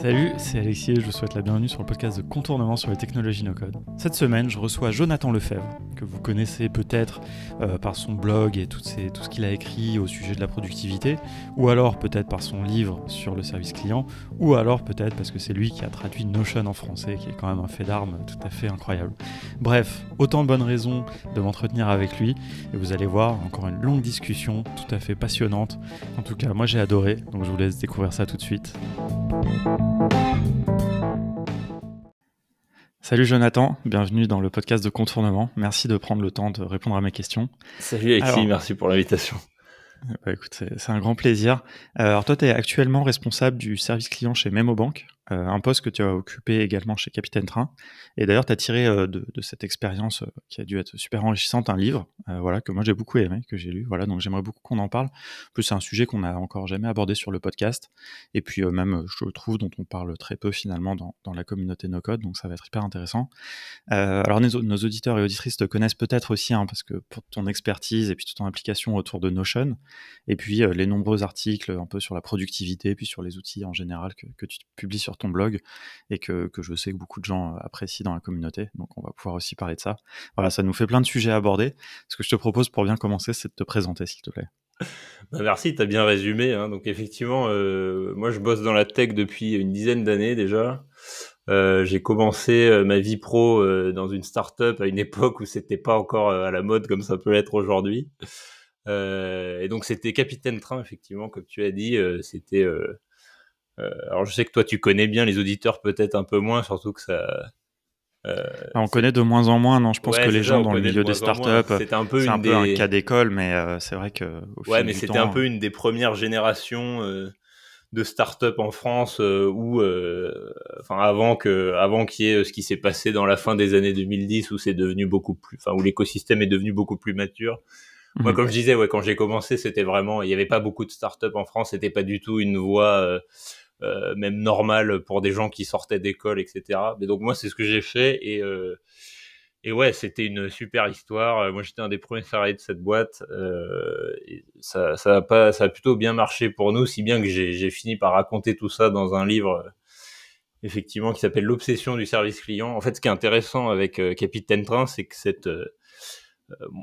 Salut, c'est Alexis et je vous souhaite la bienvenue sur le podcast de Contournement sur les technologies no-code. Cette semaine, je reçois Jonathan Lefebvre, que vous connaissez peut-être euh, par son blog et tout, tout ce qu'il a écrit au sujet de la productivité, ou alors peut-être par son livre sur le service client, ou alors peut-être parce que c'est lui qui a traduit Notion en français, qui est quand même un fait d'armes tout à fait incroyable. Bref, autant de bonnes raisons de m'entretenir avec lui, et vous allez voir, encore une longue discussion tout à fait passionnante. En tout cas, moi j'ai adoré, donc je vous laisse découvrir ça tout de suite. Salut Jonathan, bienvenue dans le podcast de Contournement. Merci de prendre le temps de répondre à mes questions. Salut Alexis, merci pour l'invitation. Bah écoute, c'est un grand plaisir. Euh, alors toi, tu es actuellement responsable du service client chez Memobank. Euh, un poste que tu as occupé également chez Capitaine Train. Et d'ailleurs, tu as tiré euh, de, cette expérience euh, qui a dû être super enrichissante un livre, voilà, que moi j'ai beaucoup aimé, que j'ai lu. Voilà, donc j'aimerais beaucoup qu'on en parle. En plus, c'est un sujet qu'on n'a encore jamais abordé sur le podcast. Et puis même, je trouve, dont on parle très peu finalement dans, la communauté No Code, donc ça va être hyper intéressant. alors nos, auditeurs et auditrices te connaissent peut-être aussi, hein, parce que pour ton expertise et puis toute ton implication autour de Notion, et puis les nombreux articles un peu sur la productivité, puis sur les outils en général que, que tu publies sur ton blog et que, que, je sais que beaucoup de gens apprécient dans la communauté. Donc on va pouvoir aussi parler de ça. Voilà, ça nous fait plein de sujets à aborder. Ce que je te propose pour bien commencer, c'est de te présenter, s'il te plaît. Bah merci, tu as bien résumé. Hein. Donc effectivement, euh, moi je bosse dans la tech depuis une dizaine d'années déjà. Euh, j'ai commencé euh, ma vie pro dans une startup à une époque où c'était pas encore à la mode comme ça peut l'être aujourd'hui. et donc c'était Capitaine Train effectivement, comme tu as dit, c'était euh, alors je sais que toi tu connais bien les auditeurs peut-être un peu moins, surtout que ça. Euh, on connaît de moins en moins, non? Je pense que les gens dans le milieu des startups, c'est un peu, un, peu un cas d'école, mais euh, c'est vrai que. Au ouais, mais c'était un peu une des premières générations de start-up en France où, enfin, avant que, avant qu'il y ait ce qui s'est passé dans la fin des années 2010 où c'est devenu beaucoup plus, enfin, où l'écosystème est devenu beaucoup plus mature. Moi, mhm. comme je disais, ouais, quand j'ai commencé, c'était vraiment, il n'y avait pas beaucoup de start-up en France, c'était pas du tout une voie euh, même normal pour des gens qui sortaient d'école, etc. Mais donc moi, c'est ce que j'ai fait et euh, et ouais, c'était une super histoire. Moi, j'étais un des premiers salariés de cette boîte. Euh, ça, ça a pas, ça a plutôt bien marché pour nous, si bien que j'ai fini par raconter tout ça dans un livre, effectivement, qui s'appelle L'obsession du service client. En fait, ce qui est intéressant avec Capitaine Train, c'est que cette,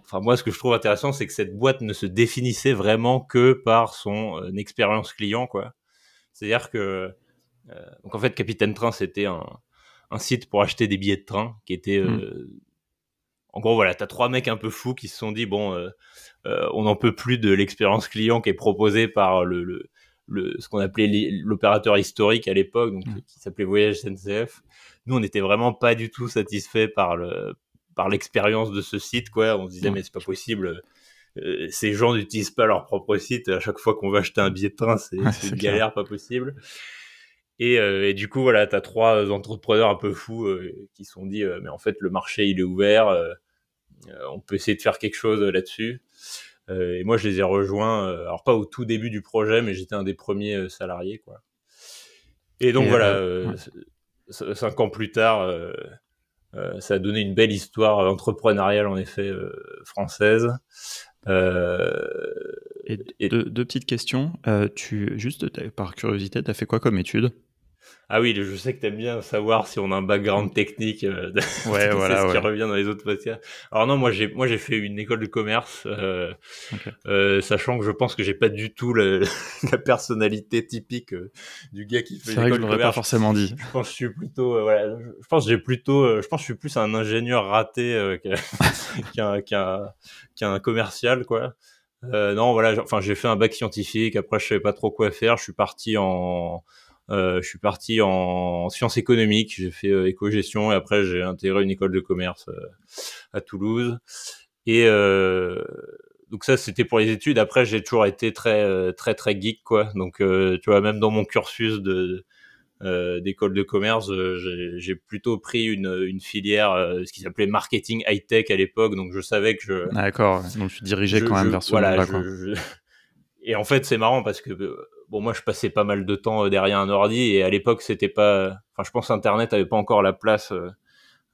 enfin moi, ce que je trouve intéressant, c'est que cette boîte ne se définissait vraiment que par son expérience client, quoi. C'est-à-dire que, euh, donc en fait, Capitaine Train, c'était un, un, site pour acheter des billets de train qui était. Euh, hmm. En gros, voilà, t'as trois mecs un peu fous qui se sont dit bon, euh, on n'en peut plus de l'expérience client qui est proposée par le, le, le ce qu'on appelait l'opérateur historique à l'époque, donc hmm. qui s'appelait Voyage SNCF. Nous, on n'était vraiment pas du tout satisfait par le par l'expérience de ce site, quoi. On se disait mais c'est pas possible euh, ces gens n'utilisent pas leur propre site. À chaque fois qu'on va acheter un billet de train, c'est une galère pas possible. Et, euh, et, du coup, voilà, tu as trois entrepreneurs un peu fous euh, qui se sont dit, mais en fait, le marché, il est ouvert, on peut essayer de faire quelque chose là-dessus. et moi, je les ai rejoints, alors pas au tout début du projet, mais j'étais un des premiers salariés. quoi. Et donc, voilà, cinq ans plus tard, ça a donné une belle histoire entrepreneuriale, en effet, française. Euh, et, Deux, petites questions. Euh, tu, juste par curiosité, tu as fait quoi comme étude? Ah oui, je sais que t'aimes bien savoir si on a un background technique. Euh, ouais, voilà. ce qui revient dans les autres podcasts. Alors non, moi j'ai moi j'ai fait une école de commerce, euh, euh, sachant que je pense que j'ai pas du tout la, la personnalité typique du gars qui fait l'école de commerce. pas forcément dit. Je pense que je suis plutôt, voilà, je pense que j'ai plutôt, je pense que je suis plus un ingénieur raté qu'un qu'un qu'un commercial quoi. non, voilà, enfin j'ai fait un bac scientifique. Après, je savais pas trop quoi faire. Je suis parti en je suis parti en sciences économiques, j'ai fait euh, éco-gestion et après j'ai intégré une école de commerce euh, à Toulouse. Et euh, donc ça c'était pour les études. Après j'ai toujours été très très très geek quoi. Donc tu vois même dans mon cursus de d'école de commerce, j'ai plutôt pris une, une filière, ce qui s'appelait marketing high tech à l'époque. Donc je savais que je. D'accord. Donc tu dirigeais quand même vers ce voilà, Et en fait c'est marrant parce que bon, moi, je passais pas mal de temps euh, derrière un ordi et à l'époque, c'était pas. Enfin, je pense Internet avait pas encore la place euh,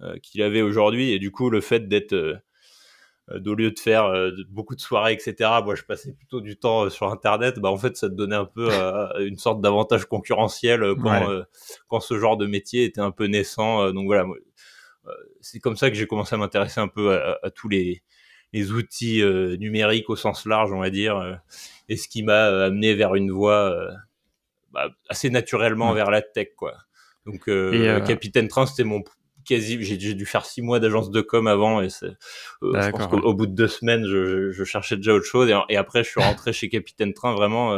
euh, qu'il avait aujourd'hui et du coup, le fait d'être au lieu de faire beaucoup de soirées, etc., moi je passais plutôt du temps sur Internet, bah en fait ça te donnait un peu une sorte d'avantage concurrentiel quand, quand ce genre de métier était un peu naissant. donc voilà, c'est comme ça que j'ai commencé à m'intéresser un peu à, tous les, les outils numériques au sens large, on va dire, et ce qui m'a amené vers une voie bah, assez naturellement vers la tech, quoi. Donc, euh, Capitaine Train, c'était mon quasi. J'ai dû faire six mois d'agence de com avant, et c'est. je pense qu'au bout de deux semaines, je, je, cherchais déjà autre chose, et, après, je suis rentré chez Capitaine Train vraiment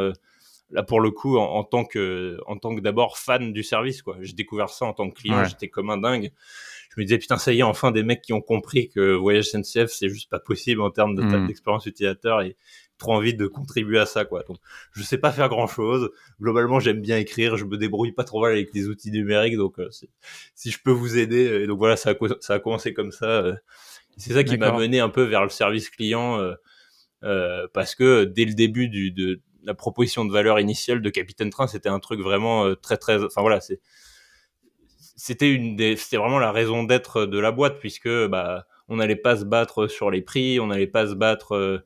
là pour le coup en, tant que en tant que d'abord fan du service quoi j'ai découvert ça en tant que client j'étais comme un dingue je me disais putain ça y est enfin des mecs qui ont compris que voyage SNCF c'est juste pas possible en termes de mmh. d'expérience utilisateur et trop envie de contribuer à ça quoi. Donc je sais pas faire grand chose globalement j'aime bien écrire. Je me débrouille pas trop mal avec les outils numériques donc euh, si je peux vous aider euh, et donc voilà ça a, ça a commencé comme ça euh, c'est ça qui m'a mené un peu vers le service client parce que dès le début du, de la proposition de valeur initiale de Capitaine Train c'était un truc vraiment très très enfin voilà c'est c'était une des c'était vraiment la raison d'être de la boîte puisque bah on n'allait pas se battre sur les prix on n'allait pas se battre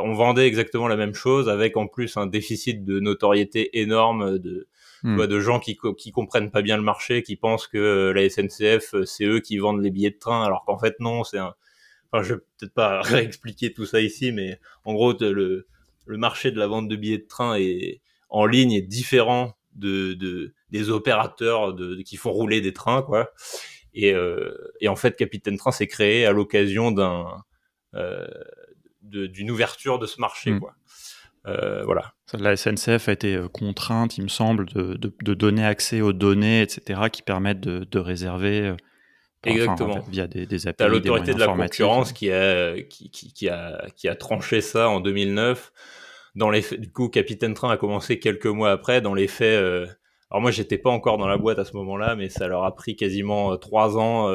on vendait exactement la même chose avec en plus un déficit de notoriété énorme de, hmm. de gens qui, qui comprennent pas bien le marché, qui pensent que euh, la SNCF, euh, c'est eux qui vendent les billets de train, alors qu'en fait non, c'est un... Enfin, je vais peut-être pas réexpliquer tout ça ici, mais en gros, le, le marché de la vente de billets de train est en ligne est différent de, de des opérateurs de, qui font rouler des trains, quoi. Et, euh, et en fait, Capitaine Train s'est créé à l'occasion d'un euh, d'une ouverture de ce marché. Mm. Quoi. Euh, voilà. La SNCF a été contrainte, il me semble, de, de, donner accès aux données, etc., qui permettent de, de réserver. Exactement. via des, des appels. L'autorité de la concurrence qui a, qui, qui, a, qui a tranché ça en 2009. Dans les faits, du coup, Capitaine Train a commencé quelques mois après. Dans les faits, alors moi, j'étais pas encore dans la boîte à ce moment-là, mais ça leur a pris quasiment trois ans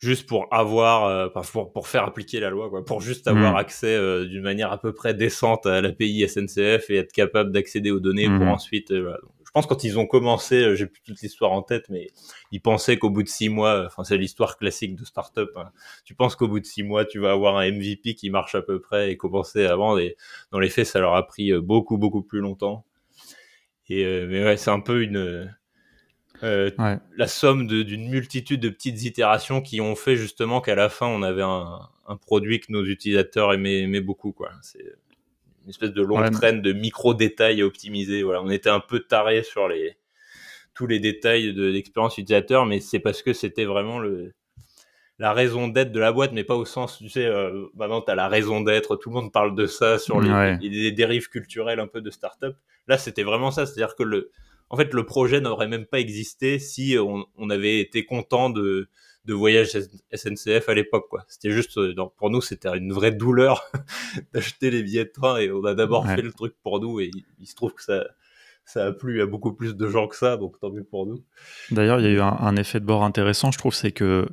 juste pour avoir, euh, pour, pour, faire appliquer la loi, quoi, pour juste avoir mm. accès euh, d'une manière à peu près décente à l'API SNCF et être capable d'accéder aux données pour mm. ensuite. Euh, pense quand ils ont commencé, j'ai plus toute l'histoire en tête, mais ils pensaient qu'au bout de six mois, enfin c'est l'histoire classique de startup. Hein, tu penses qu'au bout de six mois, tu vas avoir un MVP qui marche à peu près et commencer avant. Et dans les faits, ça leur a pris beaucoup beaucoup plus longtemps. Et mais ouais, c'est un peu une euh, la somme d'une multitude de petites itérations qui ont fait justement qu'à la fin on avait un, un, produit que nos utilisateurs aimaient, aimaient beaucoup quoi. C'est une espèce de longue traîne de micro détails à optimiser. Voilà, on était un peu taré sur les tous les détails de l'expérience utilisateur, mais c'est parce que c'était vraiment le la raison d'être de la boîte, mais pas au sens, tu sais, euh, maintenant tu as la raison d'être, tout le monde parle de ça sur les, les, dérives culturelles un peu de start-up. Là, c'était vraiment ça, c'est-à-dire que le, en fait, le projet n'aurait même pas existé si on, avait été content de, de voyage SNCF à l'époque, quoi. C'était juste, euh, pour nous, c'était une vraie douleur d'acheter les billets de train et on a d'abord fait le truc pour nous et il, se trouve que ça, ça a plu à beaucoup plus de gens que ça, donc tant mieux pour nous. D'ailleurs, il y a eu un, effet de bord intéressant, je trouve, c'est que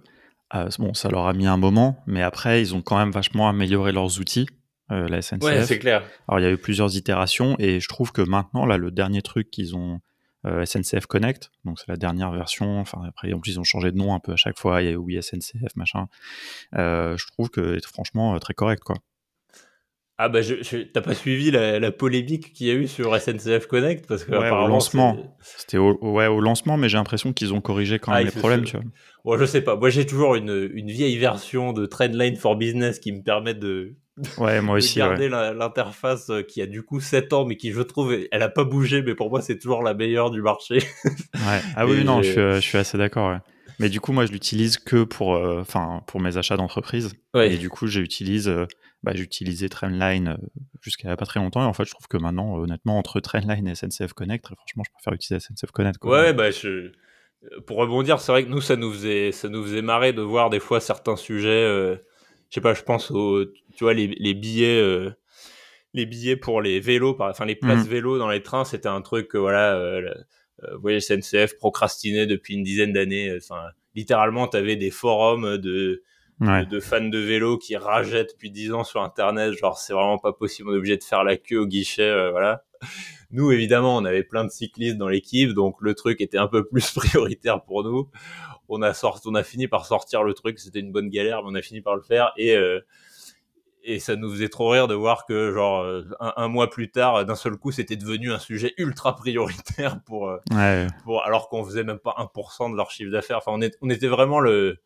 euh, bon, ça leur a mis un moment, mais après, ils ont quand même vachement amélioré leurs outils. Euh, la SNCF. Ouais, c'est clair. Alors, il y a eu plusieurs itérations et je trouve que maintenant, là, le dernier truc qu'ils ont, euh, SNCF Connect, donc c'est la dernière version. Enfin après, en plus ils ont changé de nom un peu à chaque fois. Il y a oui SNCF machin. Euh, je trouve que c'est franchement euh, très correct quoi. Ah bah je, t'as pas suivi la, polémique qu'il y a eu sur SNCF Connect? Parce que ouais, au lancement, c'était au, ouais au lancement, mais j'ai l'impression qu'ils ont corrigé quand même ah, les problèmes, tu vois. Bon, je sais pas. Moi, j'ai toujours une, une vieille version de Trendline for Business qui me permet de Ouais, moi aussi. Garder l'interface euh, qui a du coup 7 ans, mais qui je trouve, elle a pas bougé, mais pour moi c'est toujours la meilleure du marché. ouais. Ah oui, non, je suis, assez d'accord. Mais du coup, moi je l'utilise que pour, euh, pour mes achats d'entreprise. Et du coup, j'utilise, euh, bah, j'utilisais Trendline jusqu'à pas très longtemps. Et en fait, je trouve que maintenant, honnêtement, entre Trendline et SNCF Connect, franchement, je préfère utiliser SNCF Connect. Quoi. Ouais, bah je pour rebondir, c'est vrai que nous, ça nous faisait, ça nous faisait marrer de voir des fois certains sujets je sais pas, je pense aux, tu vois, les, les billets, euh, les billets pour les vélos, enfin les places mmh. vélos dans les trains, c'était un truc que voilà, euh, euh, voyez, SNCF procrastinait depuis une dizaine d'années. Enfin, littéralement, tu avais des forums de, de, fans de vélos qui rageaient depuis dix ans sur Internet, genre c'est vraiment pas possible, on est obligé de faire la queue au guichet, voilà. Nous, évidemment, on avait plein de cyclistes dans l'équipe, donc le truc était un peu plus prioritaire pour nous on a sorti, on a fini par sortir le truc. C'était une bonne galère, mais on a fini par le faire. Et et ça nous faisait trop rire de voir que genre euh, un, mois plus tard d'un seul coup c'était devenu un sujet ultra prioritaire pour, euh, pour alors qu'on faisait même pas 1% de leur chiffre d'affaires enfin on, est, on était vraiment le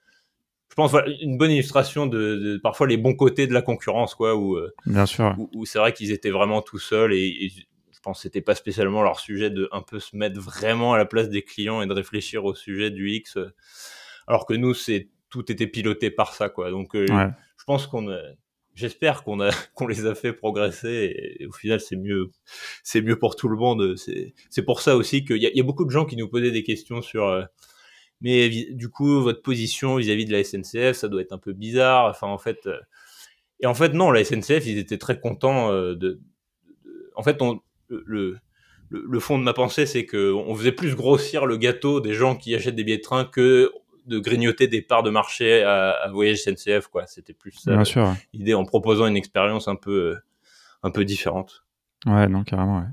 je pense une bonne illustration de, parfois les bons côtés de la concurrence quoi où euh, bien sûr où, c'est vrai qu'ils étaient vraiment tout seuls et, pense que c'était pas spécialement leur sujet de un peu se mettre vraiment à la place des clients et de réfléchir au sujet du X alors que nous c'est tout était piloté par ça quoi. Donc je pense qu'on j'espère qu'on a qu'on les a fait progresser et, au final c'est mieux c'est mieux pour tout le monde. C'est c'est pour ça aussi qu'il y a, y a beaucoup de gens qui nous posaient des questions sur euh, mais du coup votre position vis-à-vis de la SNCF ça doit être un peu bizarre. Enfin en fait euh, et en fait non la SNCF ils étaient très contents euh, de, en fait on le, le le fond de ma pensée, c'est que on faisait plus grossir le gâteau des gens qui achètent des billets de train que de grignoter des parts de marché à, à Voyage SNCF, quoi. C'était plus ça l'idée en proposant une expérience un peu, euh, un peu différente. Ouais, non, carrément. Ouais.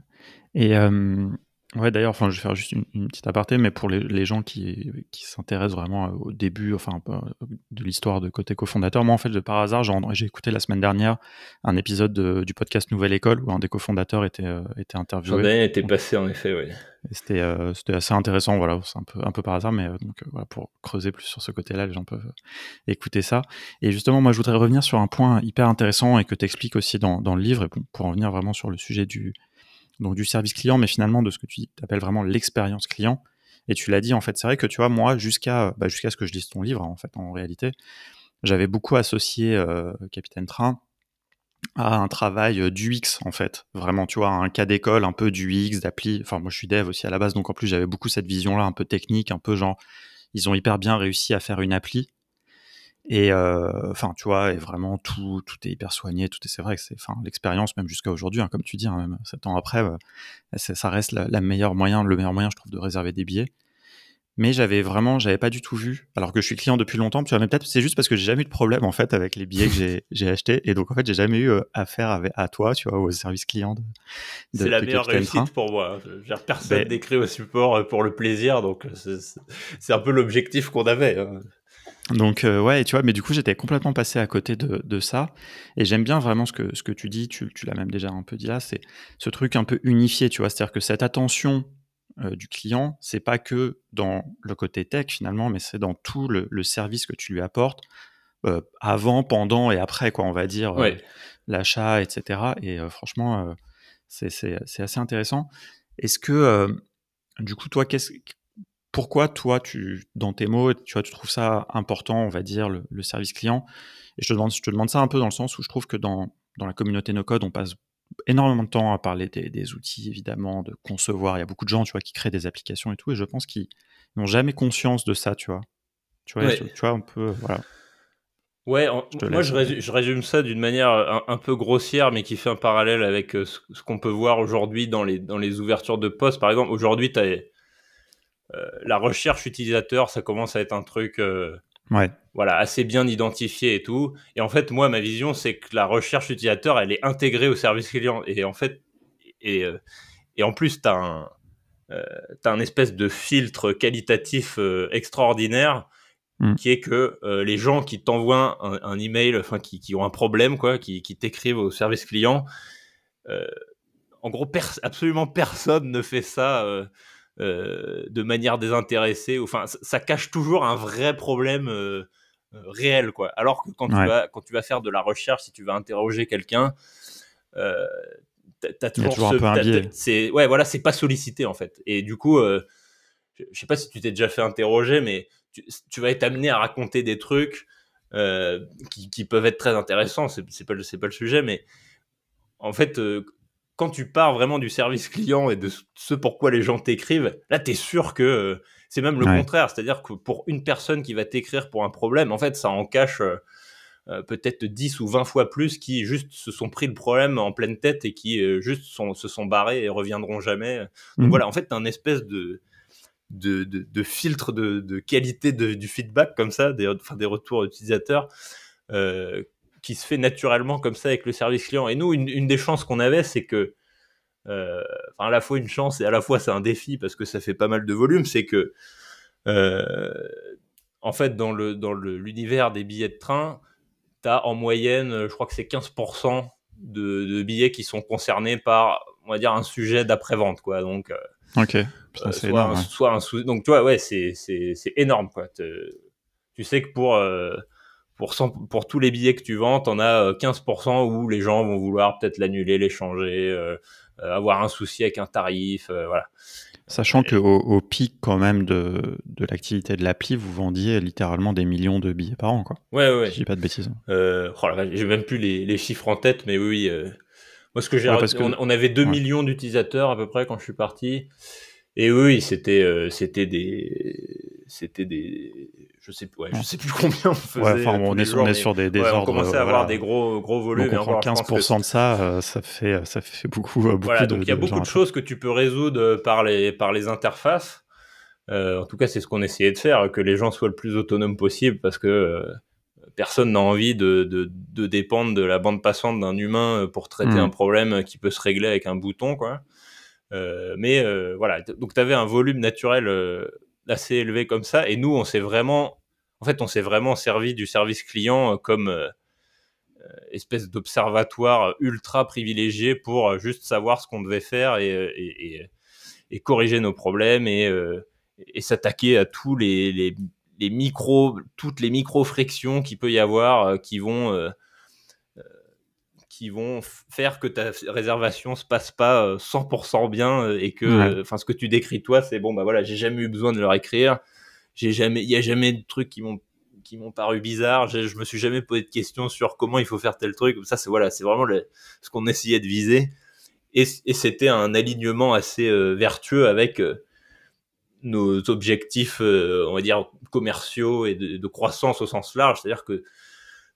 Et euh, Ouais, d'ailleurs, enfin, je vais faire juste une, petite aparté, mais pour les, gens qui, qui s'intéressent vraiment au début, enfin, de l'histoire de côté cofondateur, moi, en fait, de par hasard, j'ai écouté la semaine dernière un épisode du podcast Nouvelle École où un des cofondateurs était, euh, était interviewé. J'en était passé, en effet, oui. C'était euh, c'était assez intéressant, voilà, c'est un peu, un peu par hasard, mais euh, donc, voilà, pour creuser plus sur ce côté-là, les gens peuvent écouter ça. Et justement, moi, je voudrais revenir sur un point hyper intéressant et que tu expliques aussi dans, dans le livre, et pour en venir vraiment sur le sujet du, donc du service client, mais finalement de ce que tu appelles vraiment l'expérience client. Et tu l'as dit, en fait, c'est vrai que tu vois, moi, jusqu'à bah, jusqu'à ce que je lise ton livre, en fait, en réalité, j'avais beaucoup associé euh, Capitaine Train à un travail euh, du X, en fait. Vraiment, tu vois, un cas d'école, un peu du X, d'appli. Enfin, moi, je suis dev aussi à la base, donc en plus, j'avais beaucoup cette vision-là, un peu technique, un peu genre, ils ont hyper bien réussi à faire une appli et euh, enfin, tu vois, et vraiment tout, tout est hyper soigné. Tout est, c'est vrai que c'est, enfin, l'expérience même jusqu'à aujourd'hui, hein, comme tu dis, hein, même sept ans après, euh, ça reste la, meilleure moyen, le meilleur moyen, je trouve, de réserver des billets. Mais j'avais vraiment, j'avais pas du tout vu. Alors que je suis client depuis longtemps, tu vois, mais peut-être c'est juste parce que j'ai jamais eu de problème en fait avec les billets que j'ai, achetés, et donc en fait j'ai jamais eu euh, affaire avec, à toi, tu vois, au service client. C'est la meilleure réussite pour moi. J'ai personne ben d'écrit au support pour le plaisir, donc c'est, c'est un peu l'objectif qu'on avait. Hein. Donc euh, ouais, tu vois, mais du coup j'étais complètement passé à côté de, de ça, et j'aime bien vraiment ce que ce que tu dis, tu, tu l'as même déjà un peu dit là, c'est ce truc un peu unifié, tu vois, c'est-à-dire que cette attention euh, du client, c'est pas que dans le côté tech finalement, mais c'est dans tout le, le, service que tu lui apportes euh, avant, pendant et après, quoi, on va dire euh, l'achat, etc. Et franchement, c'est assez intéressant. Est-ce que du coup, toi, qu'est-ce pourquoi toi, tu, dans tes mots, tu vois, tu trouves ça important, on va dire, le, service client? Et je te, demande, je te demande ça un peu dans le sens où je trouve que dans, dans la communauté no-code, on passe énormément de temps à parler des, outils, évidemment, de concevoir. Il y a beaucoup de gens, tu vois, qui créent des applications et tout, et je pense qu'ils n'ont jamais conscience de ça, tu vois. Tu vois, tu vois un peu, voilà. Ouais, moi je résume, je résume, ça d'une manière un, peu grossière, mais qui fait un parallèle avec euh, ce, ce qu'on peut voir aujourd'hui dans les, dans les ouvertures de postes. Par exemple, aujourd'hui, tu as euh, la recherche utilisateur, ça commence à être un truc euh, voilà, assez bien identifié et tout. Et en fait, moi, ma vision, c'est que la recherche utilisateur, elle est intégrée au service client. Et en fait, et, euh, et en plus, tu as un, un espèce de filtre qualitatif extraordinaire mm. qui est que les gens qui t'envoient un, email, enfin, qui, qui, ont un problème, quoi, qui, qui t'écrivent au service client, en gros, absolument personne ne fait ça euh, de manière désintéressée. Enfin, ça, cache toujours un vrai problème euh, euh, réel, quoi. Alors que quand, tu vas, quand tu vas faire de la recherche, si tu vas interroger quelqu'un, euh, t'as toujours, un peu C'est ouais, voilà, c'est pas sollicité en fait. Et du coup, je sais pas si tu t'es déjà fait interroger, mais tu, vas être amené à raconter des trucs qui, qui, peuvent être très intéressants. C'est pas, pas le sujet, mais en fait, quand tu pars vraiment du service client et de ce pourquoi les gens t'écrivent, là, tu es sûr que euh, c'est même le contraire. C'est-à-dire que pour une personne qui va t'écrire pour un problème, en fait, ça en cache euh, euh, peut-être 10 ou 20 fois plus qui juste se sont pris le problème en pleine tête et qui juste se sont barrés et reviendront jamais. Donc mmh. voilà, en fait, tu un espèce de, de, de, filtre de, qualité du feedback comme ça, des, enfin, des retours utilisateurs qui se fait naturellement comme ça avec le service client. Et nous, une, des chances qu'on avait, c'est que, euh, enfin, à la fois une chance et à la fois c'est un défi parce que ça fait pas mal de volume, c'est que euh, en fait, dans le dans l'univers des billets de train, tu as en moyenne, je crois que c'est 15% de, de, billets qui sont concernés par, on va dire, un sujet d'après-vente, quoi. Donc, ok. Putain, soit, énorme, un, soit un donc tu vois, ouais, c'est énorme, quoi. Tu sais que pour pour, pour tous les billets que tu vends, tu en as 15% où les gens vont vouloir peut-être l'annuler, l'échanger, euh, avoir un souci avec un tarif, voilà. Sachant qu'au au pic quand même de, de l'activité de l'appli, vous vendiez littéralement des millions de billets par an, quoi. Ouais, ouais. Je dis pas de bêtises. Euh, oh j'ai même plus les, les, chiffres en tête, mais oui, euh, moi ce que j'ai, on, avait 2 millions d'utilisateurs à peu près quand je suis parti, et oui, c'était, euh, c'était des, c'était des, je sais, ouais, je sais plus combien on faisait. Ouais, enfin, on, est, jours, on est sur des, des ordres. On commençait à avoir des gros, gros volumes. Donc, on prend 15% de ça, euh, ça fait, ça fait beaucoup, beaucoup voilà, de. Donc, il y a beaucoup de choses que tu peux résoudre par les, par les interfaces. Euh, en tout cas, c'est ce qu'on essayait de faire, que les gens soient le plus autonomes possible, parce que euh, personne n'a envie de, de, de, dépendre de la bande passante d'un humain pour traiter mmh. un problème qui peut se régler avec un bouton, quoi. Euh, mais euh, voilà, donc tu avais un volume naturel assez élevé comme ça. Et nous, on s'est vraiment, en fait, on s'est vraiment servi du service client euh, comme euh, euh, espèce d'observatoire ultra privilégié pour juste savoir ce qu'on devait faire et, corriger nos problèmes et, s'attaquer à tous les, les, toutes les micro frictions qu'il peut y avoir qui vont qui vont faire que ta réservation se passe pas 100% bien euh, et que enfin ce que tu décris toi c'est bon bah voilà j'ai jamais eu besoin de leur écrire. J'ai jamais il y a jamais de trucs qui m'ont qui m'ont paru bizarres. Je me suis jamais posé de questions sur comment il faut faire tel truc. Ça c'est voilà c'est vraiment le, ce qu'on essayait de viser. Et, et c'était un alignement assez euh, vertueux avec euh, nos objectifs on va dire commerciaux et de, de croissance au sens large. C'est à dire que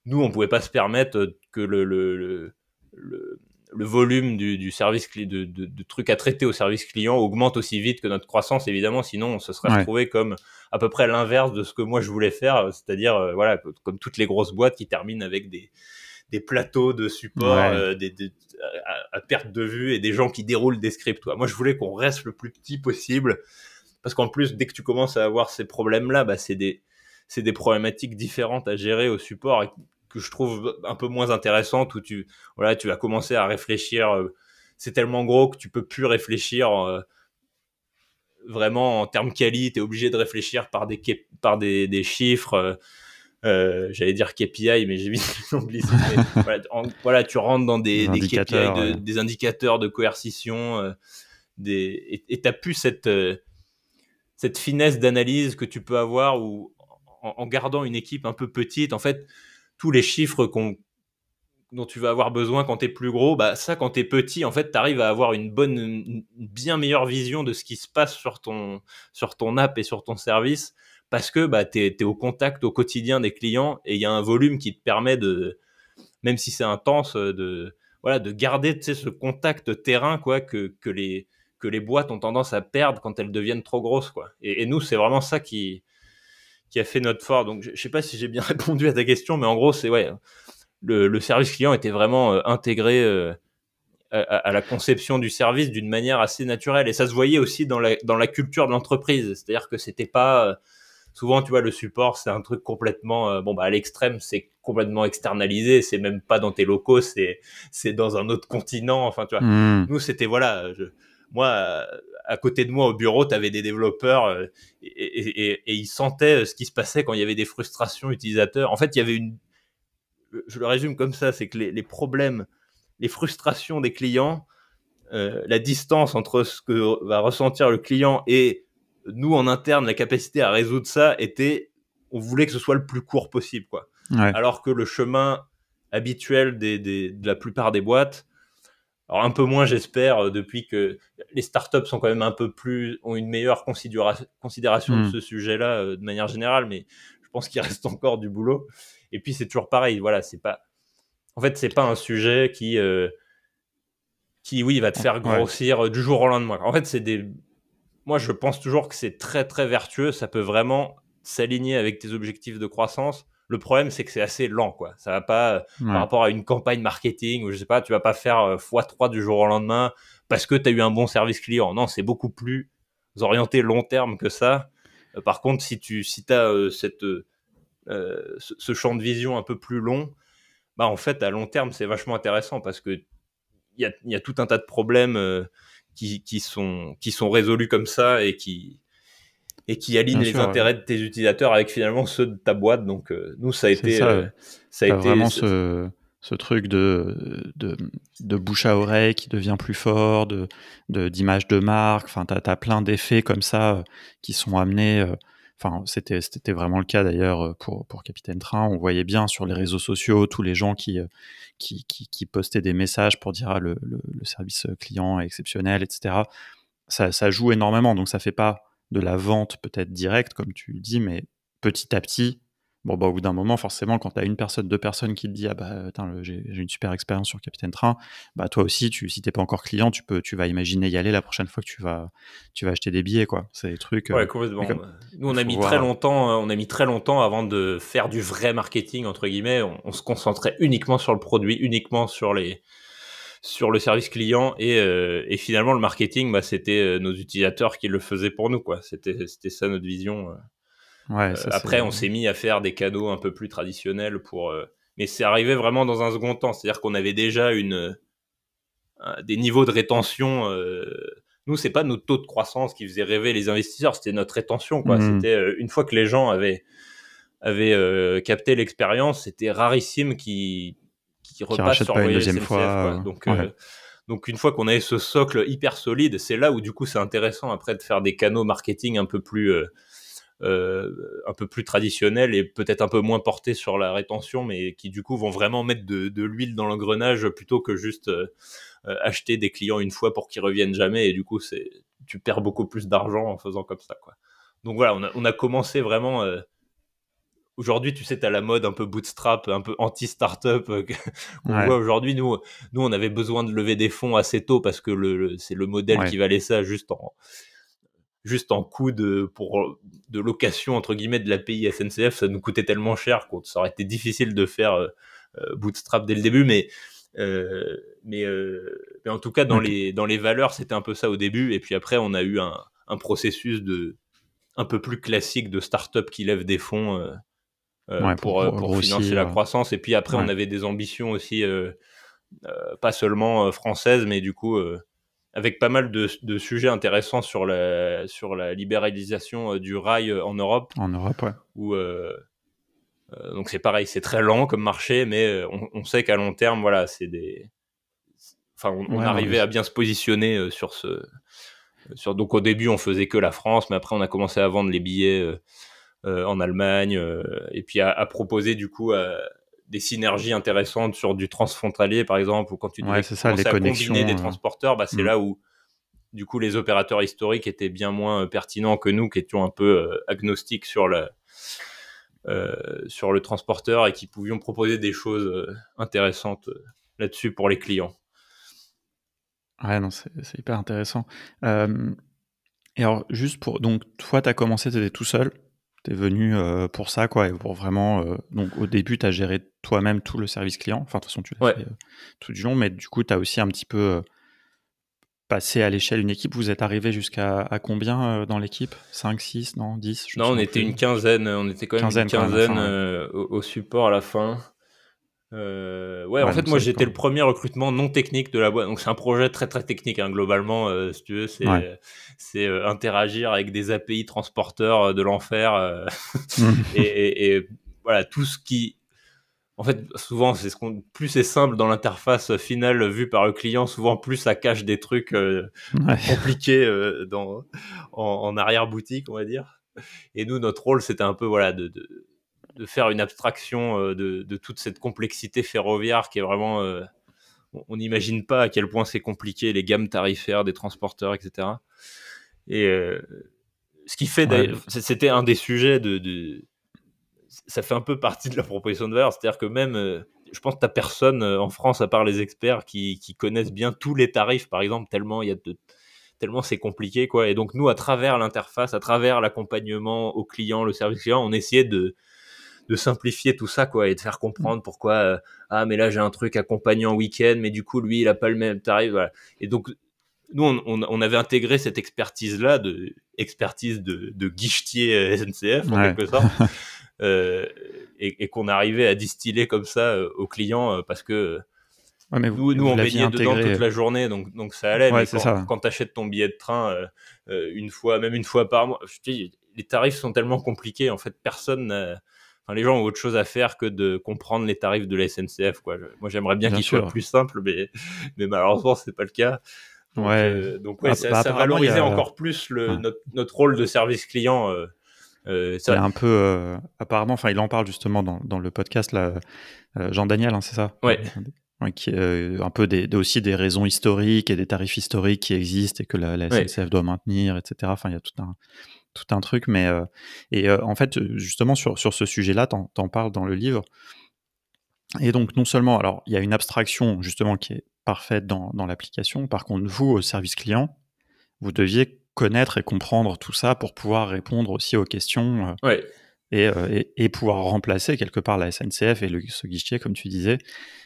nous, on pouvait pas se permettre que le, le, le, le, volume du, du service de, de, de, trucs à traiter au service client augmente aussi vite que notre croissance, évidemment. Sinon, on se serait retrouvé comme à peu près l'inverse de ce que moi je voulais faire, c'est-à-dire euh, voilà, comme toutes les grosses boîtes qui terminent avec des des plateaux de support euh, des, à, perte de vue et des gens qui déroulent des scripts. Moi, je voulais qu'on reste le plus petit possible parce qu'en plus, dès que tu commences à avoir ces problèmes-là, bah, c'est des c'est des problématiques différentes à gérer au support que je trouve un peu moins intéressantes où tu voilà tu vas commencer à réfléchir euh, c'est tellement gros que tu peux plus réfléchir euh, vraiment en termes quali tu es obligé de réfléchir par des par des, des chiffres euh, j'allais dire KPI mais j'ai mis voilà, voilà, tu rentres dans des, des, indicateurs, KPI de, des indicateurs de coercition des et tu plus cette cette finesse d'analyse que tu peux avoir ou en, gardant une équipe un peu petite, en fait, tous les chiffres qu'on dont tu vas avoir besoin quand tu es plus gros, bah ça quand tu es petit, en fait, tu arrives à avoir une bonne bien meilleure vision de ce qui se passe sur ton sur ton app et sur ton service parce que bah tu es, au contact au quotidien des clients et il y a un volume qui te permet de même si c'est intense de voilà de garder ce contact terrain quoi que que les que les boîtes ont tendance à perdre quand elles deviennent trop grosses quoi. Et nous c'est vraiment ça qui qui a fait notre fort. Donc, je, ne sais pas si j'ai bien répondu à ta question, mais en gros, c'est ouais, le, service client était vraiment euh, intégré euh, à, la conception du service d'une manière assez naturelle. Et ça se voyait aussi dans la, dans la culture de l'entreprise. C'est-à-dire que c'était pas euh, souvent, tu vois, le support, c'est un truc complètement, bon, bah, à l'extrême, c'est complètement externalisé. C'est même pas dans tes locaux, c'est, c'est dans un autre continent. Enfin, tu vois, mmh. nous, c'était voilà. Je, moi, à côté de moi au bureau, tu avais des développeurs euh, et, ils sentaient euh, ce qui se passait quand il y avait des frustrations utilisateurs. En fait, il y avait une. Je le résume comme ça c'est que les, problèmes, les frustrations des clients, euh, la distance entre ce que va ressentir le client et nous en interne, la capacité à résoudre ça était. On voulait que ce soit le plus court possible, quoi. Alors que le chemin habituel de la plupart des boîtes, alors un peu moins, j'espère, euh, depuis que les startups sont quand même un peu plus ont une meilleure considération de hmm. ce sujet-là euh, de manière générale, mais je pense qu'il reste encore du boulot. Et puis c'est toujours pareil, voilà, c'est pas, en fait, c'est pas un sujet qui euh, qui oui va te faire grossir du jour au lendemain. En fait, c'est des, moi je pense toujours que c'est très très vertueux, ça peut vraiment s'aligner avec tes objectifs de croissance le problème, c'est que c'est assez lent, quoi. Ça va pas, euh, par rapport à une campagne marketing ou je sais pas, tu vas pas faire euh, x3 du jour au lendemain parce que tu as eu un bon service client. Non, c'est beaucoup plus orienté long terme que ça. par contre, si tu si as cette ce, champ de vision un peu plus long, bah en fait à long terme c'est vachement intéressant parce que il y a, y a, tout un tas de problèmes qui, qui, sont qui sont résolus comme ça et qui et qui aligne les intérêts de tes utilisateurs avec finalement ceux de ta boîte. Donc euh, nous, ça a été, ça, euh, ça a été vraiment ce, ce, truc de, de, de, bouche à oreille qui devient plus fort, de d'image de, marque. Enfin, tu as, plein d'effets comme ça euh, qui sont amenés. Enfin, c'était c'était vraiment le cas d'ailleurs pour pour Capitaine Train. On voyait bien sur les réseaux sociaux tous les gens qui qui, qui, qui postaient des messages pour dire ah, le, le, le, service client est exceptionnel, etc. Ça, ça joue énormément, donc ça fait pas de la vente peut-être directe, comme tu le dis, mais petit à petit, bon, bah, au bout d'un moment, forcément, quand tu as une personne, deux personnes qui te disent Ah bah, j'ai une super expérience sur Capitaine Train, bah, toi aussi, tu, si t'es pas encore client, tu, peux, tu vas imaginer y aller la prochaine fois que tu vas, tu vas acheter des billets, quoi. C'est des trucs. Ouais, euh. Nous, on a mis très longtemps, euh, on a mis très longtemps avant de faire du vrai marketing, entre guillemets. on se concentrait uniquement sur le produit, uniquement sur les sur le service client et, euh, et finalement le marketing bah, c'était euh, nos utilisateurs qui le faisaient pour nous quoi c'était c'était ça notre vision euh. après on s'est mis à faire des cadeaux un peu plus traditionnels pour mais c'est arrivé vraiment dans un second temps c'est à dire qu'on avait déjà une des niveaux de rétention nous c'est pas notre taux de croissance qui faisait rêver les investisseurs c'était notre rétention quoi mmh. c'était une fois que les gens avaient avaient capté l'expérience c'était rarissime qui qui repasse sur une deuxième fois. Euh, donc, euh, donc une fois qu'on avait ce socle hyper solide, c'est là où du coup c'est intéressant après de faire des canaux marketing un peu plus euh, un peu plus traditionnels et peut-être un peu moins portés sur la rétention, mais qui du coup vont vraiment mettre de, l'huile dans l'engrenage plutôt que juste acheter des clients une fois pour qu'ils reviennent jamais. Et du coup, c'est tu perds beaucoup plus d'argent en faisant comme ça. Quoi. Donc voilà, on a, on a commencé vraiment Aujourd'hui, tu sais, tu as la mode un peu bootstrap, un peu anti-startup euh, qu'on voit aujourd'hui. Nous, nous, on avait besoin de lever des fonds assez tôt parce que le, c'est le modèle qui valait ça juste en, juste en coût de, pour, de location, entre guillemets, de l'API SNCF. Ça nous coûtait tellement cher que ça aurait été difficile de faire euh, euh, bootstrap dès le début. Mais, mais, mais, en tout cas, dans, les, dans les valeurs, c'était un peu ça au début. Et puis après, on a eu un, un processus de un peu plus classique de startup qui lève des fonds euh, pour, euh, pour, financer la croissance. Et puis après, on avait des ambitions aussi, euh, pas seulement françaises, mais du coup avec pas mal de, de, sujets intéressants sur la, sur la libéralisation du rail en Europe. En Europe, ouais. Où, euh, donc c'est pareil, c'est très lent comme marché, mais on, on sait qu'à long terme, voilà, c'est des. Enfin, on, arrivait à bien se positionner sur ce. Sur, donc au début, on faisait que la France, mais après, on a commencé à vendre les billets euh, en Allemagne, euh, et puis à, proposer du coup euh, des synergies intéressantes sur du transfrontalier, par exemple, ou quand tu ouais, ça, les à combiner des transporteurs, bah, c'est mm. là où du coup les opérateurs historiques étaient bien moins pertinents que nous, qui étions un peu agnostiques sur le, sur le transporteur et qui pouvions proposer des choses intéressantes là-dessus pour les clients. Ouais, non, c'est hyper intéressant. et alors, juste pour. Donc, toi, tu as commencé, tu étais tout seul venu euh, pour ça, quoi, et pour vraiment. Euh, donc, au début, tu as géré toi-même tout le service client. Enfin, de toute façon, tu l'as fait euh, tout du long, mais du coup, tu as aussi un petit peu passé à l'échelle une équipe. Vous êtes arrivé jusqu'à à combien dans l'équipe? 5, 6, non? 10 Non, on était une quinzaine. On était quand même une quinzaine au, support à la fin. Euh, ouais, en fait, moi j'étais le premier recrutement non technique de la boîte. Donc c'est un projet très très technique hein, globalement, euh, si tu veux, c'est euh, interagir avec des API transporteurs de l'enfer et, et, voilà tout ce qui, en fait, souvent c'est ce qu'on plus c'est simple dans l'interface finale vue par le client, souvent plus ça cache des trucs compliqués dans en, en arrière boutique, on va dire. Et nous, notre rôle, c'était un peu voilà de, de de faire une abstraction euh, de, toute cette complexité ferroviaire qui est vraiment. Euh, on n'imagine pas à quel point c'est compliqué, les gammes tarifaires des transporteurs, etc. Et euh, ce qui fait. C'était un des sujets de, Ça fait un peu partie de la proposition de valeur. C'est-à-dire que même. je pense que tu personne en France, à part les experts, qui, connaissent bien tous les tarifs, par exemple, tellement il y a tellement c'est compliqué quoi et donc nous à travers l'interface à travers l'accompagnement au client le service client on essayait de de simplifier tout ça quoi et de faire comprendre pourquoi euh, ah mais là j'ai un truc accompagné en week-end mais du coup lui il a pas le même tarif voilà. et donc nous, on, avait intégré cette expertise-là, de expertise de, de guichetier SNCF en quelque sorte, euh, et, qu'on arrivait à distiller comme ça euh, aux clients euh, parce que mais nous, nous on baignait dedans toute la journée, donc, donc ça allait. mais quand, tu achètes ton billet de train une fois, même une fois par mois, je dis, les tarifs sont tellement compliqués. En fait, personne, enfin, les gens ont autre chose à faire que de comprendre les tarifs de la SNCF. Quoi. Moi, j'aimerais bien, qu'ils soient plus simples, mais, mais malheureusement, c'est pas le cas. Donc, ouais. Euh, donc ouais, ça, bah, valorisait encore plus le, notre, notre, rôle de service client. Euh, euh c'est un peu, euh, apparemment, enfin, il en parle justement dans, dans le podcast là, Jean Daniel, hein, c'est ça? Ouais. qui un peu des, aussi des raisons historiques et des tarifs historiques qui existent et que la, la SNCF doit maintenir, etc. Enfin, il y a tout un tout un truc, mais et en fait, justement sur ce sujet-là, t'en en parles dans le livre. Et donc, non seulement, alors, il y a une abstraction justement qui est parfaite dans, dans l'application. Par contre, vous, au service client, vous deviez connaître et comprendre tout ça pour pouvoir répondre aussi aux questions euh, euh, et, pouvoir remplacer quelque part la SNCF et le, ce guichet, comme tu disais.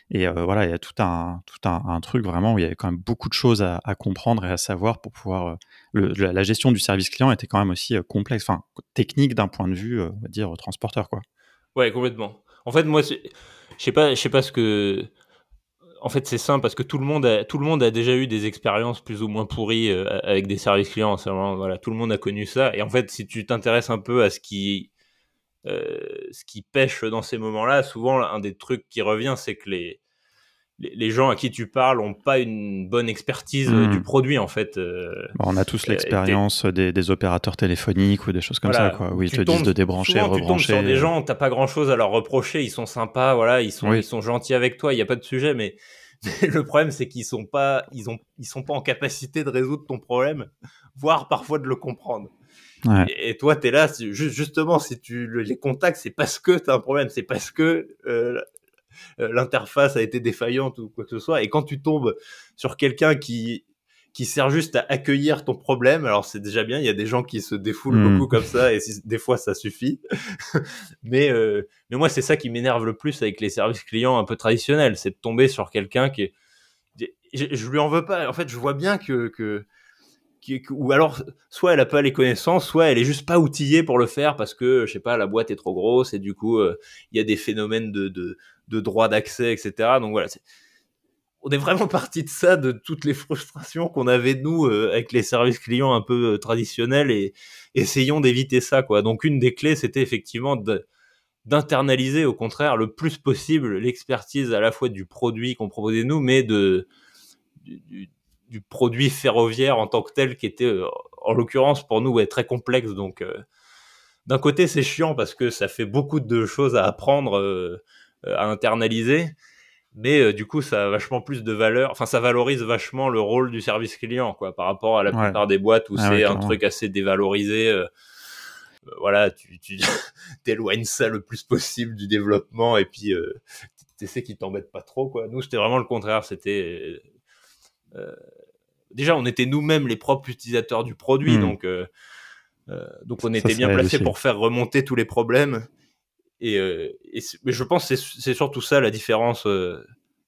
Et euh, voilà, il y a tout un, tout un, truc vraiment où il y avait quand même beaucoup de choses à, comprendre et à savoir pour pouvoir. Le, la gestion du service client était quand même aussi complexe, enfin technique d'un point de vue, on va dire, transporteur, quoi. Ouais, complètement. En fait, moi, je sais pas, je sais pas ce que en fait, c'est simple parce que tout le monde a, tout le monde a déjà eu des expériences plus ou moins pourries euh, avec des services clients. voilà, tout le monde a connu ça. Et en fait, si tu t'intéresses un peu à ce qui, euh, ce qui pêche dans ces moments-là, souvent un des trucs qui revient, c'est que les, les gens à qui tu parles n'ont pas une bonne expertise euh, du hmm. produit en fait. Euh, on a tous euh, l'expérience des, opérateurs téléphoniques ou des choses comme ça, quoi. Où ils te disent de débrancher, souvent, rebrancher. Tu tombes sur des gens, t'as pas grand chose à leur reprocher, ils sont sympas, voilà, ils sont, ils sont gentils avec toi, il n'y a pas de sujet, mais, le problème c'est qu'ils sont pas, ils ont, ils sont pas en capacité de résoudre ton problème, voire parfois de le comprendre. Et, toi, tu es là, justement, si tu les contactes, c'est parce que tu as un problème, c'est parce que euh, l'interface a été défaillante ou quoi que ce soit. Et quand tu tombes sur quelqu'un qui qui sert juste à accueillir ton problème. Alors c'est déjà bien, il y a des gens qui se défoulent hmm. beaucoup comme ça et des fois ça suffit. mais euh, mais moi c'est ça qui m'énerve le plus avec les services clients un peu traditionnels, c'est de tomber sur quelqu'un qui est je, je, lui en veux pas. En fait, je vois bien que que ou alors soit elle a pas les connaissances, soit elle est juste pas outillée pour le faire parce que je sais pas la boîte est trop grosse et du coup euh, il y a des phénomènes de, de, de d'accès, etc. Donc voilà, on est vraiment parti de ça, de toutes les frustrations qu'on avait nous euh, avec les services clients un peu euh, traditionnels et essayons d'éviter ça quoi. Donc une des clés c'était effectivement d'internaliser au contraire le plus possible l'expertise à la fois du produit qu'on proposait nous, mais de produit ferroviaire en tant que tel qui était euh, en l'occurrence pour nous très complexe. Donc d'un côté c'est chiant parce que ça fait beaucoup de choses à apprendre euh, à internaliser. Mais euh, du coup, ça a vachement plus de valeur. Enfin, ça valorise vachement le rôle du service client, quoi, par rapport à la plupart des boîtes où ah c'est un truc assez dévalorisé. Euh, voilà, tu, tu t'éloignes ça le plus possible du développement et puis euh, tu sais qu'il t'embête pas trop, quoi. Nous, c'était vraiment le contraire. C'était déjà, on était nous-mêmes les propres utilisateurs du produit, hmm. donc donc on était bien placé pour faire remonter tous les problèmes. Et, euh, mais je pense que c'est surtout ça la différence euh,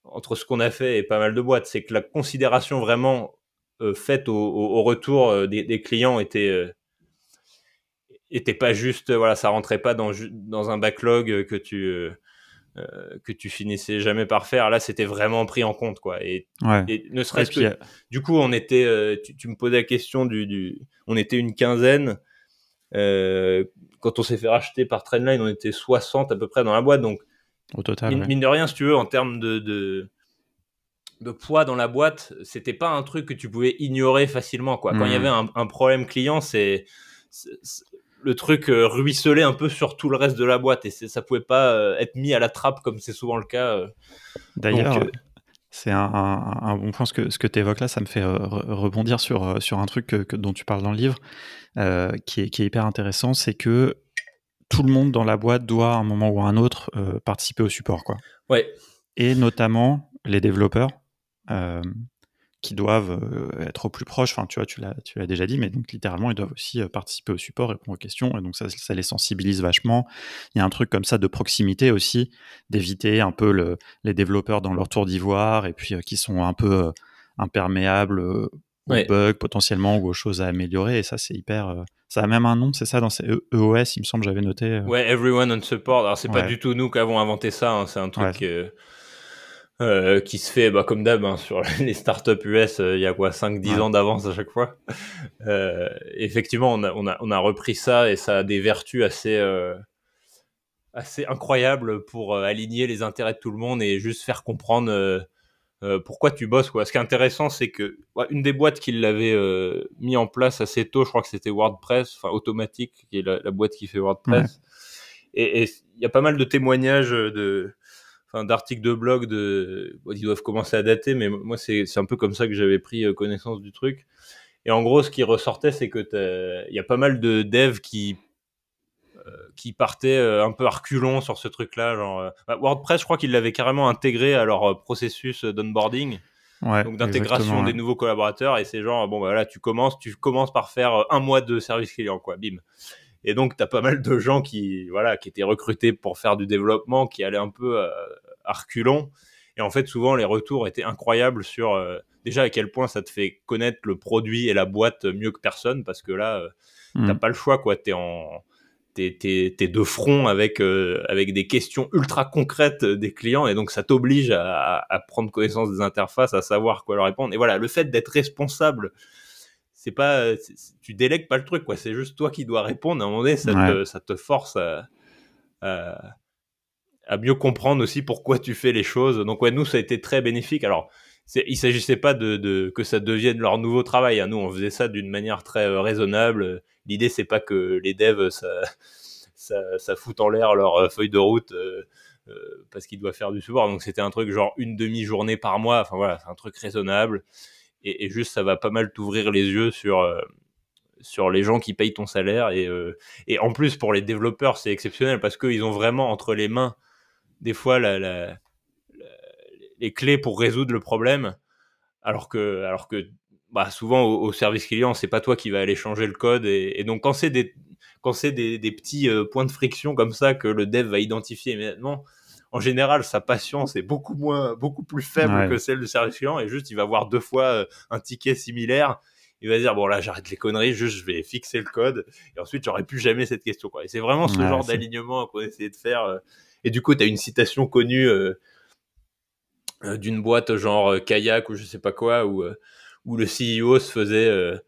entre ce qu'on a fait et pas mal de boîtes, c'est que la considération vraiment euh, faite au, retour des, clients était était pas juste voilà ça rentrait pas dans dans un backlog que tu que tu finissais jamais par faire là c'était vraiment pris en compte quoi et, ne serait-ce que du coup on était tu, me posais la question du, du on était une quinzaine euh, quand on s'est fait racheter par Trendline, on était 60 à peu près dans la boîte. Donc, au total, mine, de rien, si tu veux, en termes de, de, poids dans la boîte, c'était pas un truc que tu pouvais ignorer facilement. Quoi. Quand il y hmm. avait un, problème client, c'est le truc euh, ruisselait un peu sur tout le reste de la boîte et ça pouvait pas euh, être mis à la trappe comme c'est souvent le cas. D'ailleurs, c'est un, bon point ce que, ce que tu évoques là, ça me fait rebondir sur, sur un truc que, dont tu parles dans le livre. Euh, qui, est, qui, est, hyper intéressant, c'est que tout le monde dans la boîte doit à un moment ou à un autre euh, participer au support. Quoi. Ouais. Et notamment les développeurs euh, qui doivent être au plus proche. Enfin, tu vois, tu l'as, tu l'as déjà dit, mais donc littéralement, ils doivent aussi participer au support, répondre aux questions. Et donc ça, ça les sensibilise vachement. Il y a un truc comme ça de proximité aussi, d'éviter un peu le, les développeurs dans leur tour d'ivoire et puis qui sont un peu imperméables bugs potentiellement ou aux choses à améliorer. Et ça, c'est hyper. ça a même un nom, c'est ça dans ces EOS, il me semble, j'avais noté. Ouais, Everyone on Support. Alors, c'est pas du tout nous qui avons inventé ça, hein, c'est un truc. Euh, qui se fait bah, comme d'hab hein, sur les startups US, euh, il y a quoi 5-10 ans d'avance à chaque fois. Euh, effectivement, on a, on, a, on a, repris ça et ça a des vertus assez, assez incroyables pour aligner les intérêts de tout le monde et juste faire comprendre pourquoi tu bosses. Quoi. Ce qui est intéressant, c'est que une des boîtes qui l'avait mis en place assez tôt, je crois que c'était WordPress, enfin Automatique, qui est la, la, boîte qui fait WordPress. Et il y a pas mal de témoignages de d'articles de blog de ils doivent commencer à dater mais moi c'est un peu comme ça que j'avais pris euh, connaissance du truc. Et en gros ce qui ressortait c'est que il y a pas mal de devs qui euh, qui partaient euh, un peu arculons sur ce truc là genre bah, WordPress je crois qu'ils l'avaient carrément intégré à leur processus d'onboarding. Donc d'intégration des nouveaux collaborateurs et c'est genre bon bah là tu commences tu commences par faire un mois de service client quoi bim. Et donc, tu as pas mal de gens qui, voilà, qui étaient recrutés pour faire du développement, qui allaient un peu arculon. Et en fait, souvent, les retours étaient incroyables sur euh, déjà à quel point ça te fait connaître le produit et la boîte mieux que personne, parce que là, euh, t'as mm. pas le choix, quoi. T'es en t'es, de front avec euh, avec des questions ultra concrètes des clients, et donc ça t'oblige à, prendre connaissance des interfaces, à savoir quoi leur répondre. Et voilà, le fait d'être responsable c'est pas tu délègues pas le truc quoi c'est juste toi qui dois répondre à un moment donné ça, te, ça te force à, à mieux comprendre aussi pourquoi tu fais les choses. Donc ouais, nous ça a été très bénéfique. Alors il s'agissait pas de, que ça devienne leur nouveau travail. Hein. Nous on faisait ça d'une manière très euh, raisonnable. L'idée c'est pas que les devs ça ça, ça fout en l'air leur euh, feuille de route euh, parce qu'ils doivent faire du support. Donc c'était un truc genre une demi-journée par mois. Enfin voilà, c'est un truc raisonnable et, et, juste ça va pas mal t'ouvrir les yeux sur sur les gens qui payent ton salaire et, et en plus pour les développeurs c'est exceptionnel parce qu'ils ont vraiment entre les mains des fois la, les clés pour résoudre le problème, alors que, alors que bah, souvent au, service client, c'est pas toi qui va aller changer le code. Et, donc quand c'est des, quand c'est des, petits euh, points de friction comme ça que le dev va identifier immédiatement, en général, sa patience est beaucoup moins, beaucoup plus faible que celle du service client et juste il va voir deux fois euh, un ticket similaire. Il va dire bon là j'arrête les conneries, juste je vais fixer le code et ensuite j'aurai plus jamais cette question quoi. Et c'est vraiment ce genre d'alignement qu'on essayait de faire. Euh, et du coup, tu as une citation connue euh, euh, d'une boîte genre euh, kayak ou je sais pas quoi, où, où le CEO se faisait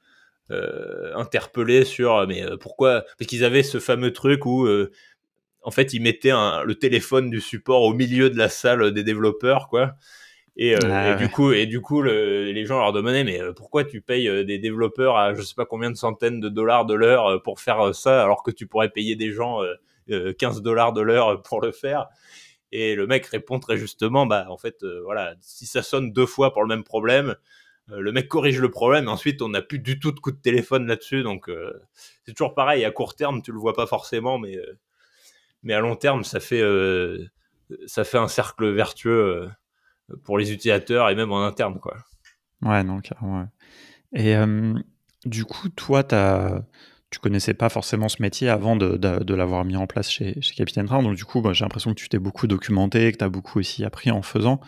interpeller sur mais pourquoi Parce qu'ils avaient ce fameux truc où en fait, ils mettaient le téléphone du support au milieu de la salle des développeurs, quoi. Et, ah du coup, et du coup, les gens leur demandaient mais pourquoi tu payes des développeurs à je sais pas combien de centaines de dollars de l'heure pour faire ça alors que tu pourrais payer des gens 15 euh, dollars de l'heure pour le faire. Et le mec répond très justement, bah en fait, euh, voilà, si ça sonne deux fois pour le même problème, euh, le mec corrige le problème. Et ensuite, on n'a plus du tout de coup de téléphone là-dessus. Donc, c'est toujours pareil. À court terme, tu le vois pas forcément, mais mais à long terme, ça fait ça fait un cercle vertueux pour les utilisateurs et même en interne, quoi. Ouais, non, carrément. Et du coup, toi, tu as tu connaissais pas forcément ce métier avant de, de, l'avoir mis en place chez, chez Capitaine Train. Donc, du coup, bah, j'ai l'impression que tu t'es beaucoup documenté, que tu as beaucoup aussi appris en faisant.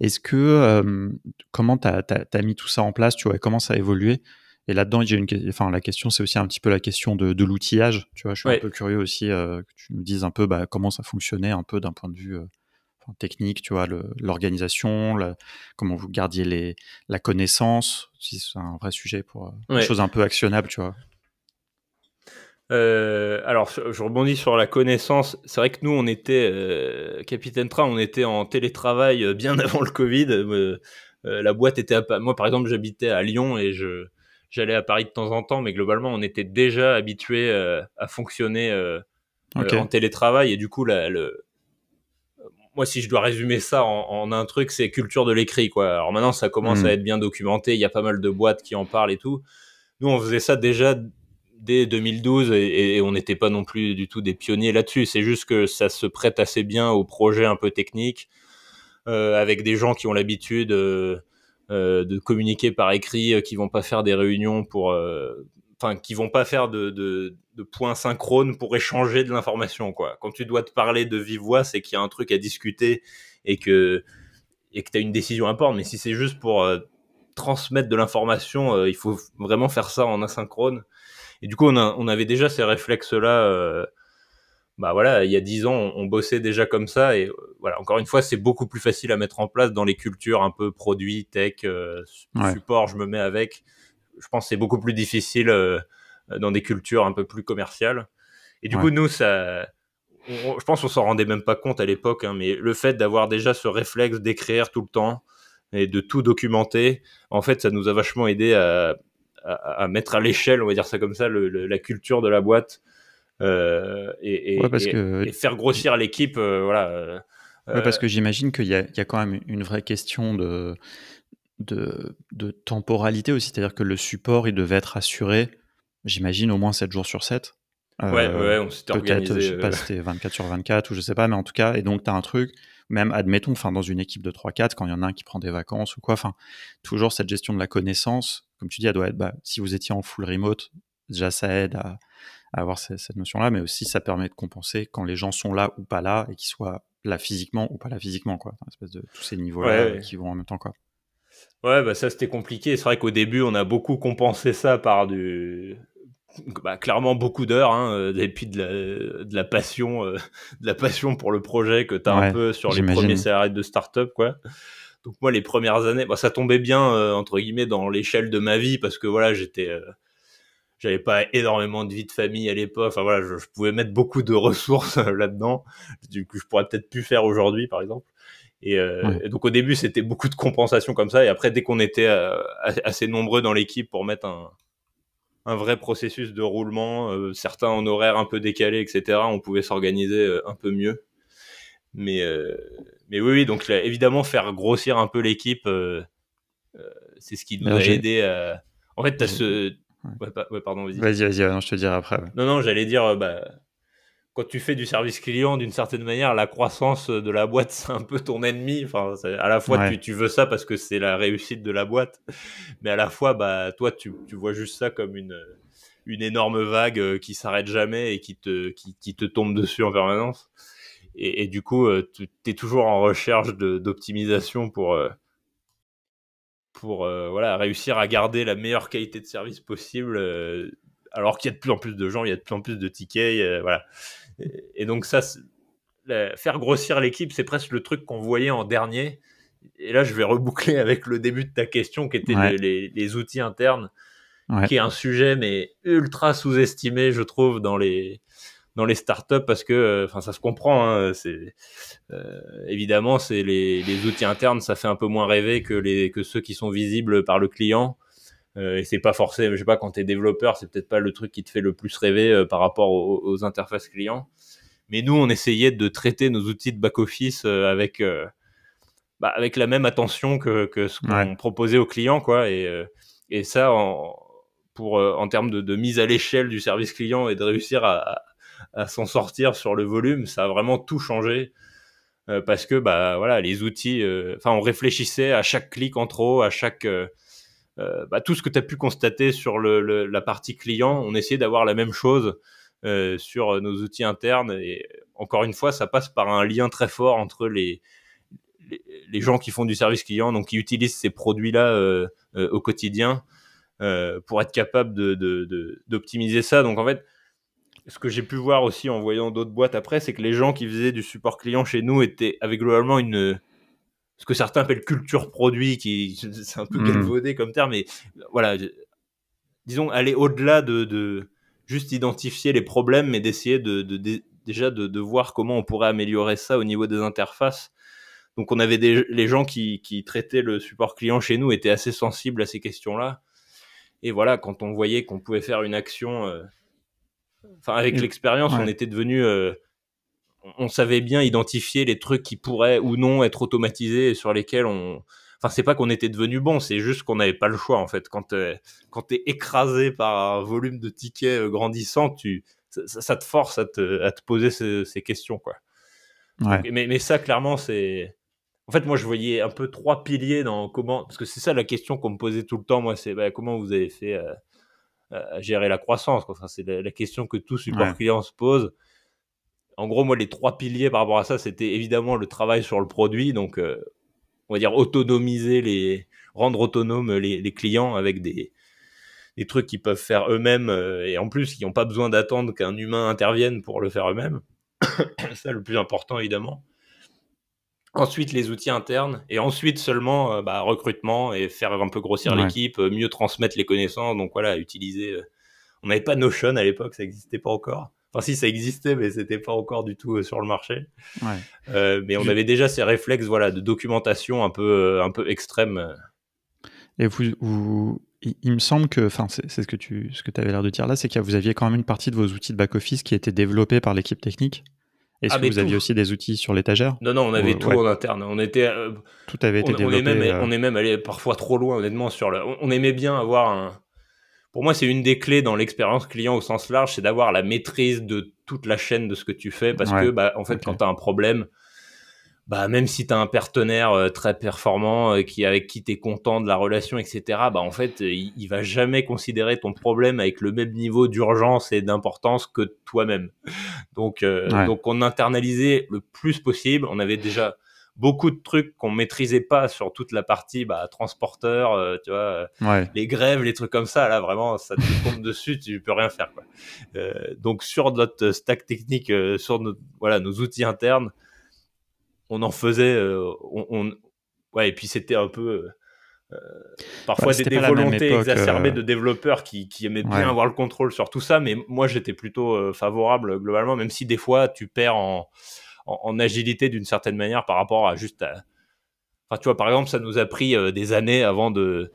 Est-ce que, euh, comment tu as, mis tout ça en place Tu vois, comment ça a évolué? Et là-dedans, a une, enfin, la question, c'est aussi un petit peu la question de, de l'outillage. Tu vois, je suis un peu curieux aussi euh, que tu nous dises un peu bah, comment ça fonctionnait, un peu d'un point de vue euh, technique, tu vois, l'organisation, comment vous gardiez les, la connaissance, si c'est un vrai sujet pour des choses un peu actionnables, tu vois. Euh, alors, je rebondis sur la connaissance. C'est vrai que nous, on était, euh, Capitaine Train, on était en télétravail euh, bien avant le Covid. Euh, la boîte était à, moi, par exemple, j'habitais à Lyon et je, j'allais à Paris de temps en temps, mais globalement, on était déjà habitué à fonctionner en télétravail. Et du coup, la, le, moi, si je dois résumer ça en, en un truc, c'est culture de l'écrit, quoi. Alors maintenant, ça commence hmm. à être bien documenté. Il y a pas mal de boîtes qui en parlent et tout. Nous, on faisait ça déjà dès 2012 et, on n'était pas non plus du tout des pionniers là-dessus. C'est juste que ça se prête assez bien aux projets un peu techniques euh, avec des gens qui ont l'habitude euh, euh, de communiquer par écrit, qui vont pas faire des réunions pour, enfin, qui vont pas faire de, de, points synchrones pour échanger de l'information. Quoi. Quand tu dois te parler de vive voix, c'est qu'il y a un truc à discuter et que et que tu as une décision importante. Mais si c'est juste pour transmettre de l'information, il faut vraiment faire ça en asynchrone. Et du coup, on, on avait déjà ces réflexes-là bah voilà, il y a dix ans, on, bossait déjà comme ça et euh, voilà, encore une fois, c'est beaucoup plus facile à mettre en place dans les cultures un peu produits, tech, euh, support, je me mets avec. Je pense que c'est beaucoup plus difficile euh, dans des cultures un peu plus commerciales. Et du coup, nous, ça, je pense qu'on s'en rendait même pas compte à l'époque, hein, mais le fait d'avoir déjà ce réflexe d'écrire tout le temps et de tout documenter, en fait, ça nous a vachement aidé à, à, mettre à l'échelle, on va dire ça comme ça, la culture de la boîte euh, et, faire grossir l'équipe. Euh, voilà. Euh, parce que j'imagine qu'il y, a quand même une vraie question de, de, temporalité aussi, c'est-à-dire que le support, il devait être assuré, j'imagine, au moins 7 jours sur 7. ouais, ouais, on s'était organisé. Peut-être, je sais pas, c'était 24 sur 24 ou je sais pas, mais en tout cas, et donc tu as un truc, même admettons, enfin, dans une équipe de 3-4, quand il y en a un qui prend des vacances ou quoi, enfin, toujours cette gestion de la connaissance, comme tu dis, elle doit être, bah, si vous étiez en full remote, déjà ça aide à, avoir cette, notion-là, mais aussi ça permet de compenser quand les gens sont là ou pas là et qu'ils soient là physiquement ou pas là physiquement, quoi. Une espèce de tous ces niveaux-là qui vont en même temps, quoi. Ouais, bah ça c'était compliqué. C'est vrai qu'au début, on a beaucoup compensé ça par du. Bah, clairement beaucoup d'heures hein, euh, et puis de la, de la passion euh, de la passion pour le projet que tu as un peu sur les premiers salariés de start-up quoi donc moi les premières années bah, ça tombait bien euh, entre guillemets dans l'échelle de ma vie parce que voilà j'étais j'avais pas énormément de vie de famille à l'époque. Enfin voilà, je, pouvais mettre beaucoup de ressources là-dedans, du coup je pourrais peut-être plus faire aujourd'hui, par exemple. Euh, et, donc au début c'était beaucoup de compensation comme ça, et après dès qu'on était euh, assez nombreux dans l'équipe pour mettre un, un vrai processus de roulement, euh, certains en horaire un peu décalé, etc., on pouvait s'organiser un peu mieux. Mais mais oui, oui, donc évidemment faire grossir un peu l'équipe, c'est ce qui nous a aidé. À... En fait, tu as ce Ouais, pardon, vas-y. Vas-y, vas-y, je te dirai après. Non, non, j'allais dire, euh, bah, quand tu fais du service client, d'une certaine manière, la croissance de la boîte, c'est un peu ton ennemi. Enfin, à la fois, tu, tu, veux ça parce que c'est la réussite de la boîte, mais à la fois, bah, toi, tu, tu vois juste ça comme une, une énorme vague euh, qui s'arrête jamais et qui te, qui, qui, te tombe dessus en permanence. Et, et du coup, euh, tu es toujours en recherche d'optimisation pour pour euh, voilà, réussir à garder la meilleure qualité de service possible, euh, alors qu'il y a de plus en plus de gens, il y a de plus en plus de tickets. Euh, voilà. Et, donc, ça, faire grossir l'équipe, c'est presque le truc qu'on voyait en dernier. Et là, je vais reboucler avec le début de ta question, qui était les, outils internes, qui est un sujet mais ultra sous-estimé, je trouve, dans les dans les startups parce que, euh, enfin, ça se comprend. Hein, c'est euh, évidemment, c'est les, les, outils internes, ça fait un peu moins rêver que les que ceux qui sont visibles par le client. Euh, et c'est pas forcément, je sais pas, quand tu es développeur, c'est peut-être pas le truc qui te fait le plus rêver par rapport aux, interfaces clients. Mais nous, on essayait de traiter nos outils de back-office avec, bah, avec la même attention que, que ce qu'on proposait aux clients, quoi. Et, et ça, en, pour, en termes de, de mise à l'échelle du service client et de réussir à, à s'en sortir sur le volume, ça a vraiment tout changé. Euh, parce que bah voilà les outils euh, enfin on réfléchissait à chaque clic en trop à chaque euh, bah, tout ce que tu as pu constater sur le, la partie client on essayait d'avoir la même chose sur nos outils internes et encore une fois ça passe par un lien très fort entre les les, gens qui font du service client donc qui utilisent ces produits là au quotidien pour être capable de d'optimiser ça donc en fait ce que j'ai pu voir aussi en voyant d'autres boîtes après, c'est que les gens qui faisaient du support client chez nous étaient avec globalement une ce que certains appellent culture produit, qui c'est un peu mmh. galvaudé comme terme, mais voilà, disons aller au-delà de, de, juste identifier les problèmes, mais d'essayer de, de, déjà de, voir comment on pourrait améliorer ça au niveau des interfaces. Donc on avait des les gens qui, qui traitaient le support client chez nous étaient assez sensibles à ces questions-là. Et voilà, quand on voyait qu'on pouvait faire une action euh, Enfin, avec l'expérience, on était devenu. Euh, on savait bien identifier les trucs qui pourraient ou non être automatisés et sur lesquels on. Enfin, c'est pas qu'on était devenu bon, c'est juste qu'on n'avait pas le choix en fait. Quand euh, quand t'es écrasé par un volume de tickets euh, grandissant, tu ça, te force à te, à te poser ces, questions quoi. mais, mais ça clairement c'est. En fait, moi, je voyais un peu trois piliers dans comment, parce que c'est ça la question qu'on me posait tout le temps. Moi, c'est bah, comment vous avez fait à gérer la croissance. Enfin, c'est la, question que tout support client se pose. En gros, moi, les trois piliers par rapport à ça, c'était évidemment le travail sur le produit. Donc, euh, on va dire, autonomiser les, rendre autonomes les, clients avec des, des trucs qu'ils peuvent faire eux-mêmes et en plus, qui n'ont pas besoin d'attendre qu'un humain intervienne pour le faire eux-mêmes. C'est le plus important, évidemment. Ensuite, les outils internes. Et ensuite, seulement, euh, bah, recrutement et faire un peu grossir l'équipe, euh, mieux transmettre les connaissances. Donc voilà, utiliser. Euh, on n'avait pas Notion à l'époque, ça n'existait pas encore. Enfin, si, ça existait, mais c'était pas encore du tout sur le marché. mais on avait déjà ces réflexes voilà, de documentation un peu, un peu extrêmes. Et vous, il, me semble que, enfin, c'est ce que tu ce que avais l'air de dire là, c'est que vous aviez quand même une partie de vos outils de back-office qui étaient développés par l'équipe technique? Est-ce ah, que vous aviez aussi des outils sur l'étagère Non, non, on avait tout en interne. On était. Euh, tout avait été on, développé. On est, même, euh, on est même allé parfois trop loin, honnêtement, sur le. On, aimait bien avoir un. Pour moi, c'est une des clés dans l'expérience client au sens large, c'est d'avoir la maîtrise de toute la chaîne de ce que tu fais, parce que, bah, en fait, quand tu as un problème, bah même si tu as un partenaire euh, très performant euh, qui avec qui tu es content de la relation etc bah en fait il, il, va jamais considérer ton problème avec le même niveau d'urgence et d'importance que toi-même. Donc euh, donc on internalisait le plus possible. On avait déjà beaucoup de trucs qu'on maîtrisait pas sur toute la partie bah, transporteur tu vois les grèves les trucs comme ça. Là vraiment ça te tombe dessus tu peux rien faire quoi. Donc sur notre stack technique sur nos, voilà nos outils internes on en faisait, euh, on, ouais, et puis c'était un peu euh, euh, parfois des, volontés exacerbées de développeurs qui, aimaient bien avoir le contrôle sur tout ça, mais moi j'étais plutôt favorable globalement, même si des fois tu perds en, en, agilité d'une certaine manière par rapport à juste. Enfin, tu vois, par exemple, ça nous a pris des années avant de.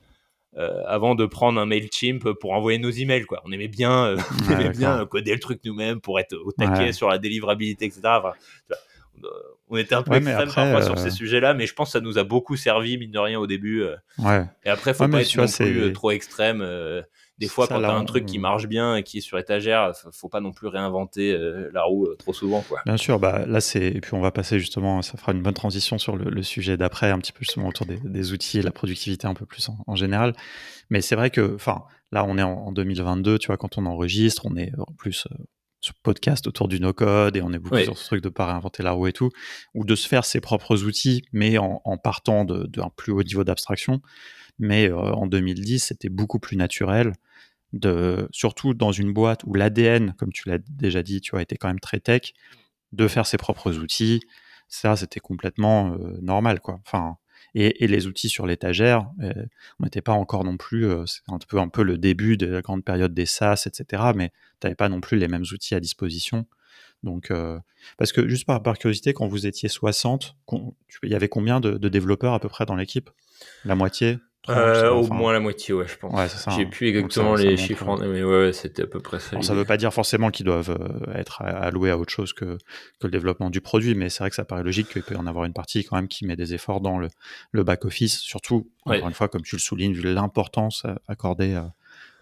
avant de prendre un Mailchimp pour envoyer nos emails, quoi. On aimait bien, on aimait bien coder le truc nous-mêmes pour être au taquet sur la délivrabilité, etc. Enfin, on était un peu extrême parfois sur ces euh, sujets-là, mais je pense que ça nous a beaucoup servi, mine de rien, au début. Euh. Ouais. Et après, faut pas être non plus euh, trop extrême. Des fois, quand tu as un truc qui marche bien et qui est sur étagère, faut pas non plus réinventer la roue trop souvent. Quoi. Bien sûr, bah, là, c'est. Et puis, on va passer justement, ça fera une bonne transition sur le, sujet d'après, un petit peu justement autour des, outils et la productivité un peu plus en, général. Mais c'est vrai que, enfin, là, on est en, en, 2022, tu vois, quand on enregistre, on est en plus sur podcast autour du no-code et on est beaucoup sur ce truc de pas réinventer la roue et tout, ou de se faire ses propres outils, mais en, partant d'un plus haut niveau d'abstraction. Mais euh, en 2010, c'était beaucoup plus naturel, de, surtout dans une boîte où l'ADN, comme tu l'as déjà dit, tu vois, était quand même très tech, de faire ses propres outils. Ça, c'était complètement euh, normal, quoi. Enfin, et, les outils sur l'étagère, euh, on n'était pas encore non plus, euh, c'est un peu, le début de la grande période des SaaS, etc. Mais tu n'avais pas non plus les mêmes outils à disposition. Donc, euh, parce que juste par, par, curiosité, quand vous étiez 60, il y avait combien de développeurs à peu près dans l'équipe? La moitié? Euh, au moins la moitié, ouais, je pense. Ouais, J'ai hein. plus exactement les chiffres, mais ouais, c'était à peu près ça. ça veut pas dire forcément qu'ils doivent euh, être alloués à autre chose que, que le développement du produit, mais c'est vrai que ça paraît logique qu'il peut y en avoir une partie quand même qui met des efforts dans le, le back-office, surtout, encore une fois, comme tu le soulignes, vu l'importance accordée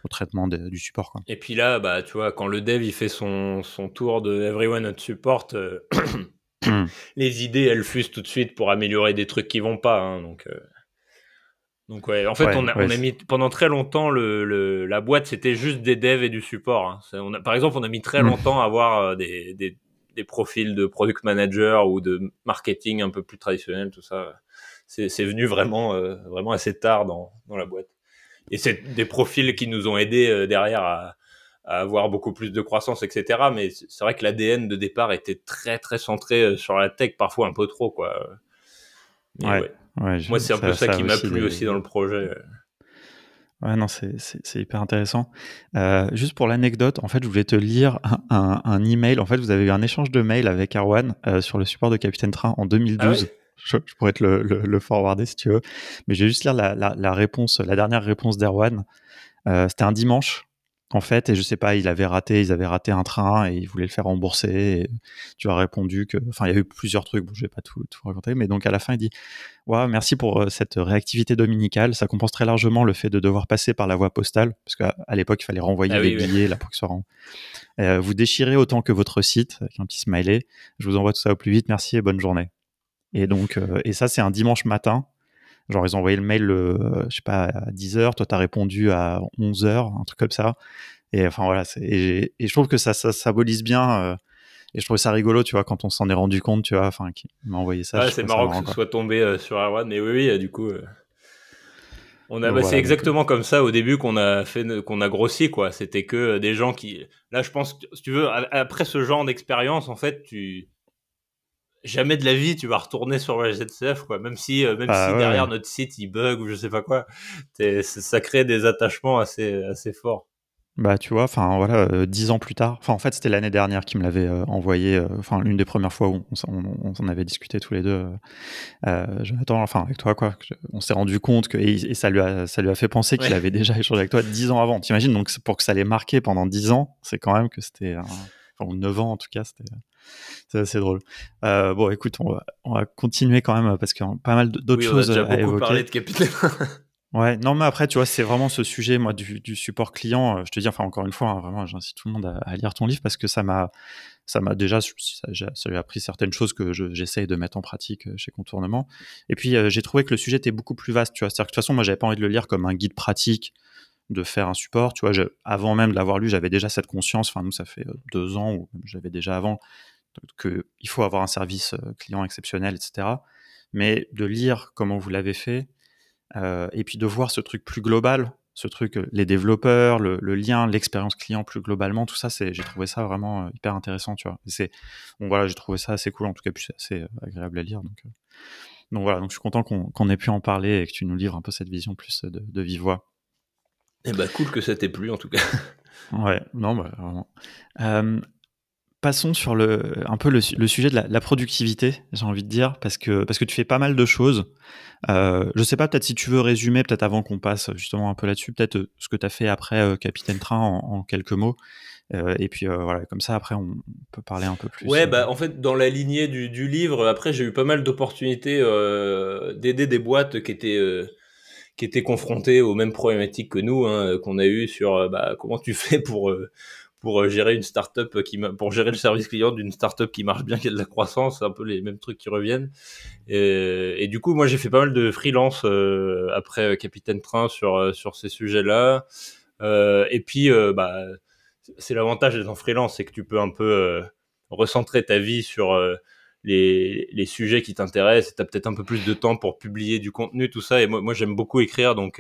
au traitement du support. Quoi. Et puis là, bah, tu vois, quand le dev il fait son, son tour de Everyone at Support, euh, les idées elles fusent tout de suite pour améliorer des trucs qui vont pas. Hein, donc. Donc ouais, en fait, on, a, on, a, mis pendant très longtemps le, la boîte, c'était juste des devs et du support. Hein. On a, par exemple, on a mis très mm. longtemps à avoir euh, des, des, des, profils de product manager ou de marketing un peu plus traditionnel, tout ça. C'est venu vraiment, euh, vraiment assez tard dans, dans la boîte. Et c'est des profils qui nous ont aidés euh, derrière à, à, avoir beaucoup plus de croissance, etc. Mais c'est vrai que l'ADN de départ était très très centré sur la tech, parfois un peu trop, quoi. ouais. Moi, c'est un peu ça, qui m'a plu aussi dans le projet. Ouais, non, c'est hyper intéressant. Euh, juste pour l'anecdote, en fait, je voulais te lire un, un, email. En fait, vous avez eu un échange de mails avec Arwan euh, sur le support de Capitaine Train en 2012. Ah je, pourrais te le, le, forwarder si tu veux. Mais je vais juste lire la, la, la réponse, la dernière réponse d'Erwan. Euh, C'était un dimanche en fait, et je sais pas, il avait raté, ils avaient raté un train et ils voulaient le faire rembourser. Et tu as répondu que, enfin, il y a eu plusieurs trucs, bon, je vais pas tout, tout raconter, mais donc à la fin, il dit, ouais, merci pour euh, cette réactivité dominicale, ça compense très largement le fait de devoir passer par la voie postale, parce qu'à l'époque, il fallait renvoyer ah des billets là pour que euh, vous déchirez autant que votre site, avec un petit smiley. Je vous envoie tout ça au plus vite, merci et bonne journée. Et donc, euh, et ça, c'est un dimanche matin. Genre, ils ont envoyé le mail, euh, je sais pas, à 10h, toi, tu as répondu à 11h, un truc comme ça. Et enfin, voilà. Et, et, je trouve que ça, ça symbolise bien euh, Et je trouvais ça rigolo, tu vois, quand on s'en est rendu compte, tu vois, enfin, qui m'a envoyé ça. C'est marrant que ce soit tombé sur Erwan, mais oui, oui, du coup. On a, bah, c'est exactement comme ça au début qu'on a fait, qu'on a grossi, quoi. C'était que des gens qui, là, je pense, si tu veux, après ce genre d'expérience, en fait, tu, jamais de la vie tu vas retourner sur la ZCF quoi. Même si euh, même bah si derrière notre site il bug ou je sais pas quoi ça crée des attachements assez assez forts. Bah tu vois enfin voilà euh, dix ans plus tard enfin en fait c'était l'année dernière qui me l'avait euh, envoyé enfin l'une des premières fois où on, on, avait discuté tous les deux Jonathan enfin avec toi quoi on s'est rendu compte que et, ça lui a ça lui a fait penser qu'il avait déjà échangé avec toi dix ans avant. T'imagines donc pour que ça l'ait marqué pendant dix ans c'est quand même que c'était enfin 9 ans en tout cas c'était c'est assez drôle. Euh, bon, écoute, on va, on va, continuer quand même parce qu'il y a pas mal d'autres choses on a déjà à beaucoup parlé de Capitaine. ouais, non, mais après, tu vois, c'est vraiment ce sujet, moi, du, du, support client. Euh, je te dis, enfin, encore une fois, hein, vraiment, j'incite tout le monde à, lire ton livre parce que ça m'a, ça m'a déjà, ça, ça appris certaines choses que j'essaye de mettre en pratique euh, chez Contournement. Et puis, j'ai trouvé que le sujet était beaucoup plus vaste, tu vois. C'est-à-dire que de toute façon, moi, j'avais pas envie de le lire comme un guide pratique de faire un support. Tu vois, avant même de l'avoir lu, j'avais déjà cette conscience. Enfin, nous, ça fait deux ans, ou j'avais déjà avant, qu'il faut avoir un service euh, client exceptionnel, etc. Mais de lire comment vous l'avez fait, euh, et puis de voir ce truc plus global, ce truc, euh, les développeurs, le, lien, l'expérience client plus globalement, tout ça, c'est, j'ai trouvé ça vraiment hyper intéressant, tu vois. C'est, bon voilà, j'ai trouvé ça assez cool, en tout cas, puis c'est assez agréable à lire, donc. donc voilà, donc je suis content qu'on, ait pu en parler et que tu nous livres un peu cette vision plus de, de vive voix. Eh bah cool que ça t'ait plu en tout cas. ouais, non, bah vraiment passons sur le, un peu le, sujet de la, productivité, j'ai envie de dire, parce que, parce que tu fais pas mal de choses. Euh, je sais pas, peut-être si tu veux résumer, peut-être avant qu'on passe justement un peu là-dessus, peut-être euh, ce que tu as fait après euh, Capitaine Train en, quelques mots. Euh, et puis voilà, comme ça, après, on peut parler un peu plus. Ouais, bah en fait, dans la lignée du, du livre, après, j'ai eu pas mal d'opportunités d'aider des boîtes qui étaient qui étaient confrontées aux mêmes problématiques que nous, hein, qu'on a eu sur bah, comment tu fais pour pour euh, gérer une startup qui pour gérer le service client d'une startup qui marche bien qui a de la croissance c'est un peu les mêmes trucs qui reviennent. Et, du coup moi j'ai fait pas mal de freelance euh, après euh, Capitaine Train sur sur ces sujets là euh, et puis bah c'est l'avantage d'être en freelance c'est que tu peux un peu recentrer ta vie sur les, les sujets qui t'intéressent. Tu as peut-être un peu plus de temps pour publier du contenu tout ça. Et moi, moi j'aime beaucoup écrire donc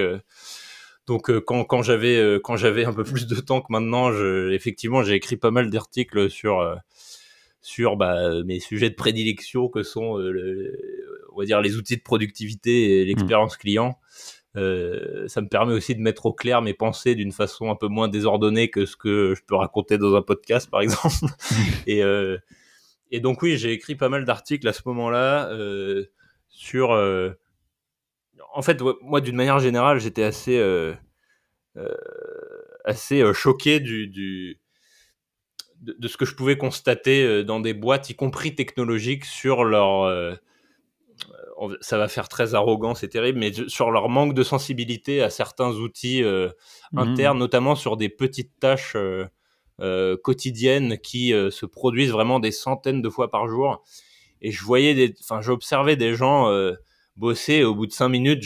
donc euh, quand, quand j'avais euh, quand j'avais un peu plus de temps que maintenant, je, effectivement, j'ai écrit pas mal d'articles sur euh, sur bah, mes sujets de prédilection que sont on va dire les outils de productivité et l'expérience client. Euh, ça me permet aussi de mettre au clair mes pensées d'une façon un peu moins désordonnée que ce que je peux raconter dans un podcast, par exemple. et, euh, et donc oui, j'ai écrit pas mal d'articles à ce moment-là euh, sur en fait, moi, d'une manière générale, j'étais assez, euh, euh, assez euh, choqué du, du de, ce que je pouvais constater dans des boîtes, y compris technologiques, sur leur. ça va faire très arrogant, c'est terrible, mais sur leur manque de sensibilité à certains outils mmh. internes, notamment sur des petites tâches quotidiennes qui se produisent vraiment des centaines de fois par jour. Et je voyais des. Enfin, j'observais des gens bosser. au bout de cinq minutes,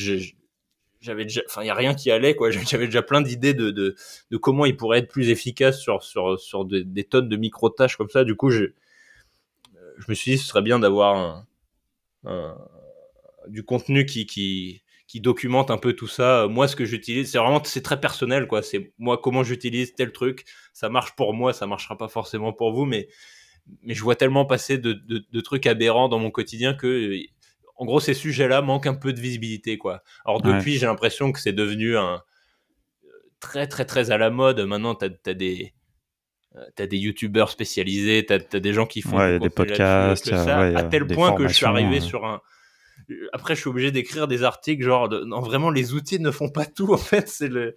j'avais enfin, il y a rien qui allait, quoi. J'avais déjà plein d'idées de, de, de, comment il pourrait être plus efficace sur, sur, sur des, tonnes de micro-tâches comme ça. Du coup, je, je me suis dit, ce serait bien d'avoir du contenu qui, qui, qui documente un peu tout ça. Moi, ce que j'utilise, c'est vraiment, c'est très personnel, quoi. C'est moi, comment j'utilise tel truc. Ça marche pour moi, ça marchera pas forcément pour vous, mais, mais je vois tellement passer de, de trucs aberrants dans mon quotidien que en gros, ces sujets-là manquent un peu de visibilité, quoi. Alors depuis, j'ai l'impression que c'est devenu un très très très à la mode. Maintenant, t'as as des euh, t'as des youtubeurs spécialisés, t'as as des gens qui font des podcasts, à tel point que je suis arrivé sur un. Après, je suis obligé d'écrire des articles genre non vraiment les outils ne font pas tout en fait, c'est le...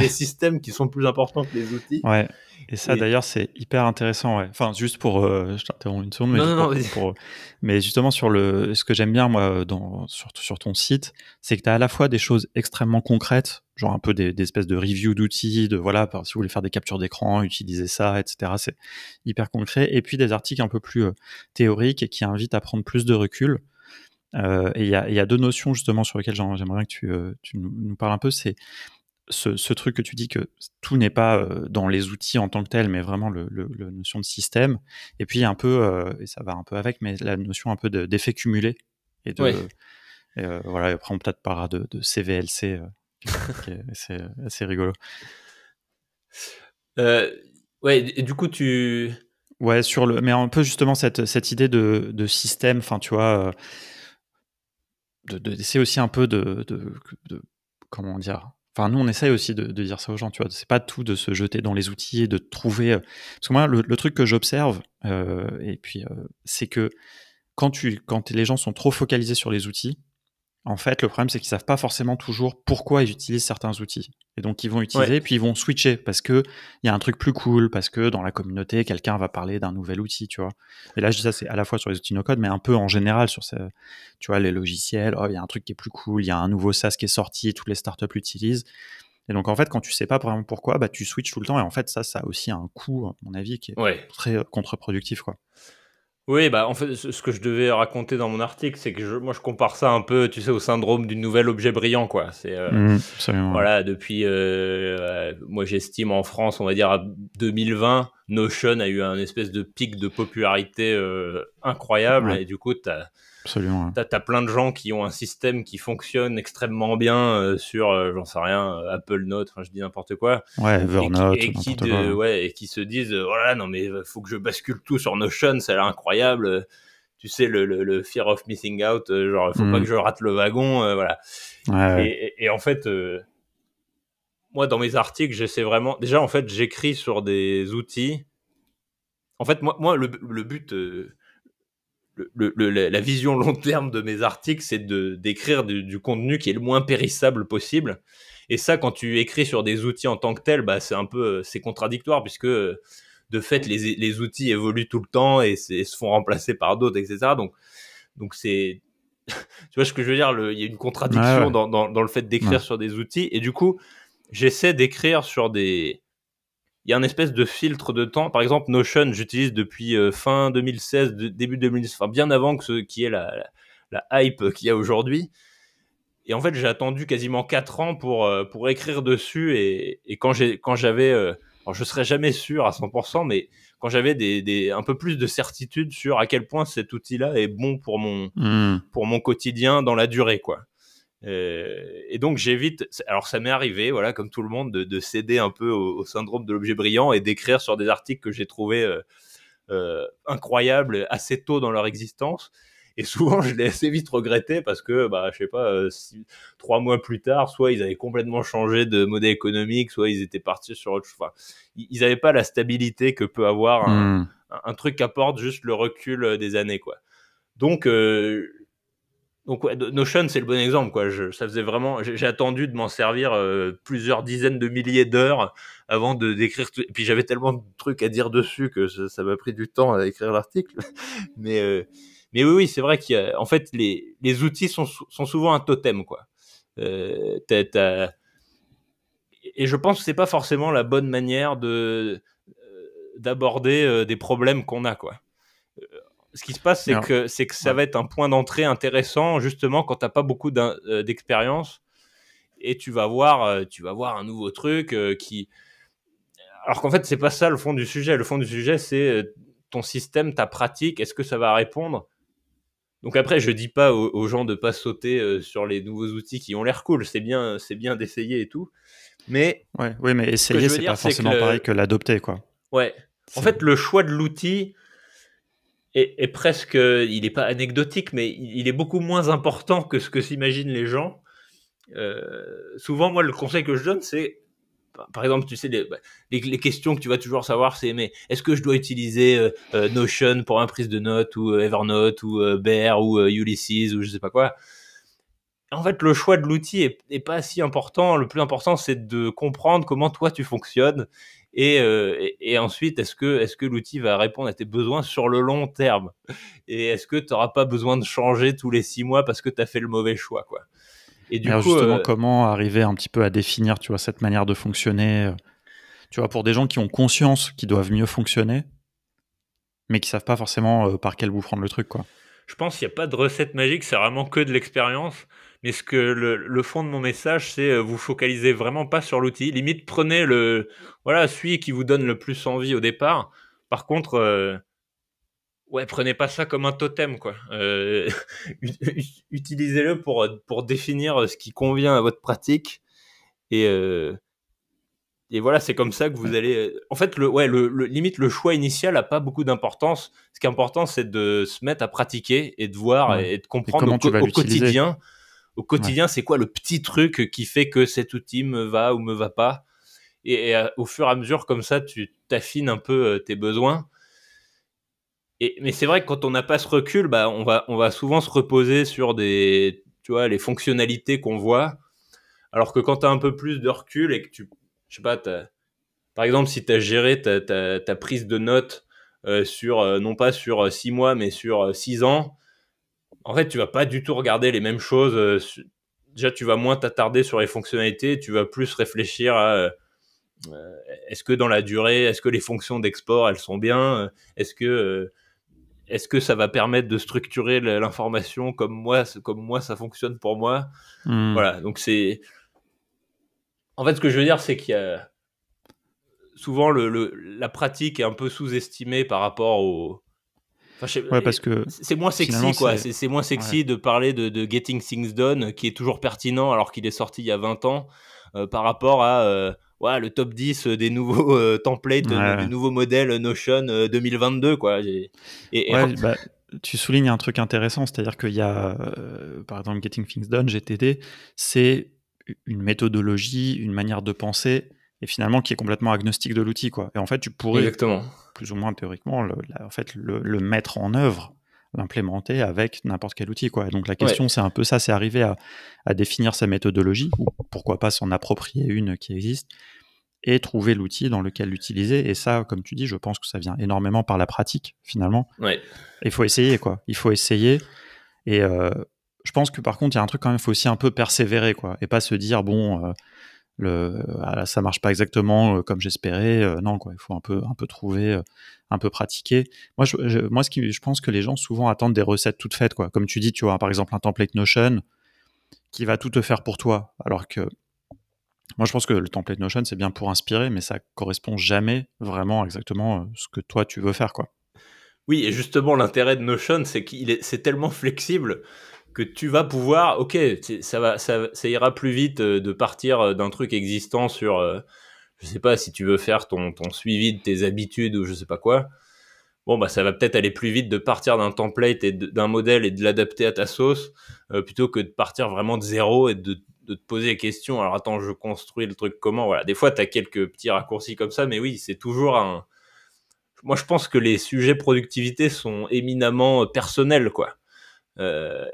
les systèmes qui sont plus importants que les outils. Ouais. Et ça, d'ailleurs, c'est hyper intéressant. Ouais. Enfin, juste pour, euh, je t'interromps une seconde, mais, non, non, pour, mais justement sur le, ce que j'aime bien moi, dans, sur, sur ton site, c'est que tu as à la fois des choses extrêmement concrètes, genre un peu des, des espèces de review d'outils, de voilà, si vous voulez faire des captures d'écran, utiliser ça, etc. C'est hyper concret. Et puis des articles un peu plus euh, théoriques et qui invitent à prendre plus de recul. Euh, et il y a, y a, deux notions justement sur lesquelles j'aimerais que tu, euh, tu nous parles un peu. C'est ce, truc que tu dis que tout n'est pas euh, dans les outils en tant que tel, mais vraiment le, notion de système. Et puis un peu, et ça va un peu avec, mais la notion un peu d'effet cumulé. Et de, voilà, après on peut-être parlera de, CVLC, c'est assez rigolo. ouais, et du coup tu. Ouais, sur le, mais un peu justement cette, cette idée de, de système, enfin tu vois, d'essayer aussi un peu de, de comment dire Enfin, nous, on essaye aussi de, dire ça aux gens, tu vois. C'est pas tout de se jeter dans les outils et de trouver. Euh, parce que moi, le, truc que j'observe, euh, et puis, euh, c'est que quand, tu, quand les gens sont trop focalisés sur les outils, en fait, le problème, c'est qu'ils savent pas forcément toujours pourquoi ils utilisent certains outils. Et donc, ils vont utiliser, puis ils vont switcher parce que il y a un truc plus cool, parce que dans la communauté, quelqu'un va parler d'un nouvel outil, tu vois. Et là, je dis ça, c'est à la fois sur les outils no-code, mais un peu en général sur ce, tu vois, les logiciels. Oh, il y a un truc qui est plus cool, il y a un nouveau SaaS qui est sorti, toutes les startups l'utilisent. Et donc, en fait, quand tu sais pas vraiment pourquoi, bah, tu switches tout le temps. Et en fait, ça, ça a aussi un coût, à mon avis, qui est très contre-productif, quoi. Oui, bah en fait, ce que je devais raconter dans mon article, c'est que moi je compare ça un peu, tu sais, au syndrome du nouvel objet brillant, quoi. C'est euh, mmh, voilà, depuis, euh, euh, moi j'estime en France, on va dire à 2020, Notion a eu un espèce de pic de popularité incroyable, et du coup, Absolument. T'as as plein de gens qui ont un système qui fonctionne extrêmement bien euh, sur, euh, j'en sais rien, euh, Apple Note, enfin je dis n'importe quoi. Ouais, Evernote. Et, qui, ouais, et qui se disent, voilà, oh non mais faut que je bascule tout sur Notion, l'air incroyable. Tu sais, le, le, fear of missing out, genre, faut pas mm. que je rate le wagon, voilà. Ouais, et, en fait, moi, dans mes articles, j'essaie vraiment. Déjà, en fait, j'écris sur des outils. En fait, moi, moi le, le but le, la vision long terme de mes articles, c'est de d'écrire du, contenu qui est le moins périssable possible. Et ça, quand tu écris sur des outils en tant que tel, bah, c'est un peu c'est contradictoire puisque de fait les, les, outils évoluent tout le temps et, se font remplacer par d'autres, etc. Donc donc c'est tu vois ce que je veux dire Il y a une contradiction Dans, dans, dans, le fait d'écrire sur des outils et du coup j'essaie d'écrire sur des il y a un espèce de filtre de temps. Par exemple, Notion, j'utilise depuis euh, fin 2016, début 2016, enfin bien avant que ce qui est la, la, hype qu'il y a aujourd'hui. Et en fait, j'ai attendu quasiment 4 ans pour, euh, pour écrire dessus. Et, et quand j'avais, euh, alors je serais jamais sûr à 100%, mais quand j'avais des, des, un peu plus de certitude sur à quel point cet outil-là est bon pour mon, mmh. pour mon quotidien dans la durée, quoi. Euh, et donc j'évite, alors ça m'est arrivé, voilà, comme tout le monde, de, céder un peu au, syndrome de l'objet brillant et d'écrire sur des articles que j'ai trouvé euh, euh, incroyables assez tôt dans leur existence. Et souvent, je l'ai assez vite regretté parce que, bah, je sais pas, trois mois plus tard, soit ils avaient complètement changé de modèle économique, soit ils étaient partis sur autre chose. Enfin, ils n'avaient pas la stabilité que peut avoir un, hmm. un, truc qui apporte juste le recul des années, quoi. Donc, donc Notion c'est le bon exemple quoi. Je, ça faisait vraiment, j'ai attendu de m'en servir euh, plusieurs dizaines de milliers d'heures avant de d'écrire. Et puis j'avais tellement de trucs à dire dessus que ça m'a pris du temps à écrire l'article. mais euh, mais oui oui c'est vrai qu'en fait les les outils sont sont souvent un totem quoi. Euh, Et je pense que c'est pas forcément la bonne manière de d'aborder des problèmes qu'on a quoi ce qui se passe, c'est que, c'est que ça va être un point d'entrée intéressant, justement, quand tu n'as pas beaucoup euh, d'expérience. Et tu vas voir, euh, tu vas voir un nouveau truc euh, qui. Alors qu'en fait, c'est pas ça le fond du sujet. Le fond du sujet, c'est ton système, ta pratique, est-ce que ça va répondre? Donc après, je dis pas aux, gens de pas sauter sur les nouveaux outils qui ont l'air cool. C'est bien, c'est bien d'essayer et tout. Mais ouais, oui, mais essayer, c'est pas forcément pareil que l'adopter, quoi. Ouais. En fait, le choix de l'outil, est, presque, il n'est pas anecdotique, mais il est beaucoup moins important que ce que s'imaginent les gens. Euh, souvent, moi, le conseil que je donne, c'est, par exemple, tu sais, les, bah, les, questions que tu vas toujours savoir, c'est, mais est-ce que je dois utiliser euh, euh, Notion pour un prise de notes, ou Evernote, ou Bear, ou Ulysses, ou je sais pas quoi? En fait, le choix de l'outil est, pas si important. Le plus important, c'est de comprendre comment toi tu fonctionnes euh, et, ensuite, est-ce que, est que l'outil va répondre à tes besoins sur le long terme? Et est-ce que tu n'auras pas besoin de changer tous les six mois parce que tu as fait le mauvais choix quoi? Et du coup, justement, euh, comment arriver un petit peu à définir tu vois, cette manière de fonctionner euh, tu vois, Pour des gens qui ont conscience qu'ils doivent mieux fonctionner, mais qui savent pas forcément par quel bout prendre le truc. quoi? Je pense qu'il n'y a pas de recette magique, c'est vraiment que de l'expérience. Mais ce que le, fond de mon message, c'est euh, vous focalisez vraiment pas sur l'outil. Limite, prenez le, voilà, celui qui vous donne le plus envie au départ. Par contre, euh, ouais, prenez pas ça comme un totem, quoi. Euh, utilisez-le pour, pour définir ce qui convient à votre pratique. Et, et voilà, c'est comme ça que vous allez. En fait, le, ouais, le, limite, le choix initial n'a pas beaucoup d'importance. Ce qui est important, c'est de se mettre à pratiquer et de voir et de comprendre au, quotidien au quotidien, c'est quoi le petit truc qui fait que cet outil me va ou me va pas? Et, euh, au fur et à mesure, comme ça, tu t'affines un peu euh, tes besoins. Et, mais c'est vrai que quand on n'a pas ce recul, bah, on, va, on va souvent se reposer sur des, tu vois, les fonctionnalités qu'on voit. Alors que quand tu as un peu plus de recul et que tu, je sais pas, par exemple, si tu as géré ta, ta, prise de notes euh, sur, non pas sur six mois, mais sur six ans, en fait, tu vas pas du tout regarder les mêmes choses. Euh, déjà, tu vas moins t'attarder sur les fonctionnalités, tu vas plus réfléchir à euh, euh, est-ce que dans la durée, est-ce que les fonctions d'export, elles sont bien Est-ce que est-ce que ça va permettre de structurer l'information comme moi, comme moi ça fonctionne pour moi? Hmm. Voilà, donc c'est. En fait, ce que je veux dire, c'est qu'il y a souvent le, la pratique est un peu sous-estimée par rapport au, ouais, parce que c'est moins sexy, quoi. C'est moins sexy de parler de, Getting Things Done, qui est toujours pertinent alors qu'il est sorti il y a 20 ans, euh, par rapport à euh, ouais, le top 10 des nouveaux euh, templates, du nouveau modèle Notion 2022, quoi. Et, bah, tu soulignes un truc intéressant, c'est-à-dire qu'il y a, par exemple, Getting Things Done, GTD, c'est une méthodologie, une manière de penser et finalement qui est complètement agnostique de l'outil quoi. Et en fait, tu pourrais Exactement. Plus ou moins théoriquement le, en fait le, mettre en œuvre, l'implémenter avec n'importe quel outil quoi. donc la question c'est un peu ça, c'est arriver à, à, définir sa méthodologie ou pourquoi pas s'en approprier une qui existe et trouver l'outil dans lequel l'utiliser. Et ça, comme tu dis, je pense que ça vient énormément par la pratique finalement. Il faut essayer quoi. Il faut essayer et euh, je pense que par contre, il y a un truc quand même, il faut aussi un peu persévérer, quoi, et pas se dire bon, euh, le ah, ça marche pas exactement euh, comme j'espérais euh, non quoi il faut un peu un peu trouver euh, un peu pratiquer. Moi je, moi ce qui je pense que les gens souvent attendent des recettes toutes faites quoi. Comme tu dis tu vois par exemple un template Notion qui va tout te faire pour toi. Alors que moi je pense que le template Notion c'est bien pour inspirer mais ça correspond jamais vraiment exactement ce que toi tu veux faire quoi. Oui et justement l'intérêt de Notion c'est qu'il est c'est tellement flexible que tu vas pouvoir, ok, ça va, ça, ira plus vite euh, de partir euh, d'un truc existant sur, euh, je sais pas, si tu veux faire ton, ton suivi de tes habitudes ou je sais pas quoi. Bon, bah, ça va peut-être aller plus vite de partir d'un template et d'un modèle et de l'adapter à ta sauce, plutôt que de partir vraiment de zéro et de, de, te poser des questions. Alors, attends, je construis le truc comment? Voilà. Des fois, tu as quelques petits raccourcis comme ça, mais oui, c'est toujours un. Moi, je pense que les sujets productivité sont éminemment personnels, quoi. Euh,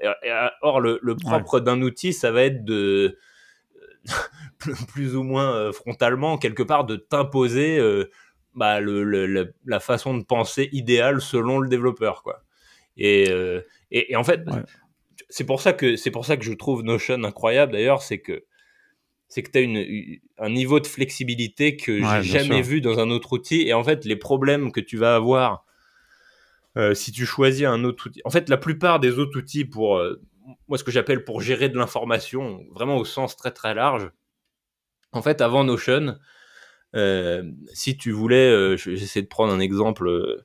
or, le, propre d'un outil, ça va être de plus ou moins euh, frontalement, quelque part, de t'imposer euh, bah, le, la façon de penser idéale selon le développeur, quoi. Et, et, en fait, c'est pour ça que c'est pour ça que je trouve Notion incroyable. D'ailleurs, c'est que c'est que tu as une, un niveau de flexibilité que j'ai jamais vu dans un autre outil. Et en fait, les problèmes que tu vas avoir euh, si tu choisis un autre outil, en fait, la plupart des autres outils pour, euh, moi, ce que j'appelle pour gérer de l'information, vraiment au sens très très large, en fait, avant Notion, euh, si tu voulais, j'essaie de prendre un exemple,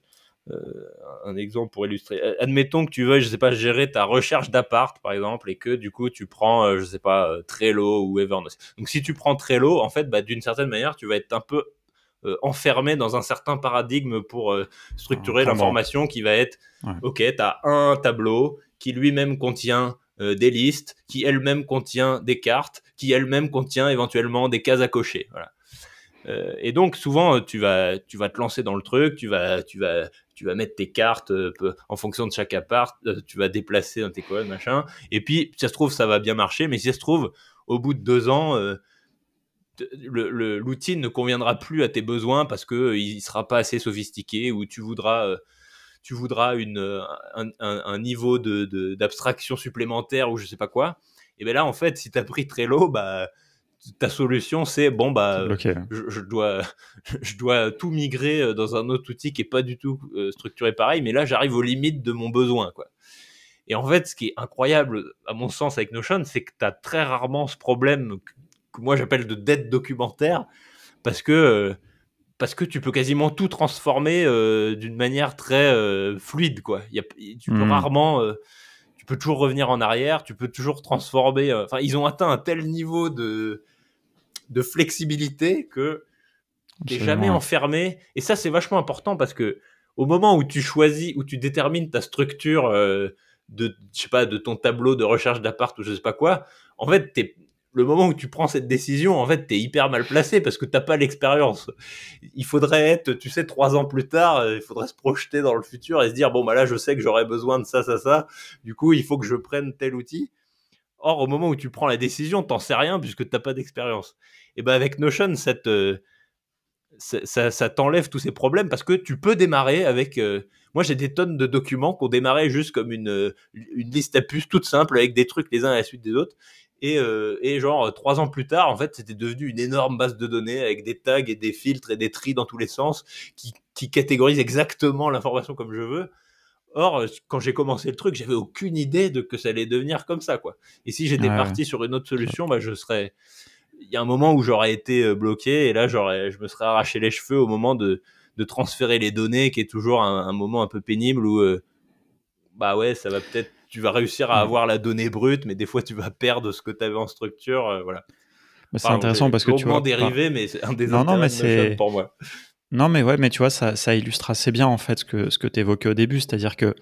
un exemple pour illustrer. Admettons que tu veuilles, je sais pas, gérer ta recherche d'appart, par exemple, et que du coup, tu prends, je sais pas, Trello ou Evernote. Donc, si tu prends Trello, en fait, bah, d'une certaine manière, tu vas être un peu enfermé dans un certain paradigme pour euh, structurer l'information qui va être, ok, tu as un tableau qui lui-même contient euh, des listes, qui elle-même contient des cartes, qui elle-même contient éventuellement des cases à cocher. Voilà. et donc souvent tu vas tu vas te lancer dans le truc, tu vas tu vas tu vas mettre tes cartes en fonction de chaque appart, tu vas déplacer un tes colonnes machin. Et puis si ça se trouve ça va bien marcher, mais si ça se trouve au bout de deux ans l'outil ne conviendra plus à tes besoins parce que euh, il sera pas assez sophistiqué ou tu voudras euh, tu voudras une, euh, un, niveau d'abstraction de, supplémentaire ou je sais pas quoi. Et bien là, en fait, si tu as pris Trello, bah, ta solution, c'est bon, bah, je, dois, je dois tout migrer dans un autre outil qui est pas du tout structuré pareil, mais là, j'arrive aux limites de mon besoin, quoi. Et en fait, ce qui est incroyable, à mon sens, avec Notion, c'est que tu as très rarement ce problème que, moi j'appelle de dette documentaire, parce que, euh, parce que tu peux quasiment tout transformer euh, d'une manière très euh, fluide. Quoi. Y a, tu peux hmm. rarement. tu peux toujours revenir en arrière, tu peux toujours transformer. Enfin, ils ont atteint un tel niveau de, de flexibilité que tu jamais enfermé. Et ça, c'est vachement important parce que au moment où tu choisis, où tu détermines ta structure de, je sais pas, de ton tableau de recherche d'appart ou je sais pas quoi, en fait, t'es, le moment où tu prends cette décision, en fait, t'es hyper mal placé parce que t'as pas l'expérience. Il faudrait être, tu sais, trois ans plus tard, euh, il faudrait se projeter dans le futur et se dire, bon, bah là, je sais que j'aurais besoin de ça, ça, ça. Du coup, il faut que je prenne tel outil. Or, au moment où tu prends la décision, t'en sais rien puisque t'as pas d'expérience. Et ben, avec Notion, euh, ça, ça, t'enlève tous ces problèmes parce que tu peux démarrer avec. Euh, moi, j'ai des tonnes de documents qu'on démarrait juste comme une, une liste à puces toute simple avec des trucs les uns à la suite des autres. Et, euh, et genre, trois ans plus tard, en fait, c'était devenu une énorme base de données avec des tags et des filtres et des tris dans tous les sens qui, qui catégorisent exactement l'information comme je veux. Or, quand j'ai commencé le truc, j'avais aucune idée de que ça allait devenir comme ça, quoi. Et si j'étais parti sur une autre solution, bah, je serais, il y a un moment où j'aurais été euh, bloqué et là j'aurais je me serais arraché les cheveux au moment de, de transférer les données qui est toujours un, moment un peu pénible où euh, bah ouais ça va peut-être tu vas réussir à avoir la donnée brute mais des fois tu vas perdre ce que tu avais en structure euh, voilà. C'est intéressant parce que tu vois dérivé mais c'est un des non, non mais c'est pour moi. Non mais ouais mais tu vois ça, ça illustre assez bien en fait ce que ce que tu évoquais au début. C'est-à-dire que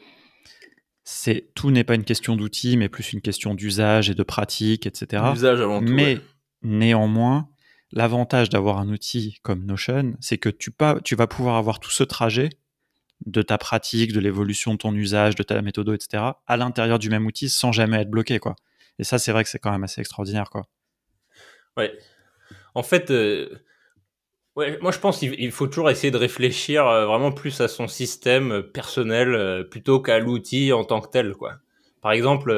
c'est tout n'est pas une question d'outils mais plus une question d'usage et de pratique etc Usage avant tout mais Néanmoins, l'avantage d'avoir un outil comme Notion, c'est que tu, tu vas pouvoir avoir tout ce trajet de ta pratique, de l'évolution de ton usage, de ta méthode, etc., à l'intérieur du même outil sans jamais être bloqué. Quoi. Et ça, c'est vrai que c'est quand même assez extraordinaire. Quoi. Ouais. En fait, euh, ouais, moi je pense qu'il faut toujours essayer de réfléchir euh, vraiment plus à son système personnel euh, plutôt qu'à l'outil en tant que tel. Quoi. Par exemple,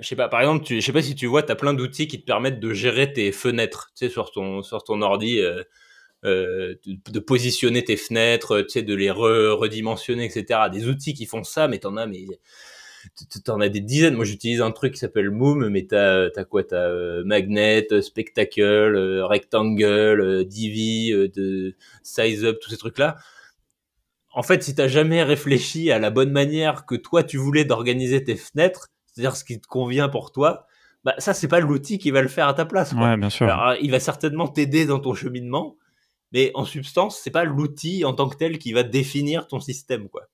je sais pas, tu, sais pas si tu vois, tu as plein d'outils qui te permettent de gérer tes fenêtres, sur ton, sur ton ordi, euh, de, positionner tes fenêtres, tu sais, de les redimensionner, etc. Des outils qui font ça, mais t'en as, mais t'en as des dizaines. Moi, j'utilise un truc qui s'appelle Moom, mais t'as, t'as quoi? T'as Magnet, Spectacle, Rectangle, Divi, de Size Up, tous ces trucs-là. En fait, si t'as jamais réfléchi à la bonne manière que toi tu voulais d'organiser tes fenêtres, c'est-à-dire ce qui te convient pour toi, bah ça c'est pas l'outil qui va le faire à ta place. Ouais, bien sûr. Alors, il va certainement t'aider dans ton cheminement, mais en substance c'est pas l'outil en tant que tel qui va définir ton système quoi.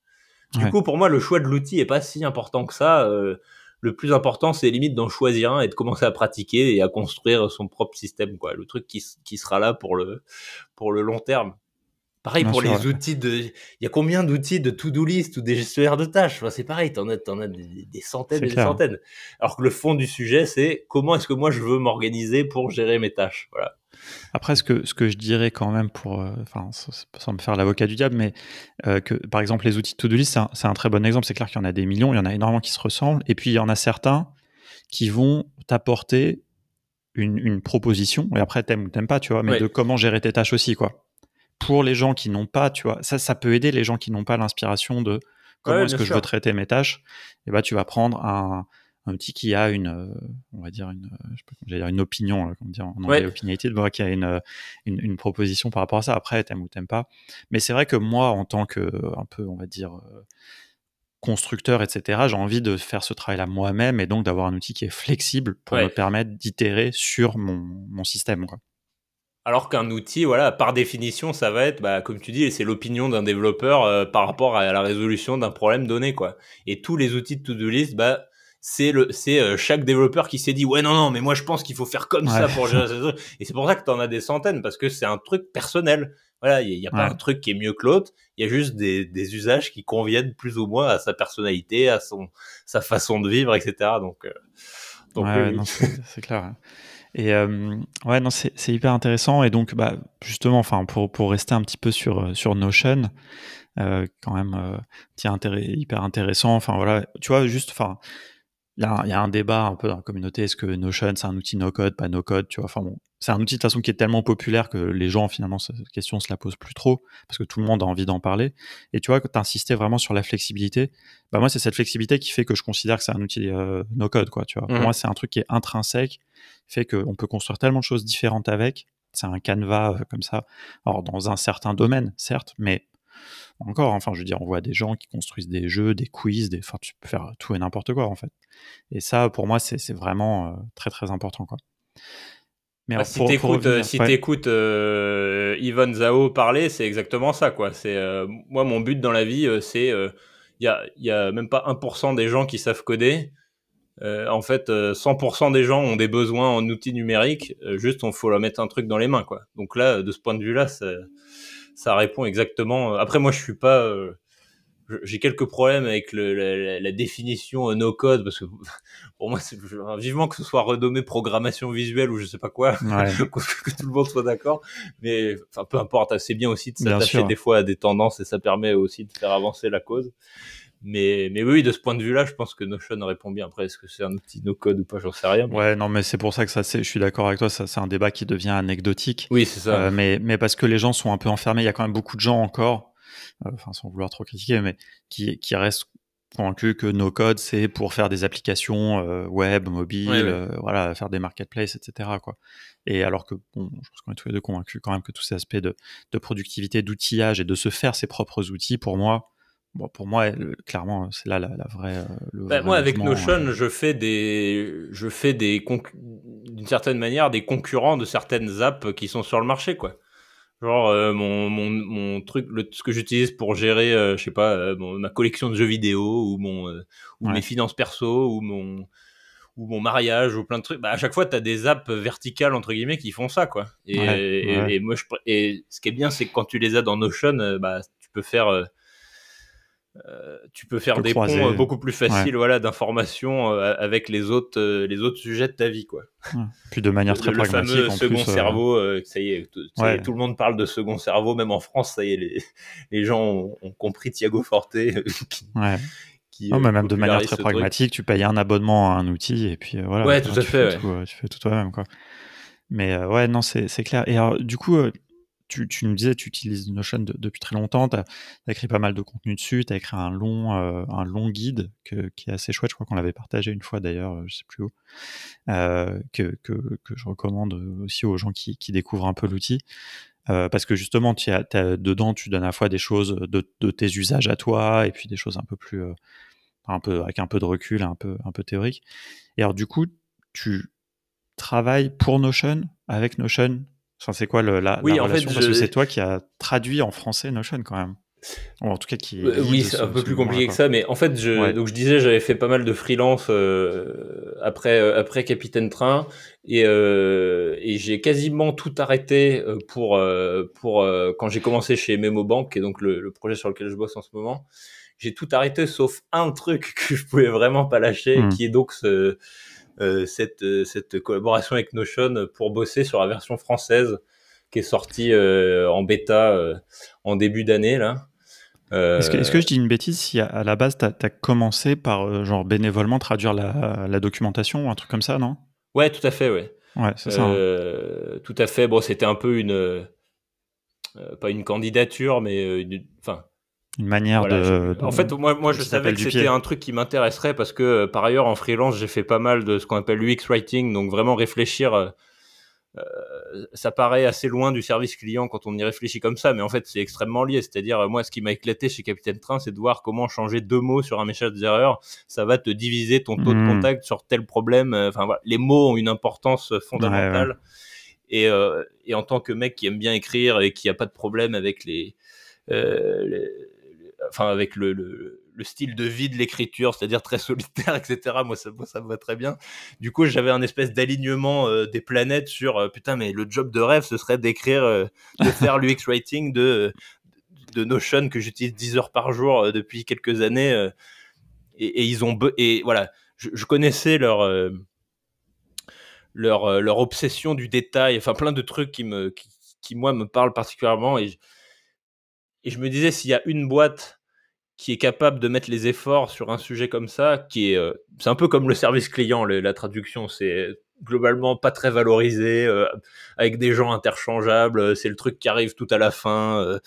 Du coup pour moi le choix de l'outil est pas si important que ça. Euh, le plus important c'est limite d'en choisir un et de commencer à pratiquer et à construire son propre système quoi. Le truc qui, qui sera là pour le pour le long terme. Pareil pour les outils de. Il y a combien d'outils de to-do list ou des gestionnaires de tâches? Enfin, C'est pareil, t'en as, en as des, centaines et des centaines. Alors que le fond du sujet, c'est comment est-ce que moi je veux m'organiser pour gérer mes tâches. Voilà. Après, ce que, ce que je dirais quand même pour, euh, enfin, sans me faire l'avocat du diable, mais euh, que par exemple les outils de to-do list, c'est un, très bon exemple. C'est clair qu'il y en a des millions, il y en a énormément qui se ressemblent, et puis il y en a certains qui vont t'apporter une, une, proposition, et après t'aimes ou t'aimes pas, tu vois, mais de comment gérer tes tâches aussi, quoi. Pour les gens qui n'ont pas, tu vois, ça, ça peut aider les gens qui n'ont pas l'inspiration de comment est-ce que je veux traiter mes tâches. Et bah, tu vas prendre un, un outil qui a une, euh, on va dire une, je dire une opinion, comme dire en anglais, opinionated, voilà, qui a une, une, une, proposition par rapport à ça. Après, t'aimes ou t'aimes pas. Mais c'est vrai que moi, en tant que, un peu, on va dire, euh, constructeur, etc., j'ai envie de faire ce travail-là moi-même et donc d'avoir un outil qui est flexible pour me permettre d'itérer sur mon, mon système. Quoi. Alors qu'un outil, voilà, par définition, ça va être, bah, comme tu dis, c'est l'opinion d'un développeur euh, par rapport à la résolution d'un problème donné, quoi. Et tous les outils de to-do list, bah, c'est le, c'est euh, chaque développeur qui s'est dit, ouais, non, non, mais moi, je pense qu'il faut faire comme ça pour gérer ça. Et c'est pour ça que tu en as des centaines, parce que c'est un truc personnel. Voilà, il n'y a, pas un truc qui est mieux que l'autre. Il y a juste des, des, usages qui conviennent plus ou moins à sa personnalité, à son, sa façon de vivre, etc. Donc, euh, donc c'est clair. Hein. Et euh, ouais, non, c'est hyper intéressant. Et donc, bah, justement, enfin, pour, pour rester un petit peu sur, euh, sur Notion, euh, quand même, euh, tiens, hyper intéressant. Enfin, voilà, tu vois, juste, enfin, il y, a un débat un peu dans la communauté. Est-ce que Notion, c'est un outil no-code, pas no-code Tu vois, enfin bon, c'est un outil de façon qui est tellement populaire que les gens, finalement, cette question se la posent plus trop parce que tout le monde a envie d'en parler. Et tu vois, tu insistais vraiment sur la flexibilité. Bah, moi, c'est cette flexibilité qui fait que je considère que c'est un outil euh, no-code, quoi. Tu vois, pour mmh. moi, c'est un truc qui est intrinsèque, fait qu'on peut construire tellement de choses différentes avec. C'est un canevas euh, comme ça. Alors, dans un certain domaine, certes, mais encore, enfin, je veux dire, on voit des gens qui construisent des jeux, des quiz, des, enfin, tu peux faire tout et n'importe quoi, en fait. Et ça, pour moi, c'est vraiment euh, très, très important, quoi. Mais bah, si t'écoutes, euh, si t'écoutes euh, Ivan Zhao parler, c'est exactement ça, quoi. C'est moi, mon but dans la vie, c'est il y a, y a même pas 1% des gens qui savent coder. en fait, 100% des gens ont des besoins en outils numériques. juste, on faut leur mettre un truc dans les mains, quoi. Donc là, de ce point de vue-là, ça répond exactement. Après, moi, je suis pas. Euh, j'ai quelques problèmes avec le, la, définition no code parce que pour moi, c'est vivement que ce soit renommé programmation visuelle ou je sais pas quoi, que, tout le monde soit d'accord. Mais enfin, peu importe. C'est bien aussi de s'attacher des fois à des tendances et ça permet aussi de faire avancer la cause. Mais, mais oui, de ce point de vue-là, je pense que Notion répond bien. Après, est-ce que c'est un outil no-code ou pas, j'en sais rien. Ouais, non, mais c'est pour ça que ça, je suis d'accord avec toi, ça, c'est un débat qui devient anecdotique. Oui, c'est ça. Euh, mais, mais parce que les gens sont un peu enfermés, il y a quand même beaucoup de gens encore, euh, enfin, sans vouloir trop critiquer, mais qui, qui restent convaincus que no-code, c'est pour faire des applications euh, web, mobile, voilà, faire des marketplaces, etc., quoi. Et alors que, bon, je pense qu'on est tous les deux convaincus quand même que tous ces aspects de, de productivité, d'outillage et de se faire ses propres outils, pour moi, Bon, pour moi, clairement, c'est là la, vraie. Euh, bah, moi, avec Notion, euh, je fais des, je fais des, d'une certaine manière, des concurrents de certaines apps qui sont sur le marché, quoi. Genre euh, mon, mon, mon, truc, le, ce que j'utilise pour gérer, je sais pas, ma collection de jeux vidéo ou mon, ou mes finances perso ou mon, ou mon mariage ou plein de trucs. Bah, à chaque fois, tu as des apps verticales entre guillemets qui font ça, quoi. Et, et, moi, je, et ce qui est bien, c'est que quand tu les as dans Notion, bah, tu peux faire euh, tu peux faire des ponts euh, beaucoup plus faciles voilà, d'informations euh, avec les autres, les autres sujets de ta vie. Quoi. Puis de manière très le, pragmatique. Le fameux second cerveau, ça y est, tout, le monde parle de second cerveau, même en France, ça y est, les, les gens ont, compris Thiago Forte. qui, non, mais même de manière très pragmatique, tu payes un abonnement à un outil et puis voilà. Ouais, tout à fait. tu fais tout toi-même. Quoi. Mais ouais, non, c'est clair. Et alors, du coup, tu, tu, nous disais, tu utilises Notion depuis très longtemps, tu as, écrit pas mal de contenu dessus, tu as écrit un long, euh, guide qui est assez chouette, je crois qu'on l'avait partagé une fois d'ailleurs, euh, je sais plus où, euh, que, je recommande aussi aux gens qui, découvrent un peu l'outil. Parce que justement, tu as, dedans, tu donnes à la fois des choses de, tes usages à toi et puis des choses un peu plus, un peu, avec un peu de recul, un peu, un peu théorique. Et alors, du coup, tu travailles pour Notion, avec Notion, Enfin, c'est quoi le, la, oui, en relation fait, Parce que c'est toi qui as traduit en français Notion quand même. en tout cas, qui. Euh, oui, c'est un peu plus compliqué que ça, mais en fait, je, donc je disais, j'avais fait pas mal de freelance euh, après euh, après Capitaine Train et, et j'ai quasiment tout arrêté pour pour quand j'ai commencé chez Memo Bank, et donc le, projet sur lequel je bosse en ce moment. J'ai tout arrêté sauf un truc que je pouvais vraiment pas lâcher, hmm. qui est donc ce euh, cette, euh, cette collaboration avec Notion pour bosser sur la version française qui est sortie euh, en bêta en début d'année là. Est-ce que, je dis une bêtise si à, la base tu as, commencé par genre bénévolement traduire la, la, documentation ou un truc comme ça, non? Ouais, tout à fait, ouais. Ouais, c'est ça. Hein. Tout à fait. Bon, c'était un peu une pas une candidature, mais enfin une manière de, En fait, moi, moi je savais que c'était un truc qui m'intéresserait parce que euh, par ailleurs en freelance, j'ai fait pas mal de ce qu'on appelle l'UX writing, donc vraiment réfléchir. Euh, euh, ça paraît assez loin du service client quand on y réfléchit comme ça, mais en fait c'est extrêmement lié. C'est-à-dire moi, ce qui m'a éclaté chez Capitaine Train, c'est de voir comment changer deux mots sur un message d'erreur, ça va te diviser ton taux de hmm. contact sur tel problème. Enfin voilà, les mots ont une importance fondamentale. Et, et, en tant que mec qui aime bien écrire et qui a pas de problème avec les, les enfin avec le, le, le, style de vie de l'écriture, c'est-à-dire très solitaire, etc. Moi, ça, ça me va très bien. Du coup, j'avais un espèce d'alignement euh, des planètes sur euh, putain, mais le job de rêve, ce serait d'écrire, euh, de faire l'UX writing de de Notion que j'utilise 10 heures par jour depuis quelques années. Et, et, ils ont et voilà, je, je connaissais leur leur leur obsession du détail, enfin plein de trucs qui me qui, qui moi me parlent particulièrement et et je me disais, s'il y a une boîte qui est capable de mettre les efforts sur un sujet comme ça, qui est, euh, c'est un peu comme le service client, la traduction, c'est globalement pas très valorisé, euh, avec des gens interchangeables, euh, c'est le truc qui arrive tout à la fin.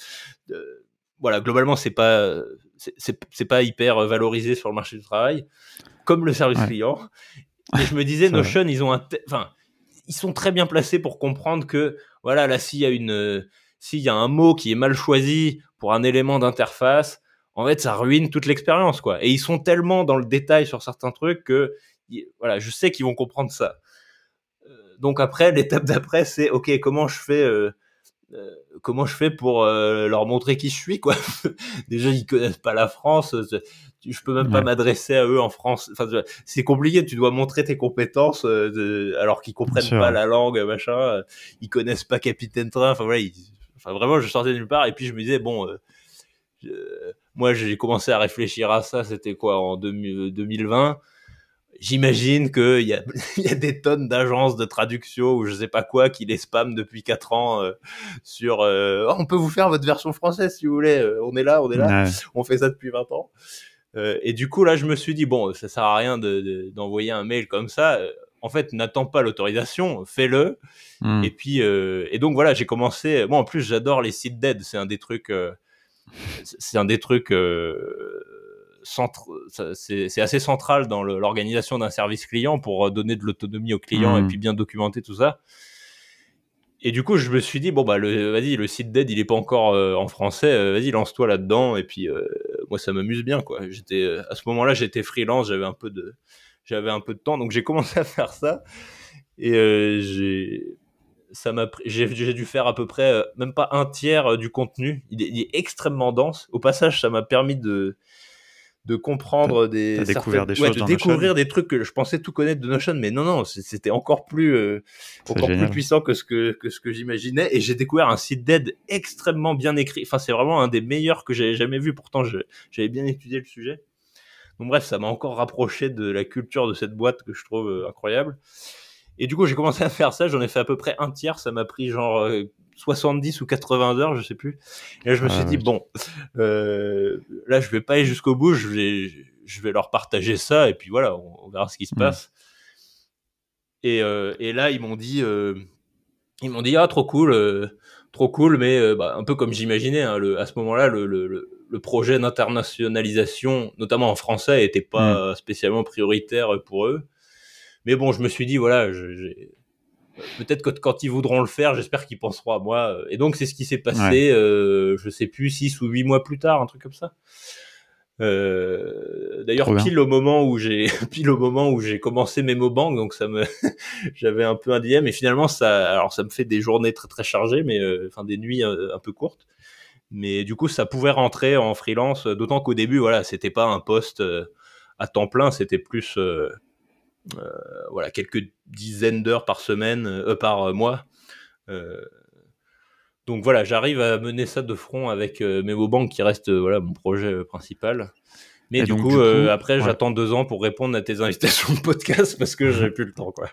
voilà, globalement, c'est pas, c'est pas hyper valorisé sur le marché du travail, comme le service client. Et je me disais, Notion, ils ont un, enfin, ils sont très bien placés pour comprendre que, voilà, là, s'il y a une, s'il y a un mot qui est mal choisi pour un élément d'interface, en fait, ça ruine toute l'expérience, quoi. Et ils sont tellement dans le détail sur certains trucs que, voilà, je sais qu'ils vont comprendre ça. Euh, donc après, l'étape d'après, c'est ok, comment je fais, euh, euh, comment je fais pour leur montrer qui je suis, quoi? Déjà, ils connaissent pas la France. Je peux même pas m'adresser à eux en France. Enfin, c'est compliqué. Tu dois montrer tes compétences alors qu'ils comprennent pas la langue, machin. Ils connaissent pas Capitaine Train. Enfin voilà. Enfin vraiment, je sortais de nulle part et puis je me disais bon moi, j'ai commencé à réfléchir à ça, c'était quoi, en 2020 J'imagine qu'il y a, y a des tonnes d'agences de traduction ou je sais pas quoi qui les spamment depuis 4 ans euh, sur euh, oh, on peut vous faire votre version française si vous voulez, euh, on est là, on est là, on fait ça depuis 20 ans. et du coup, là, je me suis dit, bon, ça sert à rien d'envoyer de, un mail comme ça. En fait, n'attends pas l'autorisation, fais-le. Hmm. Et puis, et donc voilà, j'ai commencé. Moi, en plus, j'adore les sites d'aide. C'est un des trucs c'est un des trucs euh, c'est assez central dans l'organisation d'un service client pour donner de l'autonomie au client et mmh. puis bien documenter tout ça. Et du coup, je me suis dit bon bah vas-y, le site d'aide il est pas encore euh, en français, euh, vas-y lance-toi là-dedans et puis moi ça m'amuse bien quoi. J'étais à ce moment-là j'étais freelance, j'avais un peu de j'avais un peu de temps donc j'ai commencé à faire ça et j'ai ça m'a j'ai dû faire à peu près euh, même pas un tiers euh, du contenu. Il est, extrêmement dense. Au passage ça m'a permis de de comprendre des choses de découvrir des trucs que je pensais tout connaître de Notion mais non non c'était encore plus euh, encore plus puissant que ce que, que ce que j'imaginais. Et j'ai découvert un site d'aide extrêmement bien écrit. Enfin c'est vraiment un des meilleurs que j'avais jamais vu. Pourtant j'avais bien étudié le sujet. Donc bref ça m'a encore rapproché de la culture de cette boîte que je trouve incroyable et du coup, j'ai commencé à faire ça. J'en ai fait à peu près un tiers. Ça m'a pris genre 70 euh, ou 80 heures, je sais plus. Et là, je me suis ah, dit, bon, euh, là, je vais pas aller jusqu'au bout. Je vais, je vais leur partager ça. Et puis voilà, on, verra ce qui se passe. Et, euh, et, là, ils m'ont dit, euh, ils m'ont dit, ah, trop cool, trop cool, mais bah, un peu comme j'imaginais. Hein, à ce moment-là, le, le, le, projet d'internationalisation, notamment en français, était pas spécialement prioritaire pour eux. Mais bon, je me suis dit, voilà, peut-être que quand ils voudront le faire, j'espère qu'ils penseront à moi. Et donc, c'est ce qui s'est passé, euh, je sais plus, six ou huit mois plus tard, un truc comme ça. Euh, D'ailleurs, pile au moment où j'ai, pile au moment où j'ai commencé MemoBank, donc ça me, j'avais un peu un DM et finalement ça, alors ça me fait des journées très très chargées, mais euh, enfin des nuits euh, un, peu courtes. Mais du coup, ça pouvait rentrer en freelance, d'autant qu'au début, voilà, c'était pas un poste à temps plein, c'était plus voilà, quelques dizaines d'heures par semaine, euh, par mois. Euh, donc voilà, j'arrive à mener ça de front avec Memobank qui reste voilà mon projet principal. Mais du, coup, après, j'attends deux ans pour répondre à tes invitations de podcast parce que j'ai plus le temps, quoi.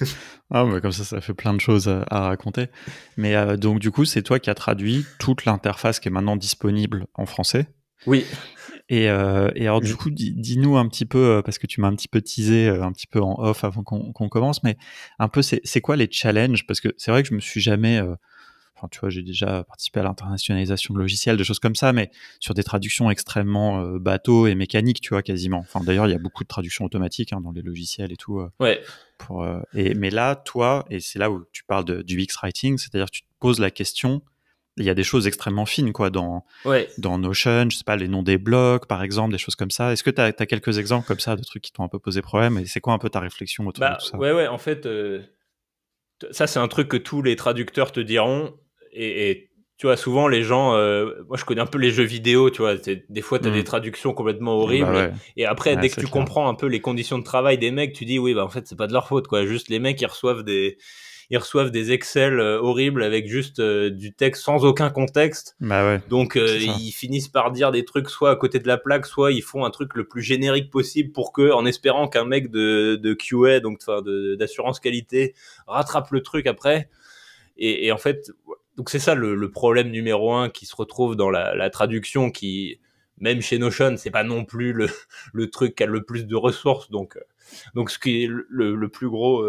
ah, mais comme ça, ça fait plein de choses à, raconter. Mais donc, du coup, c'est toi qui as traduit toute l'interface qui est maintenant disponible en français. Oui. Et, euh, et alors, du coup, dis-nous un petit peu, euh, parce que tu m'as un petit peu teasé, euh, un petit peu en off avant qu'on commence, mais un peu, c'est quoi les challenges? Parce que c'est vrai que je me suis jamais. Euh, enfin, tu vois, j'ai déjà participé à l'internationalisation de logiciels, des choses comme ça, mais sur des traductions extrêmement bateaux et mécaniques, tu vois, quasiment. Enfin, d'ailleurs, il y a beaucoup de traductions automatiques hein, dans les logiciels et tout. ouais. Pour, et, mais là, toi, et c'est là où tu parles de, du X-Writing, c'est-à-dire tu te poses la question il y a des choses extrêmement fines quoi dans dans Notion, je sais pas les noms des blocs par exemple, des choses comme ça. Est-ce que tu as, quelques exemples comme ça de trucs qui t'ont un peu posé problème et c'est quoi un peu ta réflexion autour bah, de tout ça? Ouais ouais, en fait euh, ça c'est un truc que tous les traducteurs te diront et, tu vois souvent les gens euh, moi je connais un peu les jeux vidéo, tu vois, des fois tu as des mmh. traductions complètement bah horribles et après dès que tu comprends un peu les conditions de travail des mecs, tu dis oui bah en fait c'est pas de leur faute quoi, juste les mecs ils reçoivent des ils reçoivent des Excel euh, horribles avec juste euh, du texte sans aucun contexte. Bah ouais, Donc euh, ils finissent par dire des trucs soit à côté de la plaque, soit ils font un truc le plus générique possible pour que, en espérant qu'un mec de, de QA, donc d'assurance qualité, rattrape le truc après. Et, et en fait, donc c'est ça le, le, problème numéro un qui se retrouve dans la, la traduction qui même chez Notion, c'est pas non plus le, le truc qui a le plus de ressources. Donc, donc ce qui est le, le plus gros,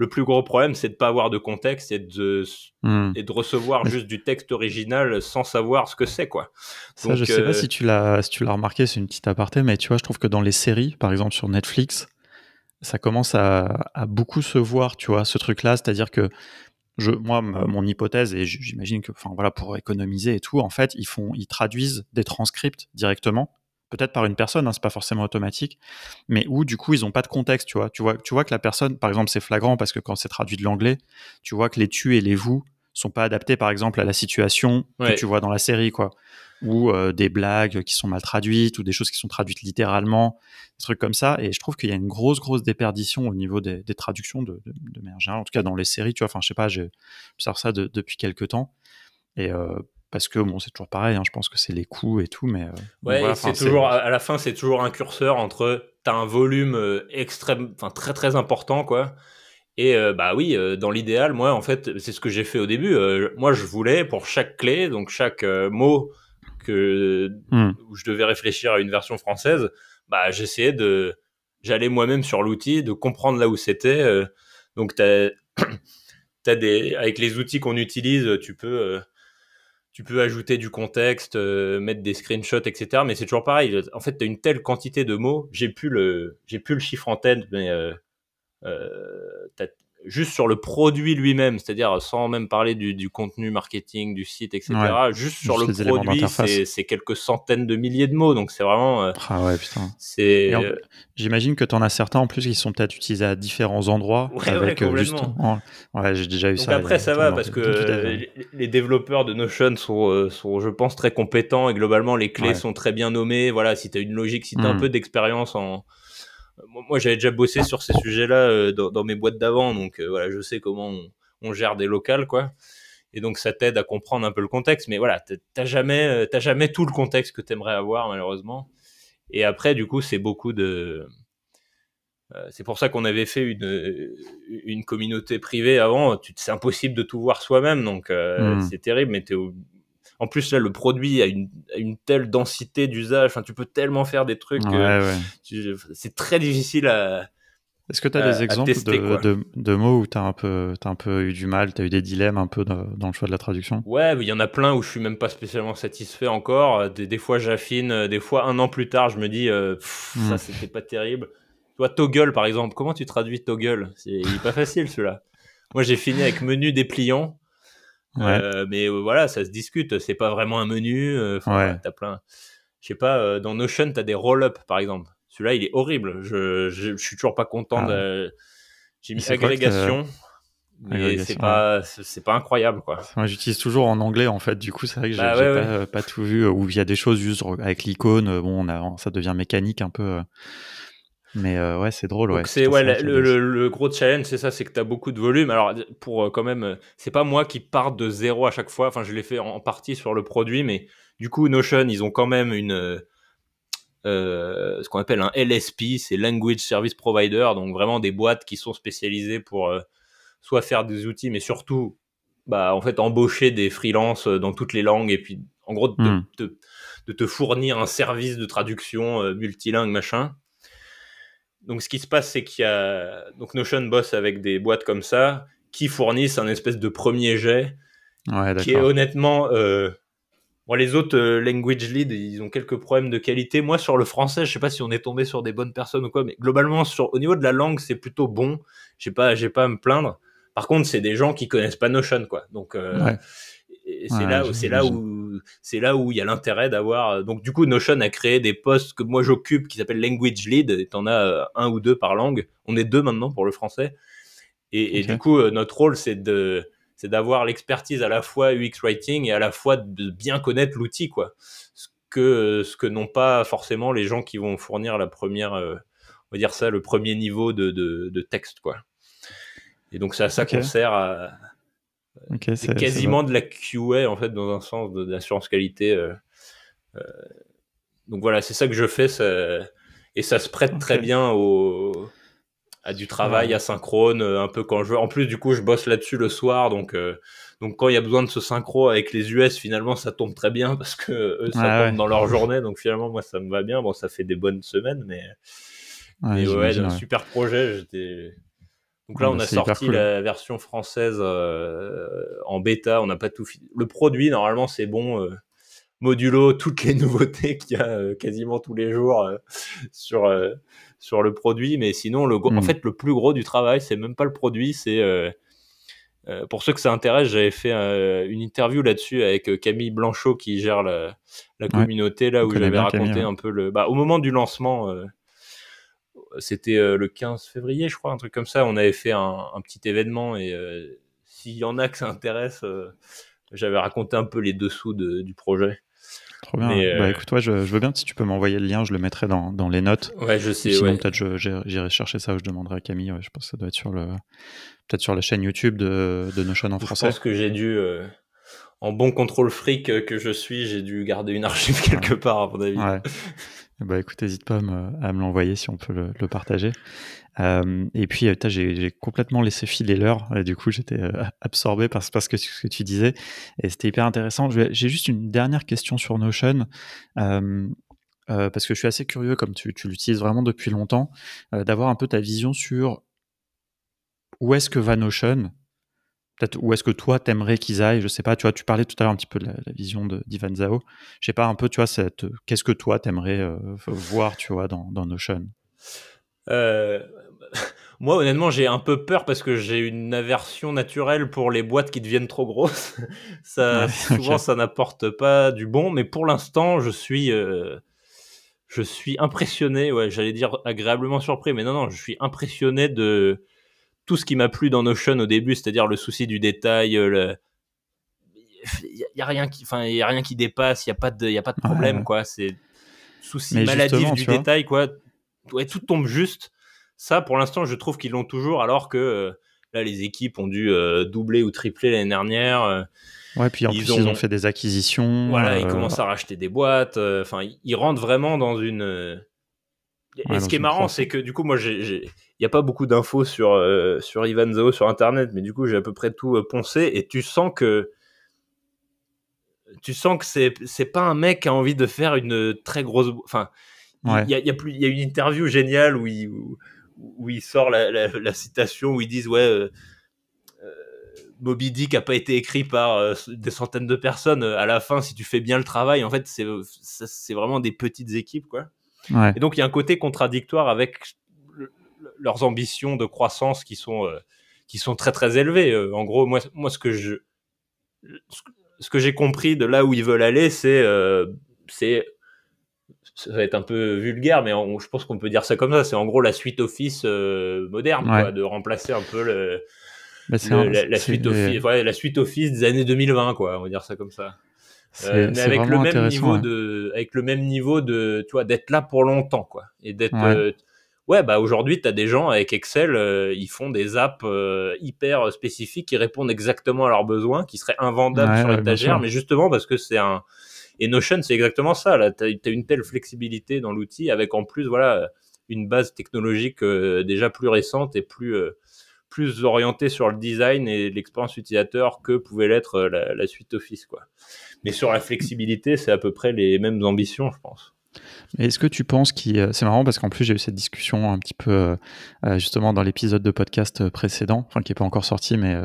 le plus gros problème, c'est de pas avoir de contexte et de, hmm. et de recevoir juste du texte original sans savoir ce que c'est, quoi. Ça, je sais pas si tu l'as, si tu l'as remarqué, c'est une petite aparté, mais tu vois, je trouve que dans les séries, par exemple sur Netflix, ça commence à, beaucoup se voir, tu vois, ce truc-là, c'est-à-dire que je, moi, mon hypothèse, et j'imagine que, enfin voilà, pour économiser et tout, en fait, ils font, ils traduisent des transcripts directement, peut-être par une personne, hein, c'est pas forcément automatique, mais où du coup ils ont pas de contexte, tu vois. Tu vois, tu vois que la personne, par exemple, c'est flagrant parce que quand c'est traduit de l'anglais, tu vois que les tu et les vous sont pas adaptés, par exemple, à la situation que tu vois dans la série, quoi ou euh, des blagues qui sont mal traduites ou des choses qui sont traduites littéralement, des trucs comme ça. Et je trouve qu'il y a une grosse, grosse déperdition au niveau des, traductions de, de, manière générale, en tout cas dans les séries, tu vois. Enfin, je sais pas, j'observe ça depuis quelques temps. Et euh, parce que bon, c'est toujours pareil, hein, je pense que c'est les coûts et tout, mais. Euh, ouais, c'est toujours, à la fin, c'est toujours un curseur entre tu as un volume extrême, enfin très, très important, quoi. Et bah oui, dans l'idéal, moi, en fait, c'est ce que j'ai fait au début. moi, je voulais pour chaque clé, donc chaque mot que hmm. où je devais réfléchir à une version française, bah j'essayais de j'allais moi-même sur l'outil, de comprendre là où c'était. Euh, donc t'as as des avec les outils qu'on utilise, tu peux euh, tu peux ajouter du contexte, euh, mettre des screenshots, etc. Mais c'est toujours pareil. En fait, tu une telle quantité de mots. J'ai plus le, j'ai plus le chiffre en tête, mais euh, juste sur le produit lui-même, c'est-à-dire sans même parler du, contenu marketing, du site, etc. juste sur le produit, c'est quelques centaines de milliers de mots, donc c'est vraiment. Euh, ah ouais, putain. C'est. J'imagine que tu en as certains en plus qui sont peut-être utilisés à différents endroits. Ouais, avec euh, juste... ouais, j'ai déjà eu donc ça. Après, ça va parce que les développeurs de Notion sont, euh, sont, je pense, très compétents et globalement les clés sont très bien nommées. Voilà, si tu as une logique, si tu as un hmm. peu d'expérience en moi, j'avais déjà bossé sur ces sujets-là euh, dans, mes boîtes d'avant, donc euh, voilà, je sais comment on, gère des locales, quoi. Et donc ça t'aide à comprendre un peu le contexte, mais voilà, t'as jamais, euh, t'as jamais tout le contexte que t'aimerais avoir malheureusement. Et après, du coup, c'est beaucoup de, c'est pour ça qu'on avait fait une, une communauté privée avant. C'est impossible de tout voir soi-même, donc hmm. c'est terrible, mais t'es en plus, là, le produit a une, une telle densité d'usage. Enfin, tu peux tellement faire des trucs. c'est très difficile à. Est-ce que tu as des exemples de, de, mots où tu as, un peu, as un peu eu du mal, tu as eu des dilemmes un peu dans, le choix de la traduction? Ouais, il y en a plein où je suis même pas spécialement satisfait encore. Des, des fois, j'affine. Des fois, un an plus tard, je me dis, euh, ça, hmm. c'était pas terrible. Toi, toggle, par exemple, comment tu traduis toggle? C'est pas facile, celui-là. Moi, j'ai fini avec menu dépliant. Euh, mais euh, voilà, ça se discute. C'est pas vraiment un menu. Euh, t'as plein. Je sais pas. dans Notion, t'as des roll-up par exemple. Celui-là, il est horrible. Je, je, suis toujours pas content. Ah de... J'ai mis agrégation. Mais c'est pas, c'est pas incroyable, quoi. Moi, j'utilise toujours en anglais, en fait. Du coup, c'est vrai que j'ai bah pas, pas, tout vu. Où il y a des choses juste avec l'icône. Bon, on a, ça devient mécanique un peu. Mais euh, ouais, c'est drôle. Ouais. C'est ouais, le, le, gros challenge, c'est ça, c'est que tu as beaucoup de volume. Alors, pour euh, quand même, euh, c'est pas moi qui parte de zéro à chaque fois. Enfin, je l'ai fait en, partie sur le produit, mais du coup, Notion, ils ont quand même une. ce qu'on appelle un LSP, c'est Language Service Provider, donc vraiment des boîtes qui sont spécialisées pour soit faire des outils, mais surtout, bah, en fait, embaucher des freelances dans toutes les langues et puis, en gros, de, hmm. de te fournir un service de traduction multilingue, machin donc, ce qui se passe, c'est qu'il y a. Donc, Notion bosse avec des boîtes comme ça qui fournissent un espèce de premier jet qui est honnêtement. Euh... Bon, les autres euh, language lead, ils ont quelques problèmes de qualité. Moi, sur le français, je sais pas si on est tombé sur des bonnes personnes ou quoi, mais globalement, sur, au niveau de la langue, c'est plutôt bon. J'ai pas, j'ai pas à me plaindre. Par contre, c'est des gens qui connaissent pas Notion, quoi. Donc, euh, c'est là, c'est là où, c'est là où il y a l'intérêt d'avoir. Donc, du coup, Notion a créé des postes que moi j'occupe qui s'appellent language lead. Et t'en as euh, un ou deux par langue. On est deux maintenant pour le français. Et, du coup, euh, notre rôle, c'est de, c'est d'avoir l'expertise à la fois UX writing et à la fois de bien connaître l'outil, quoi. Ce que, ce que n'ont pas forcément les gens qui vont fournir la première, euh, on va dire ça, le premier niveau de, de, texte, quoi. Et donc, c'est à ça qu'on sert à, c'est quasiment de la QA en fait dans un sens de, l'assurance qualité. Euh, euh, donc voilà, c'est ça que je fais et ça se prête très bien au, à du travail asynchrone, un peu quand je veux. En plus, du coup, je bosse là-dessus le soir, donc Donc quand il y a besoin de ce synchro avec les US, finalement, ça tombe très bien parce que eux, ça tombe dans leur journée. Donc finalement, moi, ça me va bien. Bon, ça fait des bonnes semaines, mais, ouais, ouais, un super projet. J'étais. Donc là, on bah, a sorti la version française euh, en bêta. On n'a pas tout fini. Le produit, normalement, c'est bon. Euh, modulo toutes les nouveautés qu'il y a euh, quasiment tous les jours sur sur le produit. Mais sinon, le en hmm. fait, le plus gros du travail, c'est même pas le produit, c'est pour ceux que ça intéresse, j'avais fait une interview là-dessus avec Camille Blanchot qui gère la, communauté là où j'avais raconté un peu le. Bah, au moment du lancement, c'était le 15 février, je crois, un truc comme ça. On avait fait un, petit événement et s'il y en a que ça intéresse, j'avais raconté un peu les dessous du projet. Trop bien. bah, écoute, toi, je, veux bien si tu peux m'envoyer le lien, je le mettrai dans, les notes. Ouais, je sais. Sinon, peut-être j'irai chercher ça ou je demanderai à Camille. je pense que ça doit être sur le, peut-être sur la chaîne YouTube de, de Notion en français. Je pense que j'ai dû, euh, en bon contrôle fric que je suis, j'ai dû garder une archive quelque part, à mon avis. Bah écoute, n'hésite pas à me, l'envoyer si on peut le, partager. Euh, et puis, euh, j'ai complètement laissé filer l'heure. Du coup, j'étais absorbé par, parce que ce que tu disais. Et c'était hyper intéressant. J'ai juste une dernière question sur Notion. parce que je suis assez curieux, comme tu l'utilises vraiment depuis longtemps, d'avoir un peu ta vision sur où est-ce que va Notion Peut-être où est-ce que toi t'aimerais qu'ils aillent Je sais pas. Tu vois, tu parlais tout à l'heure un petit peu de la, vision d'Ivan Zao. Je sais pas un peu, tu vois, cette, qu'est-ce que toi t'aimerais euh, voir, tu vois, dans, Notion? Euh, Moi, honnêtement, j'ai un peu peur parce que j'ai une aversion naturelle pour les boîtes qui deviennent trop grosses. ça, souvent, ça n'apporte pas du bon. Mais pour l'instant, je suis, euh, je suis impressionné. Ouais, j'allais dire agréablement surpris, mais non, non, je suis impressionné de tout ce qui m'a plu dans Notion au début, c'est-à-dire le souci du détail, euh, le... il y a rien qui, enfin, il y a rien qui dépasse, il y a pas de, il y a pas de problème, quoi. C'est souci maladif du détail, quoi. Ouais, tout tombe juste. Ça, pour l'instant, je trouve qu'ils l'ont toujours, alors que euh, là, les équipes ont dû euh, doubler ou tripler l'année dernière. Ouais, puis en ils plus, ont... ils ont fait des acquisitions. Voilà, ils commencent à racheter des boîtes. Enfin, ils rentrent vraiment dans une et ce qui est marrant, c'est que du coup, moi, il n'y a pas beaucoup d'infos sur, euh, sur Ivan Zao sur Internet, mais du coup, j'ai à peu près tout euh, poncé, et tu sens que tu sens que c'est c'est pas un mec qui a envie de faire une très grosse enfin il y, a, y, a plus y a une interview géniale où il où, il sort la, la, citation où ils disent ouais euh, Moby Dick a pas été écrit par des centaines de personnes à la fin si tu fais bien le travail en fait c'est c'est vraiment des petites équipes quoi. Et donc il y a un côté contradictoire avec leurs ambitions de croissance qui sont euh, qui sont très très élevées. Euh, en gros, moi moi ce que je ce que j'ai compris de là où ils veulent aller, c'est euh, c'est ça va être un peu vulgaire, mais je pense qu'on peut dire ça comme ça. C'est en gros la suite Office moderne, quoi, de remplacer un peu le, bah, la, suite Office, la suite Office des années 2020, quoi. On va dire ça comme ça. Euh, mais avec le même niveau de, avec le même niveau de, tu vois, d'être là pour longtemps, quoi, et d'être, ouais. Euh, bah aujourd'hui, tu as des gens avec Excel, euh, ils font des apps hyper spécifiques qui répondent exactement à leurs besoins, qui seraient invendables sur l'étagère, mais justement parce que c'est un, et Notion, c'est exactement ça. Là, tu as, une telle flexibilité dans l'outil, avec en plus, voilà, une base technologique déjà plus récente et plus plus orientée sur le design et l'expérience utilisateur que pouvait l'être la, la, suite Office, quoi. Mais sur la flexibilité, c'est à peu près les mêmes ambitions, je pense. Est-ce que tu penses qu'il. Euh, c'est marrant parce qu'en plus, j'ai eu cette discussion un petit peu euh, euh, justement dans l'épisode de podcast précédent, enfin qui n'est pas encore sorti, mais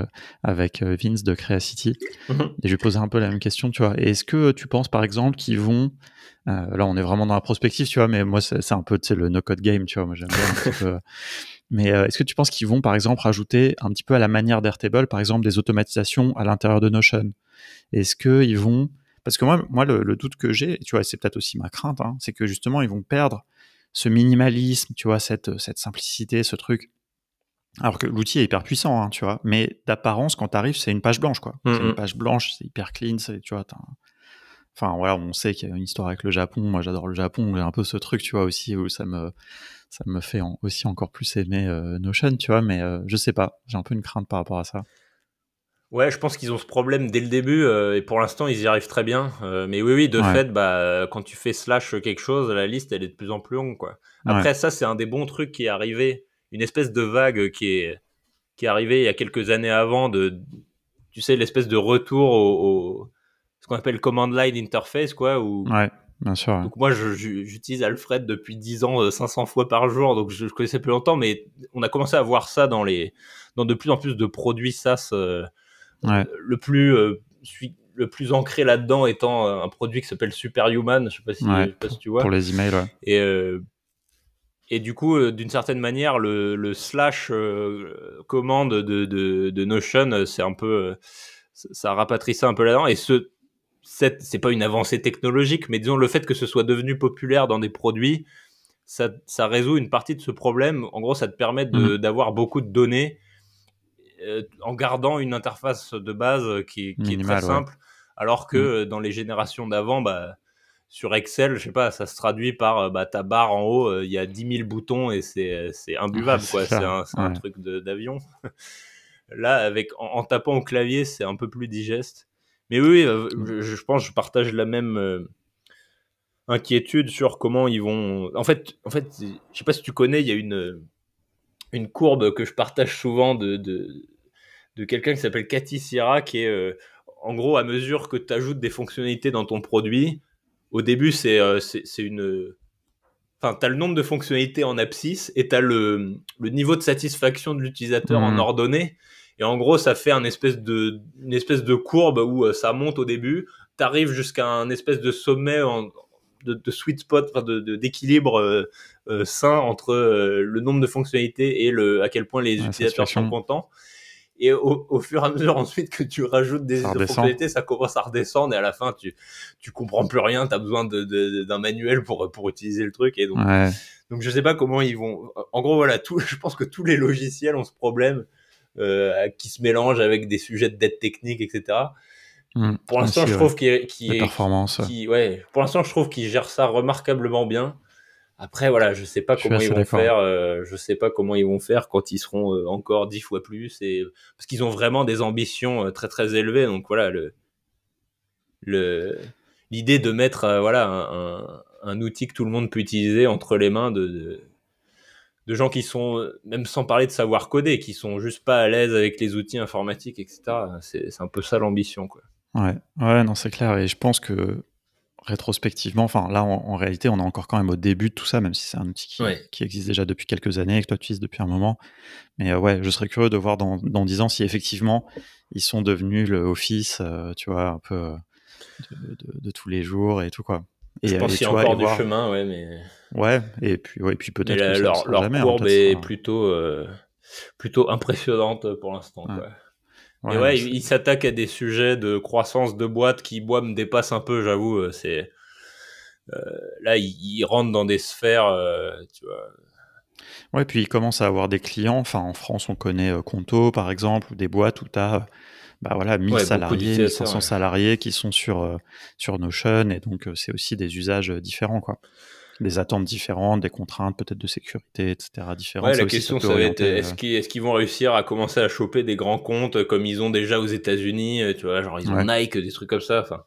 avec Vince de Creacity. Mhm. Et je lui posais un peu la même question, tu vois. Est-ce que tu penses par exemple qu'ils vont. là, on est vraiment dans la prospective, tu vois, mais moi, c'est un peu le no-code game, tu vois. Moi, j'aime bien un petit peu. Mais est-ce que tu penses qu'ils vont, par exemple, rajouter un petit peu à la manière d'Airtable, par exemple, des automatisations à l'intérieur de Notion? Est-ce qu'ils vont parce que moi, moi le, doute que j'ai, tu vois, c'est peut-être aussi ma crainte, hein, c'est que justement ils vont perdre ce minimalisme, tu vois, cette, cette simplicité, ce truc. Alors que l'outil est hyper puissant, hein, tu vois, mais d'apparence, quand tu arrives, c'est une page blanche, quoi. C'est une page blanche, c'est hyper clean, c'est, tu vois, enfin voilà, on sait qu'il y a une histoire avec le Japon. Moi, j'adore le Japon. J'ai un peu ce truc, tu vois, aussi où ça me ça me fait aussi encore plus aimer euh, Notion, tu vois. Mais euh, je sais pas, j'ai un peu une crainte par rapport à ça. Ouais, je pense qu'ils ont ce problème dès le début euh, et pour l'instant ils y arrivent très bien. Euh, mais oui, oui, de fait, bah, quand tu fais slash quelque chose, la liste elle est de plus en plus longue. Quoi. Après, ça, c'est un des bons trucs qui est arrivé, une espèce de vague qui est, qui est arrivée il y a quelques années avant de tu sais, l'espèce de retour au, ce qu'on appelle command line interface, quoi. Où, ouais, bien sûr. Donc moi, j'utilise Alfred depuis 10 ans, 500 euh, fois par jour, donc je, connaissais plus longtemps, mais on a commencé à voir ça dans les, dans de plus en plus de produits SaaS. Euh, le plus, euh, le plus ancré là-dedans étant un produit qui s'appelle Superhuman, je sais pas si, sais pas si tu vois. Pour les emails, ouais. Et et du coup, euh, d'une certaine manière, le, le slash euh, commande de, de, de Notion, euh, c'est un peu, ça rapatrie ça un peu là-dedans. Et ce, c'est pas une avancée technologique, mais disons le fait que ce soit devenu populaire dans des produits, ça, ça résout une partie de ce problème. En gros, ça te permet mmh. d'avoir beaucoup de données en gardant une interface de base qui, qui est très simple, alors que mmh. dans les générations d'avant, bah sur Excel, je sais pas, ça se traduit par euh, bah, ta barre en haut, euh, il y a 10 000 boutons et c'est, euh, c'est imbuvable, quoi. C'est un, un, truc d'avion. Là, avec, en, tapant au clavier, c'est un peu plus digeste. Mais oui, je, je, pense que je partage la même inquiétude sur comment ils vont. En fait, en fait, je sais pas si tu connais, il y a une, une courbe que je partage souvent de, de, de quelqu'un qui s'appelle Cathy Sierra, qui est en gros à mesure que tu ajoutes des fonctionnalités dans ton produit, au début, c'est euh, une. Enfin, tu as le nombre de fonctionnalités en abscisse et tu as le, le, niveau de satisfaction de l'utilisateur en mmh. ordonnée. Et en gros, ça fait un espèce de, une espèce de courbe où euh, ça monte au début. Tu arrives jusqu'à un espèce de sommet en, de, de, sweet spot, d'équilibre de, euh, sain entre le nombre de fonctionnalités et le, à quel point les utilisateurs sont contents. Et au, fur et à mesure ensuite que tu rajoutes des fonctionnalités, ça commence à redescendre et à la fin tu tu comprends plus rien, tu as besoin d'un de, d'un manuel pour pour utiliser le truc et donc donc je sais pas comment ils vont. En gros voilà, tout, je pense que tous les logiciels ont ce problème euh, qui se mélange avec des sujets de dette technique, etc. Hmm. pour l'instant, je trouve qu'il qui qui, ouais, pour l'instant, je trouve qu'ils gèrent ça remarquablement bien. Après, voilà, je sais pas comment ils vont faire. Euh, je sais pas comment ils vont faire quand ils seront euh, encore dix fois plus, et parce qu'ils ont vraiment des ambitions euh, très très élevées. Donc voilà, le le l'idée de mettre voilà un, un, outil que tout le monde peut utiliser entre les mains de, de, gens qui sont même sans parler de savoir coder, qui sont juste pas à l'aise avec les outils informatiques, etc. C'est un peu ça l'ambition, quoi. Ouais, ouais, non, c'est clair. Et je pense que rétrospectivement, enfin là en, réalité on est encore quand même au début de tout ça, même si c'est un outil qui, existe déjà depuis quelques années que toi tu utilises depuis un moment. Mais euh, ouais, je serais curieux de voir dans, dans 10 ans si effectivement ils sont devenus le office, euh, tu vois, un peu euh, de, tous les jours et tout quoi. Et, je pense qu'il y a encore du chemin, ouais, mais. Ouais, et puis, ouais, puis peut-être. leur, leur hein, courbe est plutôt, plutôt impressionnante pour l'instant. Ouais. Ouais, ouais, il, s'attaque à des sujets de croissance de boîte qui, moi, me dépassent un peu, j'avoue. Euh, c'est euh, là, il, rentre dans des sphères, euh, tu vois. Ouais, puis il commence à avoir des clients. Enfin, en France, on connaît Conto, par exemple, ou des boîtes où tu as bah voilà, 1000 salariés, 1500 salariés qui sont sur, sur Notion. Et donc, c'est aussi des usages différents, quoi des attentes différentes, des contraintes peut-être de sécurité, etc. différentes. Ouais, la question, ça va être est-ce euh, qu'ils est vont réussir à commencer à choper des grands comptes comme ils ont déjà aux États-Unis, euh, tu vois, genre ils ont Nike, des trucs comme ça. Enfin,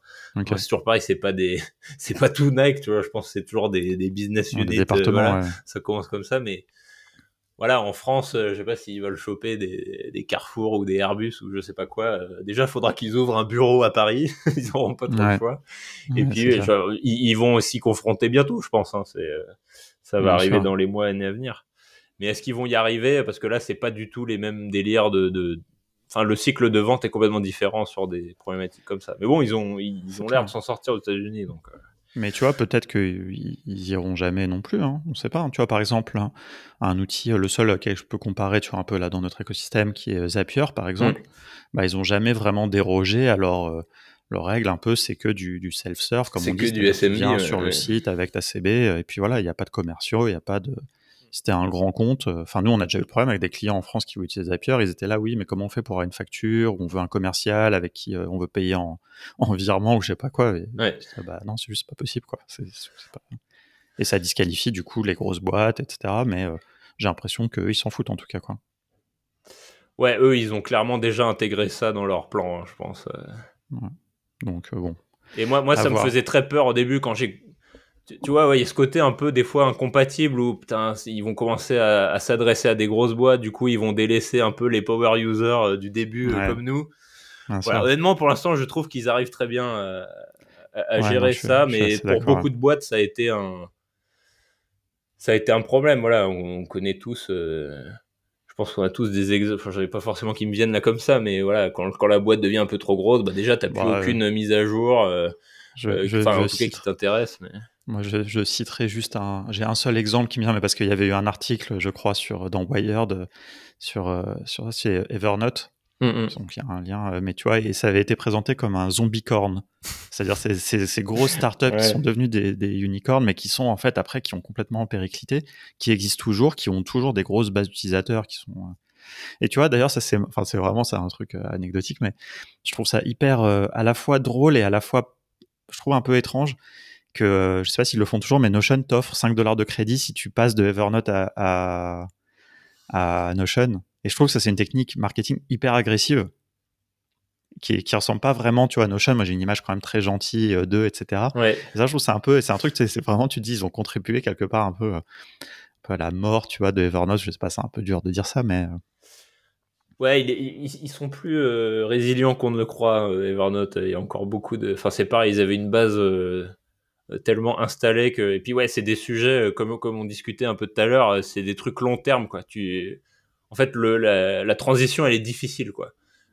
c'est toujours pareil, c'est pas des, c'est pas tout Nike, tu vois. Je pense que c'est toujours des, des business units. Des euh, départements, Ça commence comme ça, mais voilà, en France, euh, je sais pas s'ils veulent choper des, des, Carrefour ou des Airbus ou je sais pas quoi. Euh, déjà, il faudra qu'ils ouvrent un bureau à Paris. ils n'auront pas trop de choix. Et puis, ils, vont aussi confronter bientôt, je pense. Hein. Euh, ça va arriver dans les mois et années à venir. Mais est-ce qu'ils vont y arriver? Parce que là, c'est pas du tout les mêmes délires de, de... Enfin, le cycle de vente est complètement différent sur des problématiques comme ça. Mais bon, ils ont, ils ont l'air de s'en sortir aux États-Unis, donc. Mais tu vois, peut-être qu'ils iront jamais non plus. Hein. On ne sait pas. Hein. Tu vois, par exemple, un, outil, le seul auquel je peux comparer, tu vois, un peu là dans notre écosystème, qui est Zapier, par exemple, mmh. bah, ils n'ont jamais vraiment dérogé à leur, euh, leur règle un peu, c'est que du, du self-serve, comme on dit. C'est que du SMB. sur le site avec ta CB, et puis voilà, il n'y a pas de commerciaux, il n'y a pas de c'était un grand compte. Euh, enfin, nous, on a déjà eu le problème avec des clients en France qui voulaient utiliser Zapier. Ils étaient là, oui, mais comment on fait pour avoir une facture? On veut un commercial avec qui euh, on veut payer en, en, virement ou je sais pas quoi. Et, bah, non, c'est juste pas possible, quoi. Et ça disqualifie du coup les grosses boîtes, etc. Mais euh, j'ai l'impression qu'eux, ils s'en foutent en tout cas, quoi. Ouais, eux, ils ont clairement déjà intégré ça dans leur plan, hein, je pense. Donc, bon. Et moi, moi ça me faisait très peur au début quand j'ai tu, vois, il y a ce côté un peu des fois incompatible où putain, ils vont commencer à, s'adresser à des grosses boîtes, du coup ils vont délaisser un peu les power users euh, du début euh, comme nous. honnêtement, pour l'instant, je trouve qu'ils arrivent très bien à, gérer ça, mais pour beaucoup de boîtes, ça a été un, ça a été un problème. Voilà, on, connaît tous. Euh, je pense qu'on a tous des exemples. Enfin, j'avais pas forcément qui me viennent là comme ça, mais voilà, quand, quand la boîte devient un peu trop grosse, bah déjà, t'as plus aucune mise à jour. Euh, je, euh, enfin, en tout cas, qui t'intéresse. Mais... Moi, je, je, citerai juste un. J'ai un seul exemple qui me vient, mais parce qu'il y avait eu un article, je crois, sur dans Wired sur sur c'est Evernote Mm, mm. Donc il y a un lien, euh, mais tu vois, et ça avait été présenté comme un zombie corn. C'est-à-dire ces, ces, grosses startups qui sont devenues des, des, unicorns, mais qui sont en fait après qui ont complètement périclité, qui existent toujours, qui ont toujours des grosses bases d'utilisateurs qui sont. Euh, et tu vois, d'ailleurs, ça c'est, enfin c'est vraiment ça un truc euh, anecdotique, mais je trouve ça hyper à la fois drôle et à la fois, je trouve un peu étrange que je sais pas s'ils le font toujours, mais Notion t'offre 5 dollars de crédit si tu passes de Evernote à, à, à Notion. Et je trouve que ça, c'est une technique marketing hyper agressive qui, qui ressemble pas vraiment, tu vois, à Notion. Moi, j'ai une image quand même très gentille euh, d'eux, etc. Ouais. Et ça, je trouve c'est un peu, c'est un truc, c'est vraiment, tu te dis, ils ont contribué quelque part un peu, euh, un peu à la mort, tu vois, de Evernote. Je sais pas, c'est un peu dur de dire ça, mais. Euh. Ouais, ils, sont plus résilients qu'on ne le croit, Evernote. Il y a encore beaucoup de. Enfin, c'est pareil, ils avaient une base tellement installée que. Et puis, ouais, c'est des sujets, comme, comme on discutait un peu tout à l'heure, c'est des trucs long terme, quoi. Tu en fait, le, la, transition, elle est difficile, quoi.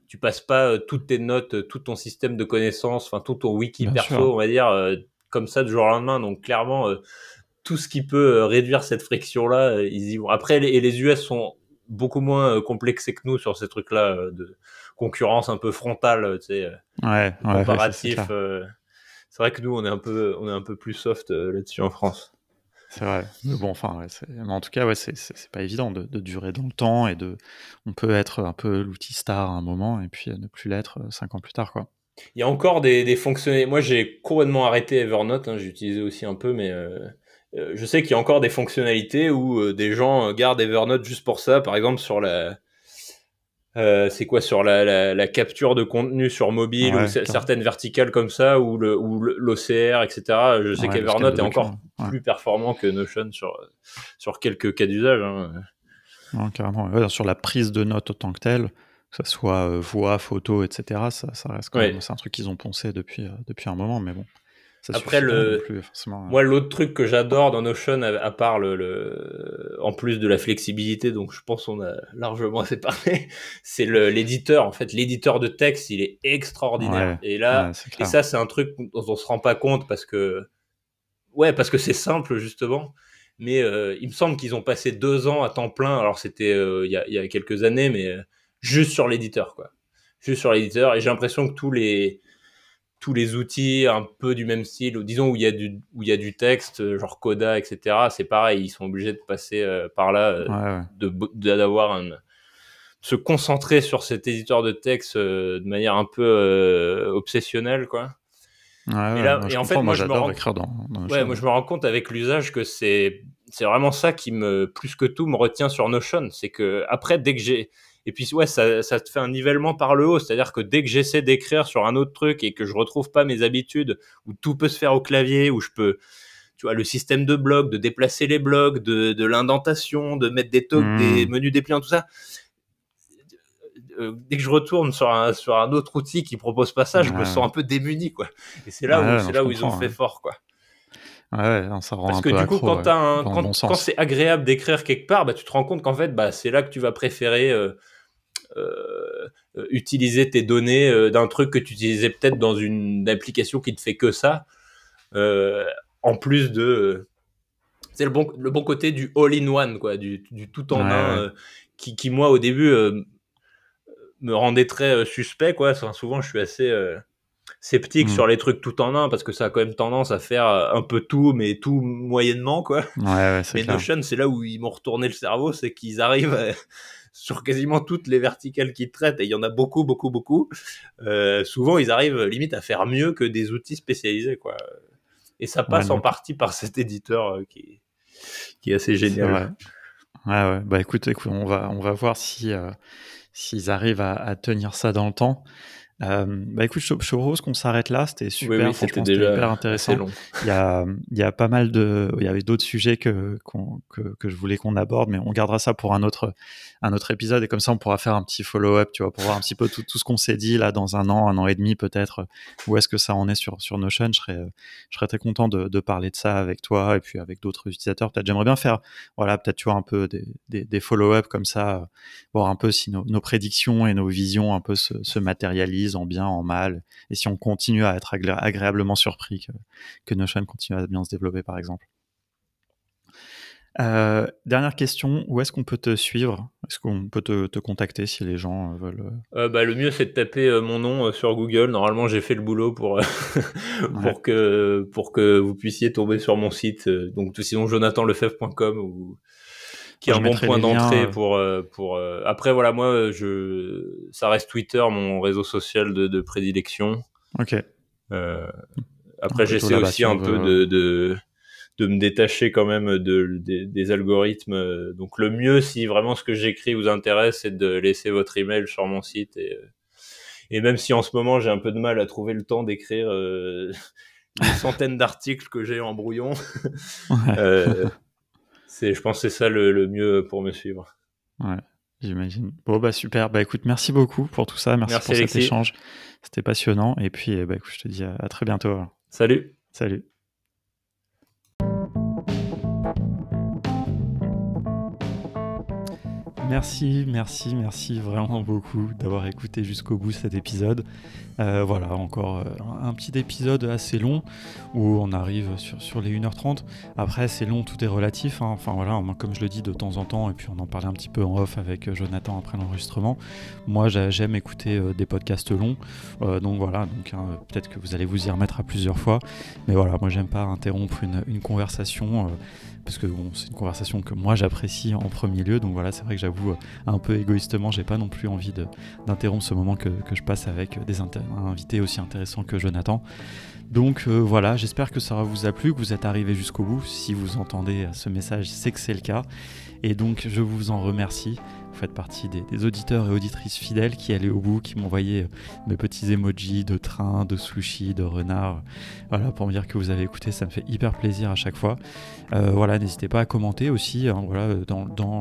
Tu passes pas euh, toutes tes notes, euh, tout ton système de connaissances, enfin tout ton wiki perso, on va dire, euh, comme ça du jour au lendemain. Donc clairement, tout ce qui peut réduire cette friction-là, ils y vont. Après, les, et les US sont beaucoup moins complexés que nous sur ces trucs-là de concurrence un peu frontale, tu sais, ouais, comparatif. C'est vrai que nous, on est un peu, on est un peu plus soft là-dessus en France. C'est vrai. Mais bon, enfin, ouais, mais en tout cas, ouais, c'est pas évident de, de, durer dans le temps et de. On peut être un peu l'outil star à un moment et puis ne plus l'être euh, cinq ans plus tard, quoi. Il y a encore des, des fonctionnalités. Moi, j'ai complètement arrêté Evernote. Hein, j'ai utilisé aussi un peu, mais euh, euh, je sais qu'il y a encore des fonctionnalités où des gens gardent Evernote juste pour ça. Par exemple, sur la, euh, c'est quoi sur la, la, capture de contenu sur mobile ou certaines verticales comme ça ou le ou l'OCR etc. Je sais qu'Evernote est encore plus performant que Notion sur sur quelques cas d'usage. Hein. carrément. sur la prise de notes autant que telle, que ce soit euh, voix, photo, etc. Ça, ça reste quand même c'est un truc qu'ils ont poncé depuis euh, depuis un moment, mais bon. Après le, moi l'autre truc que j'adore dans Notion, à, part le, en plus de la flexibilité, donc je pense qu'on a largement assez parlé, c'est l'éditeur. En fait, l'éditeur de texte, il est extraordinaire. et là, et ça c'est un truc dont on se rend pas compte parce que, ouais, parce que c'est simple justement. Mais euh, il me semble qu'ils ont passé deux ans à temps plein. Alors c'était euh, il y, a, y, a, quelques années, mais euh, juste sur l'éditeur, quoi. Juste sur l'éditeur. Et j'ai l'impression que tous les tous les outils un peu du même style, ou disons où il y a du, où il y a du texte, euh, genre Coda, etc. C'est pareil, ils sont obligés de passer euh, par là, euh, de d'avoir un se concentrer sur cet éditeur de texte de manière un peu obsessionnelle, quoi. et, là, et en fait, moi, je me rends... ouais, moi, je me rends compte avec l'usage que c'est c'est vraiment ça qui me plus que tout me retient sur Notion, c'est que après, dès que j'ai et puis, ouais, ça, ça te fait un nivellement par le haut. C'est-à-dire que dès que j'essaie d'écrire sur un autre truc et que je retrouve pas mes habitudes, où tout peut se faire au clavier, où je peux, tu vois, le système de blocs, de déplacer les blocs, de, de l'indentation, de mettre des, mmh. des menus dépliants, tout ça. Euh, dès que je retourne sur un, sur un autre outil qui propose pas ça, je me sens un peu démuni, quoi. Et c'est là où, c'est là où ils ont fait fort, quoi. Ouais, ça rend Parce que du coup, quand, quand, c'est agréable d'écrire quelque part, bah, tu te rends compte qu'en fait, bah, c'est là que tu vas préférer euh, euh, utiliser tes données euh, d'un truc que tu utilisais peut-être dans une application qui ne fait que ça, euh, en plus de c'est le bon, le bon côté du all-in-one, quoi, du, du, tout en un, qui, qui, moi, au début, me rendait très suspect, quoi. souvent, je suis assez sceptique mm. sur les trucs tout en un, parce que ça a quand même tendance à faire un peu tout, mais tout moyennement, quoi. Ouais, mais Notion, c'est là où ils m'ont retourné le cerveau, c'est qu'ils arrivent à sur quasiment toutes les verticales qu'ils traitent, et il y en a beaucoup, beaucoup, beaucoup, euh, souvent ils arrivent limite à faire mieux que des outils spécialisés, quoi. Et ça passe en partie par cet éditeur euh, qui, qui est assez génial. Ouais, ouais. Bah écoute, écoute, on va, on va voir si euh, s'ils arrivent à, tenir ça dans le temps. Euh, bah écoute, je, je propose qu'on s'arrête là. C'était super. Oui, oui c'était déjà hyper intéressant. Long. Il y a, il y a pas mal de, il y avait d'autres sujets que, que, que je voulais qu'on aborde, mais on gardera ça pour un autre, un autre épisode et comme ça on pourra faire un petit follow-up, tu vois, pour voir un petit peu tout, tout ce qu'on s'est dit là dans un an, un an et demi peut-être. Où est-ce que ça en est sur sur Notion? Je serais, je serais très content de, de parler de ça avec toi et puis avec d'autres utilisateurs. Peut-être j'aimerais bien faire, voilà, peut-être tu vois un peu des, des, des follow-up comme ça, voir un peu si nos, nos prédictions et nos visions un peu se, se matérialisent en bien, en mal, et si on continue à être agréablement surpris que, que Notion continue à bien se développer, par exemple. Euh, dernière question, où est-ce qu'on peut te suivre? Est-ce qu'on peut te, te, contacter si les gens euh, veulent euh, bah, Le mieux, c'est de taper mon nom sur Google. Normalement, j'ai fait le boulot pour, pour, ouais. que, pour que vous puissiez tomber sur mon site. Donc, sinon, jonathanlefebvre.com ou qui est un bon point d'entrée pour pour après voilà moi je ça reste Twitter mon réseau social de, de prédilection. Ok. Euh, après j'essaie aussi un peu de, de de me détacher quand même de, de, des algorithmes. Donc le mieux si vraiment ce que j'écris vous intéresse c'est de laisser votre email sur mon site et et même si en ce moment j'ai un peu de mal à trouver le temps d'écrire euh, les centaines d'articles que j'ai en brouillon ouais. euh, c'est, je pense que c'est ça le, le, mieux pour me suivre. Ouais, j'imagine. Bon, bah super. Bah écoute, merci beaucoup pour tout ça. Merci, merci pour Alexis. cet échange. C'était passionnant. Et puis, bah écoute, je te dis à, à très bientôt. Salut. Salut. Merci, merci, merci vraiment beaucoup d'avoir écouté jusqu'au bout cet épisode. Euh, voilà, encore un petit épisode assez long où on arrive sur, les 1h30. Après, c'est long, tout est relatif. Hein. Enfin voilà, comme je le dis de temps en temps, et puis on en parlait un petit peu en off avec Jonathan après l'enregistrement. Moi, j'aime écouter euh, des podcasts longs. Euh, donc voilà, hein, peut-être que vous allez vous y remettre à plusieurs fois. Mais voilà, moi, j'aime pas interrompre une, conversation parce que c'est une conversation que moi j'apprécie en premier lieu. Donc voilà, c'est vrai que j'avoue un peu égoïstement, j'ai pas non plus envie d'interrompre ce moment que, je passe avec des invités aussi intéressants que Jonathan. Donc euh, voilà, j'espère que ça vous a plu, que vous êtes arrivé jusqu'au bout. Si vous entendez ce message, c'est que c'est le cas. Et donc je vous en remercie. Vous faites partie des, auditeurs et auditrices fidèles qui allaient au bout, qui m'envoyaient mes petits emojis de train, de sushi, de renard. Voilà, pour me dire que vous avez écouté, ça me fait hyper plaisir à chaque fois. Euh, voilà, n'hésitez pas à commenter aussi, hein, voilà,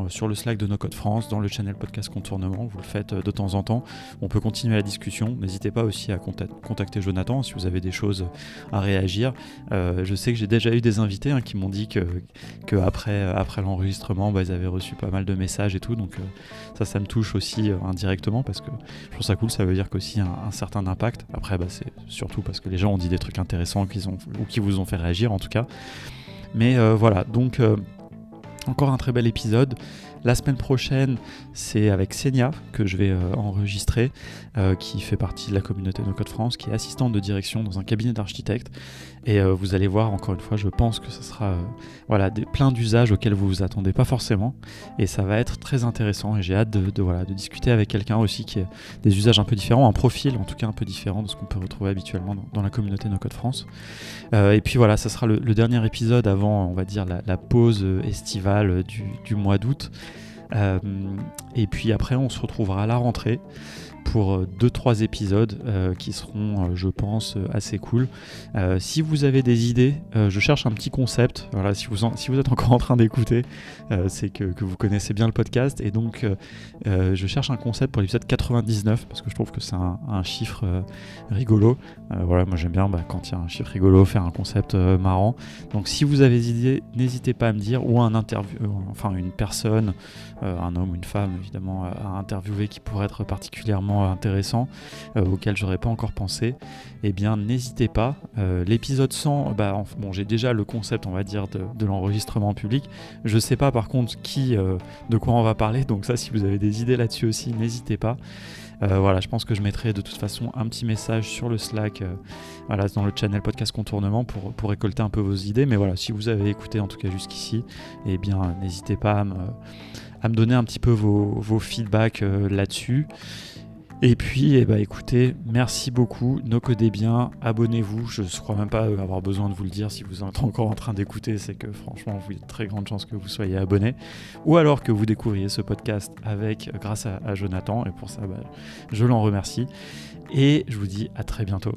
sur le Slack de No Code France, dans le channel podcast Contournement, vous le faites de temps en temps. On peut continuer la discussion. N'hésitez pas aussi à contacter Jonathan si vous avez des choses à réagir. Euh, je sais que j'ai déjà eu des invités hein, qui m'ont dit que, que après, après l'enregistrement, bah, ils avaient reçu pas mal de messages et tout, donc euh, ça, ça me touche aussi euh, indirectement parce que je trouve ça cool. Ça veut dire qu'aussi un, un certain impact. Après, bah, c'est surtout parce que les gens ont dit des trucs intéressants ou qui vous ont fait réagir en tout cas. Mais euh, voilà, donc euh, encore un très bel épisode. La semaine prochaine, c'est avec Senia que je vais enregistrer, qui fait partie de la communauté No Code France, qui est assistante de direction dans un cabinet d'architectes. Et euh, vous allez voir, encore une fois, je pense que ce sera voilà, des, plein d'usages auxquels vous vous attendez pas forcément. Et ça va être très intéressant. Et j'ai hâte de, voilà, de discuter avec quelqu'un aussi qui a des usages un peu différents, un profil en tout cas un peu différent de ce qu'on peut retrouver habituellement dans, la communauté No Code France. et puis voilà, ça sera le, dernier épisode avant, on va dire, la, pause estivale du, mois d'août. Euh, et puis après, on se retrouvera à la rentrée pour 2-3 épisodes euh, qui seront, euh, je pense, assez cool. Euh, si vous avez des idées, je cherche un petit concept. Voilà, si vous, êtes encore en train d'écouter, c'est que, vous connaissez bien le podcast. Et donc, je cherche un concept pour l'épisode 99 parce que je trouve que c'est un, un, chiffre rigolo. voilà, moi j'aime bien bah, quand il y a un chiffre rigolo, faire un concept marrant. Donc, si vous avez des idées, n'hésitez pas à me dire ou un interview, enfin une personne, un homme ou une femme évidemment, à interviewer qui pourrait être particulièrement intéressant euh, auquel j'aurais pas encore pensé, eh bien n'hésitez pas. Euh, L'épisode 100, bah, bon, j'ai déjà le concept, on va dire, de, de l'enregistrement public. Je sais pas par contre qui, euh, de quoi on va parler, donc ça, si vous avez des idées là-dessus aussi, n'hésitez pas. Euh, voilà, je pense que je mettrai de toute façon un petit message sur le Slack, euh, voilà, dans le channel podcast contournement pour, pour récolter un peu vos idées. Mais voilà, si vous avez écouté en tout cas jusqu'ici, eh bien n'hésitez pas à me, à me donner un petit peu vos, vos feedbacks euh, là-dessus. Et puis, eh ben, écoutez, merci beaucoup. No codez bien, abonnez-vous. Je ne crois même pas avoir besoin de vous le dire. Si vous êtes encore en train d'écouter, c'est que franchement, vous avez très grandes chances que vous soyez abonné. Ou alors que vous découvriez ce podcast avec, grâce à, Jonathan. Et pour ça, bah, je l'en remercie. Et je vous dis à très bientôt.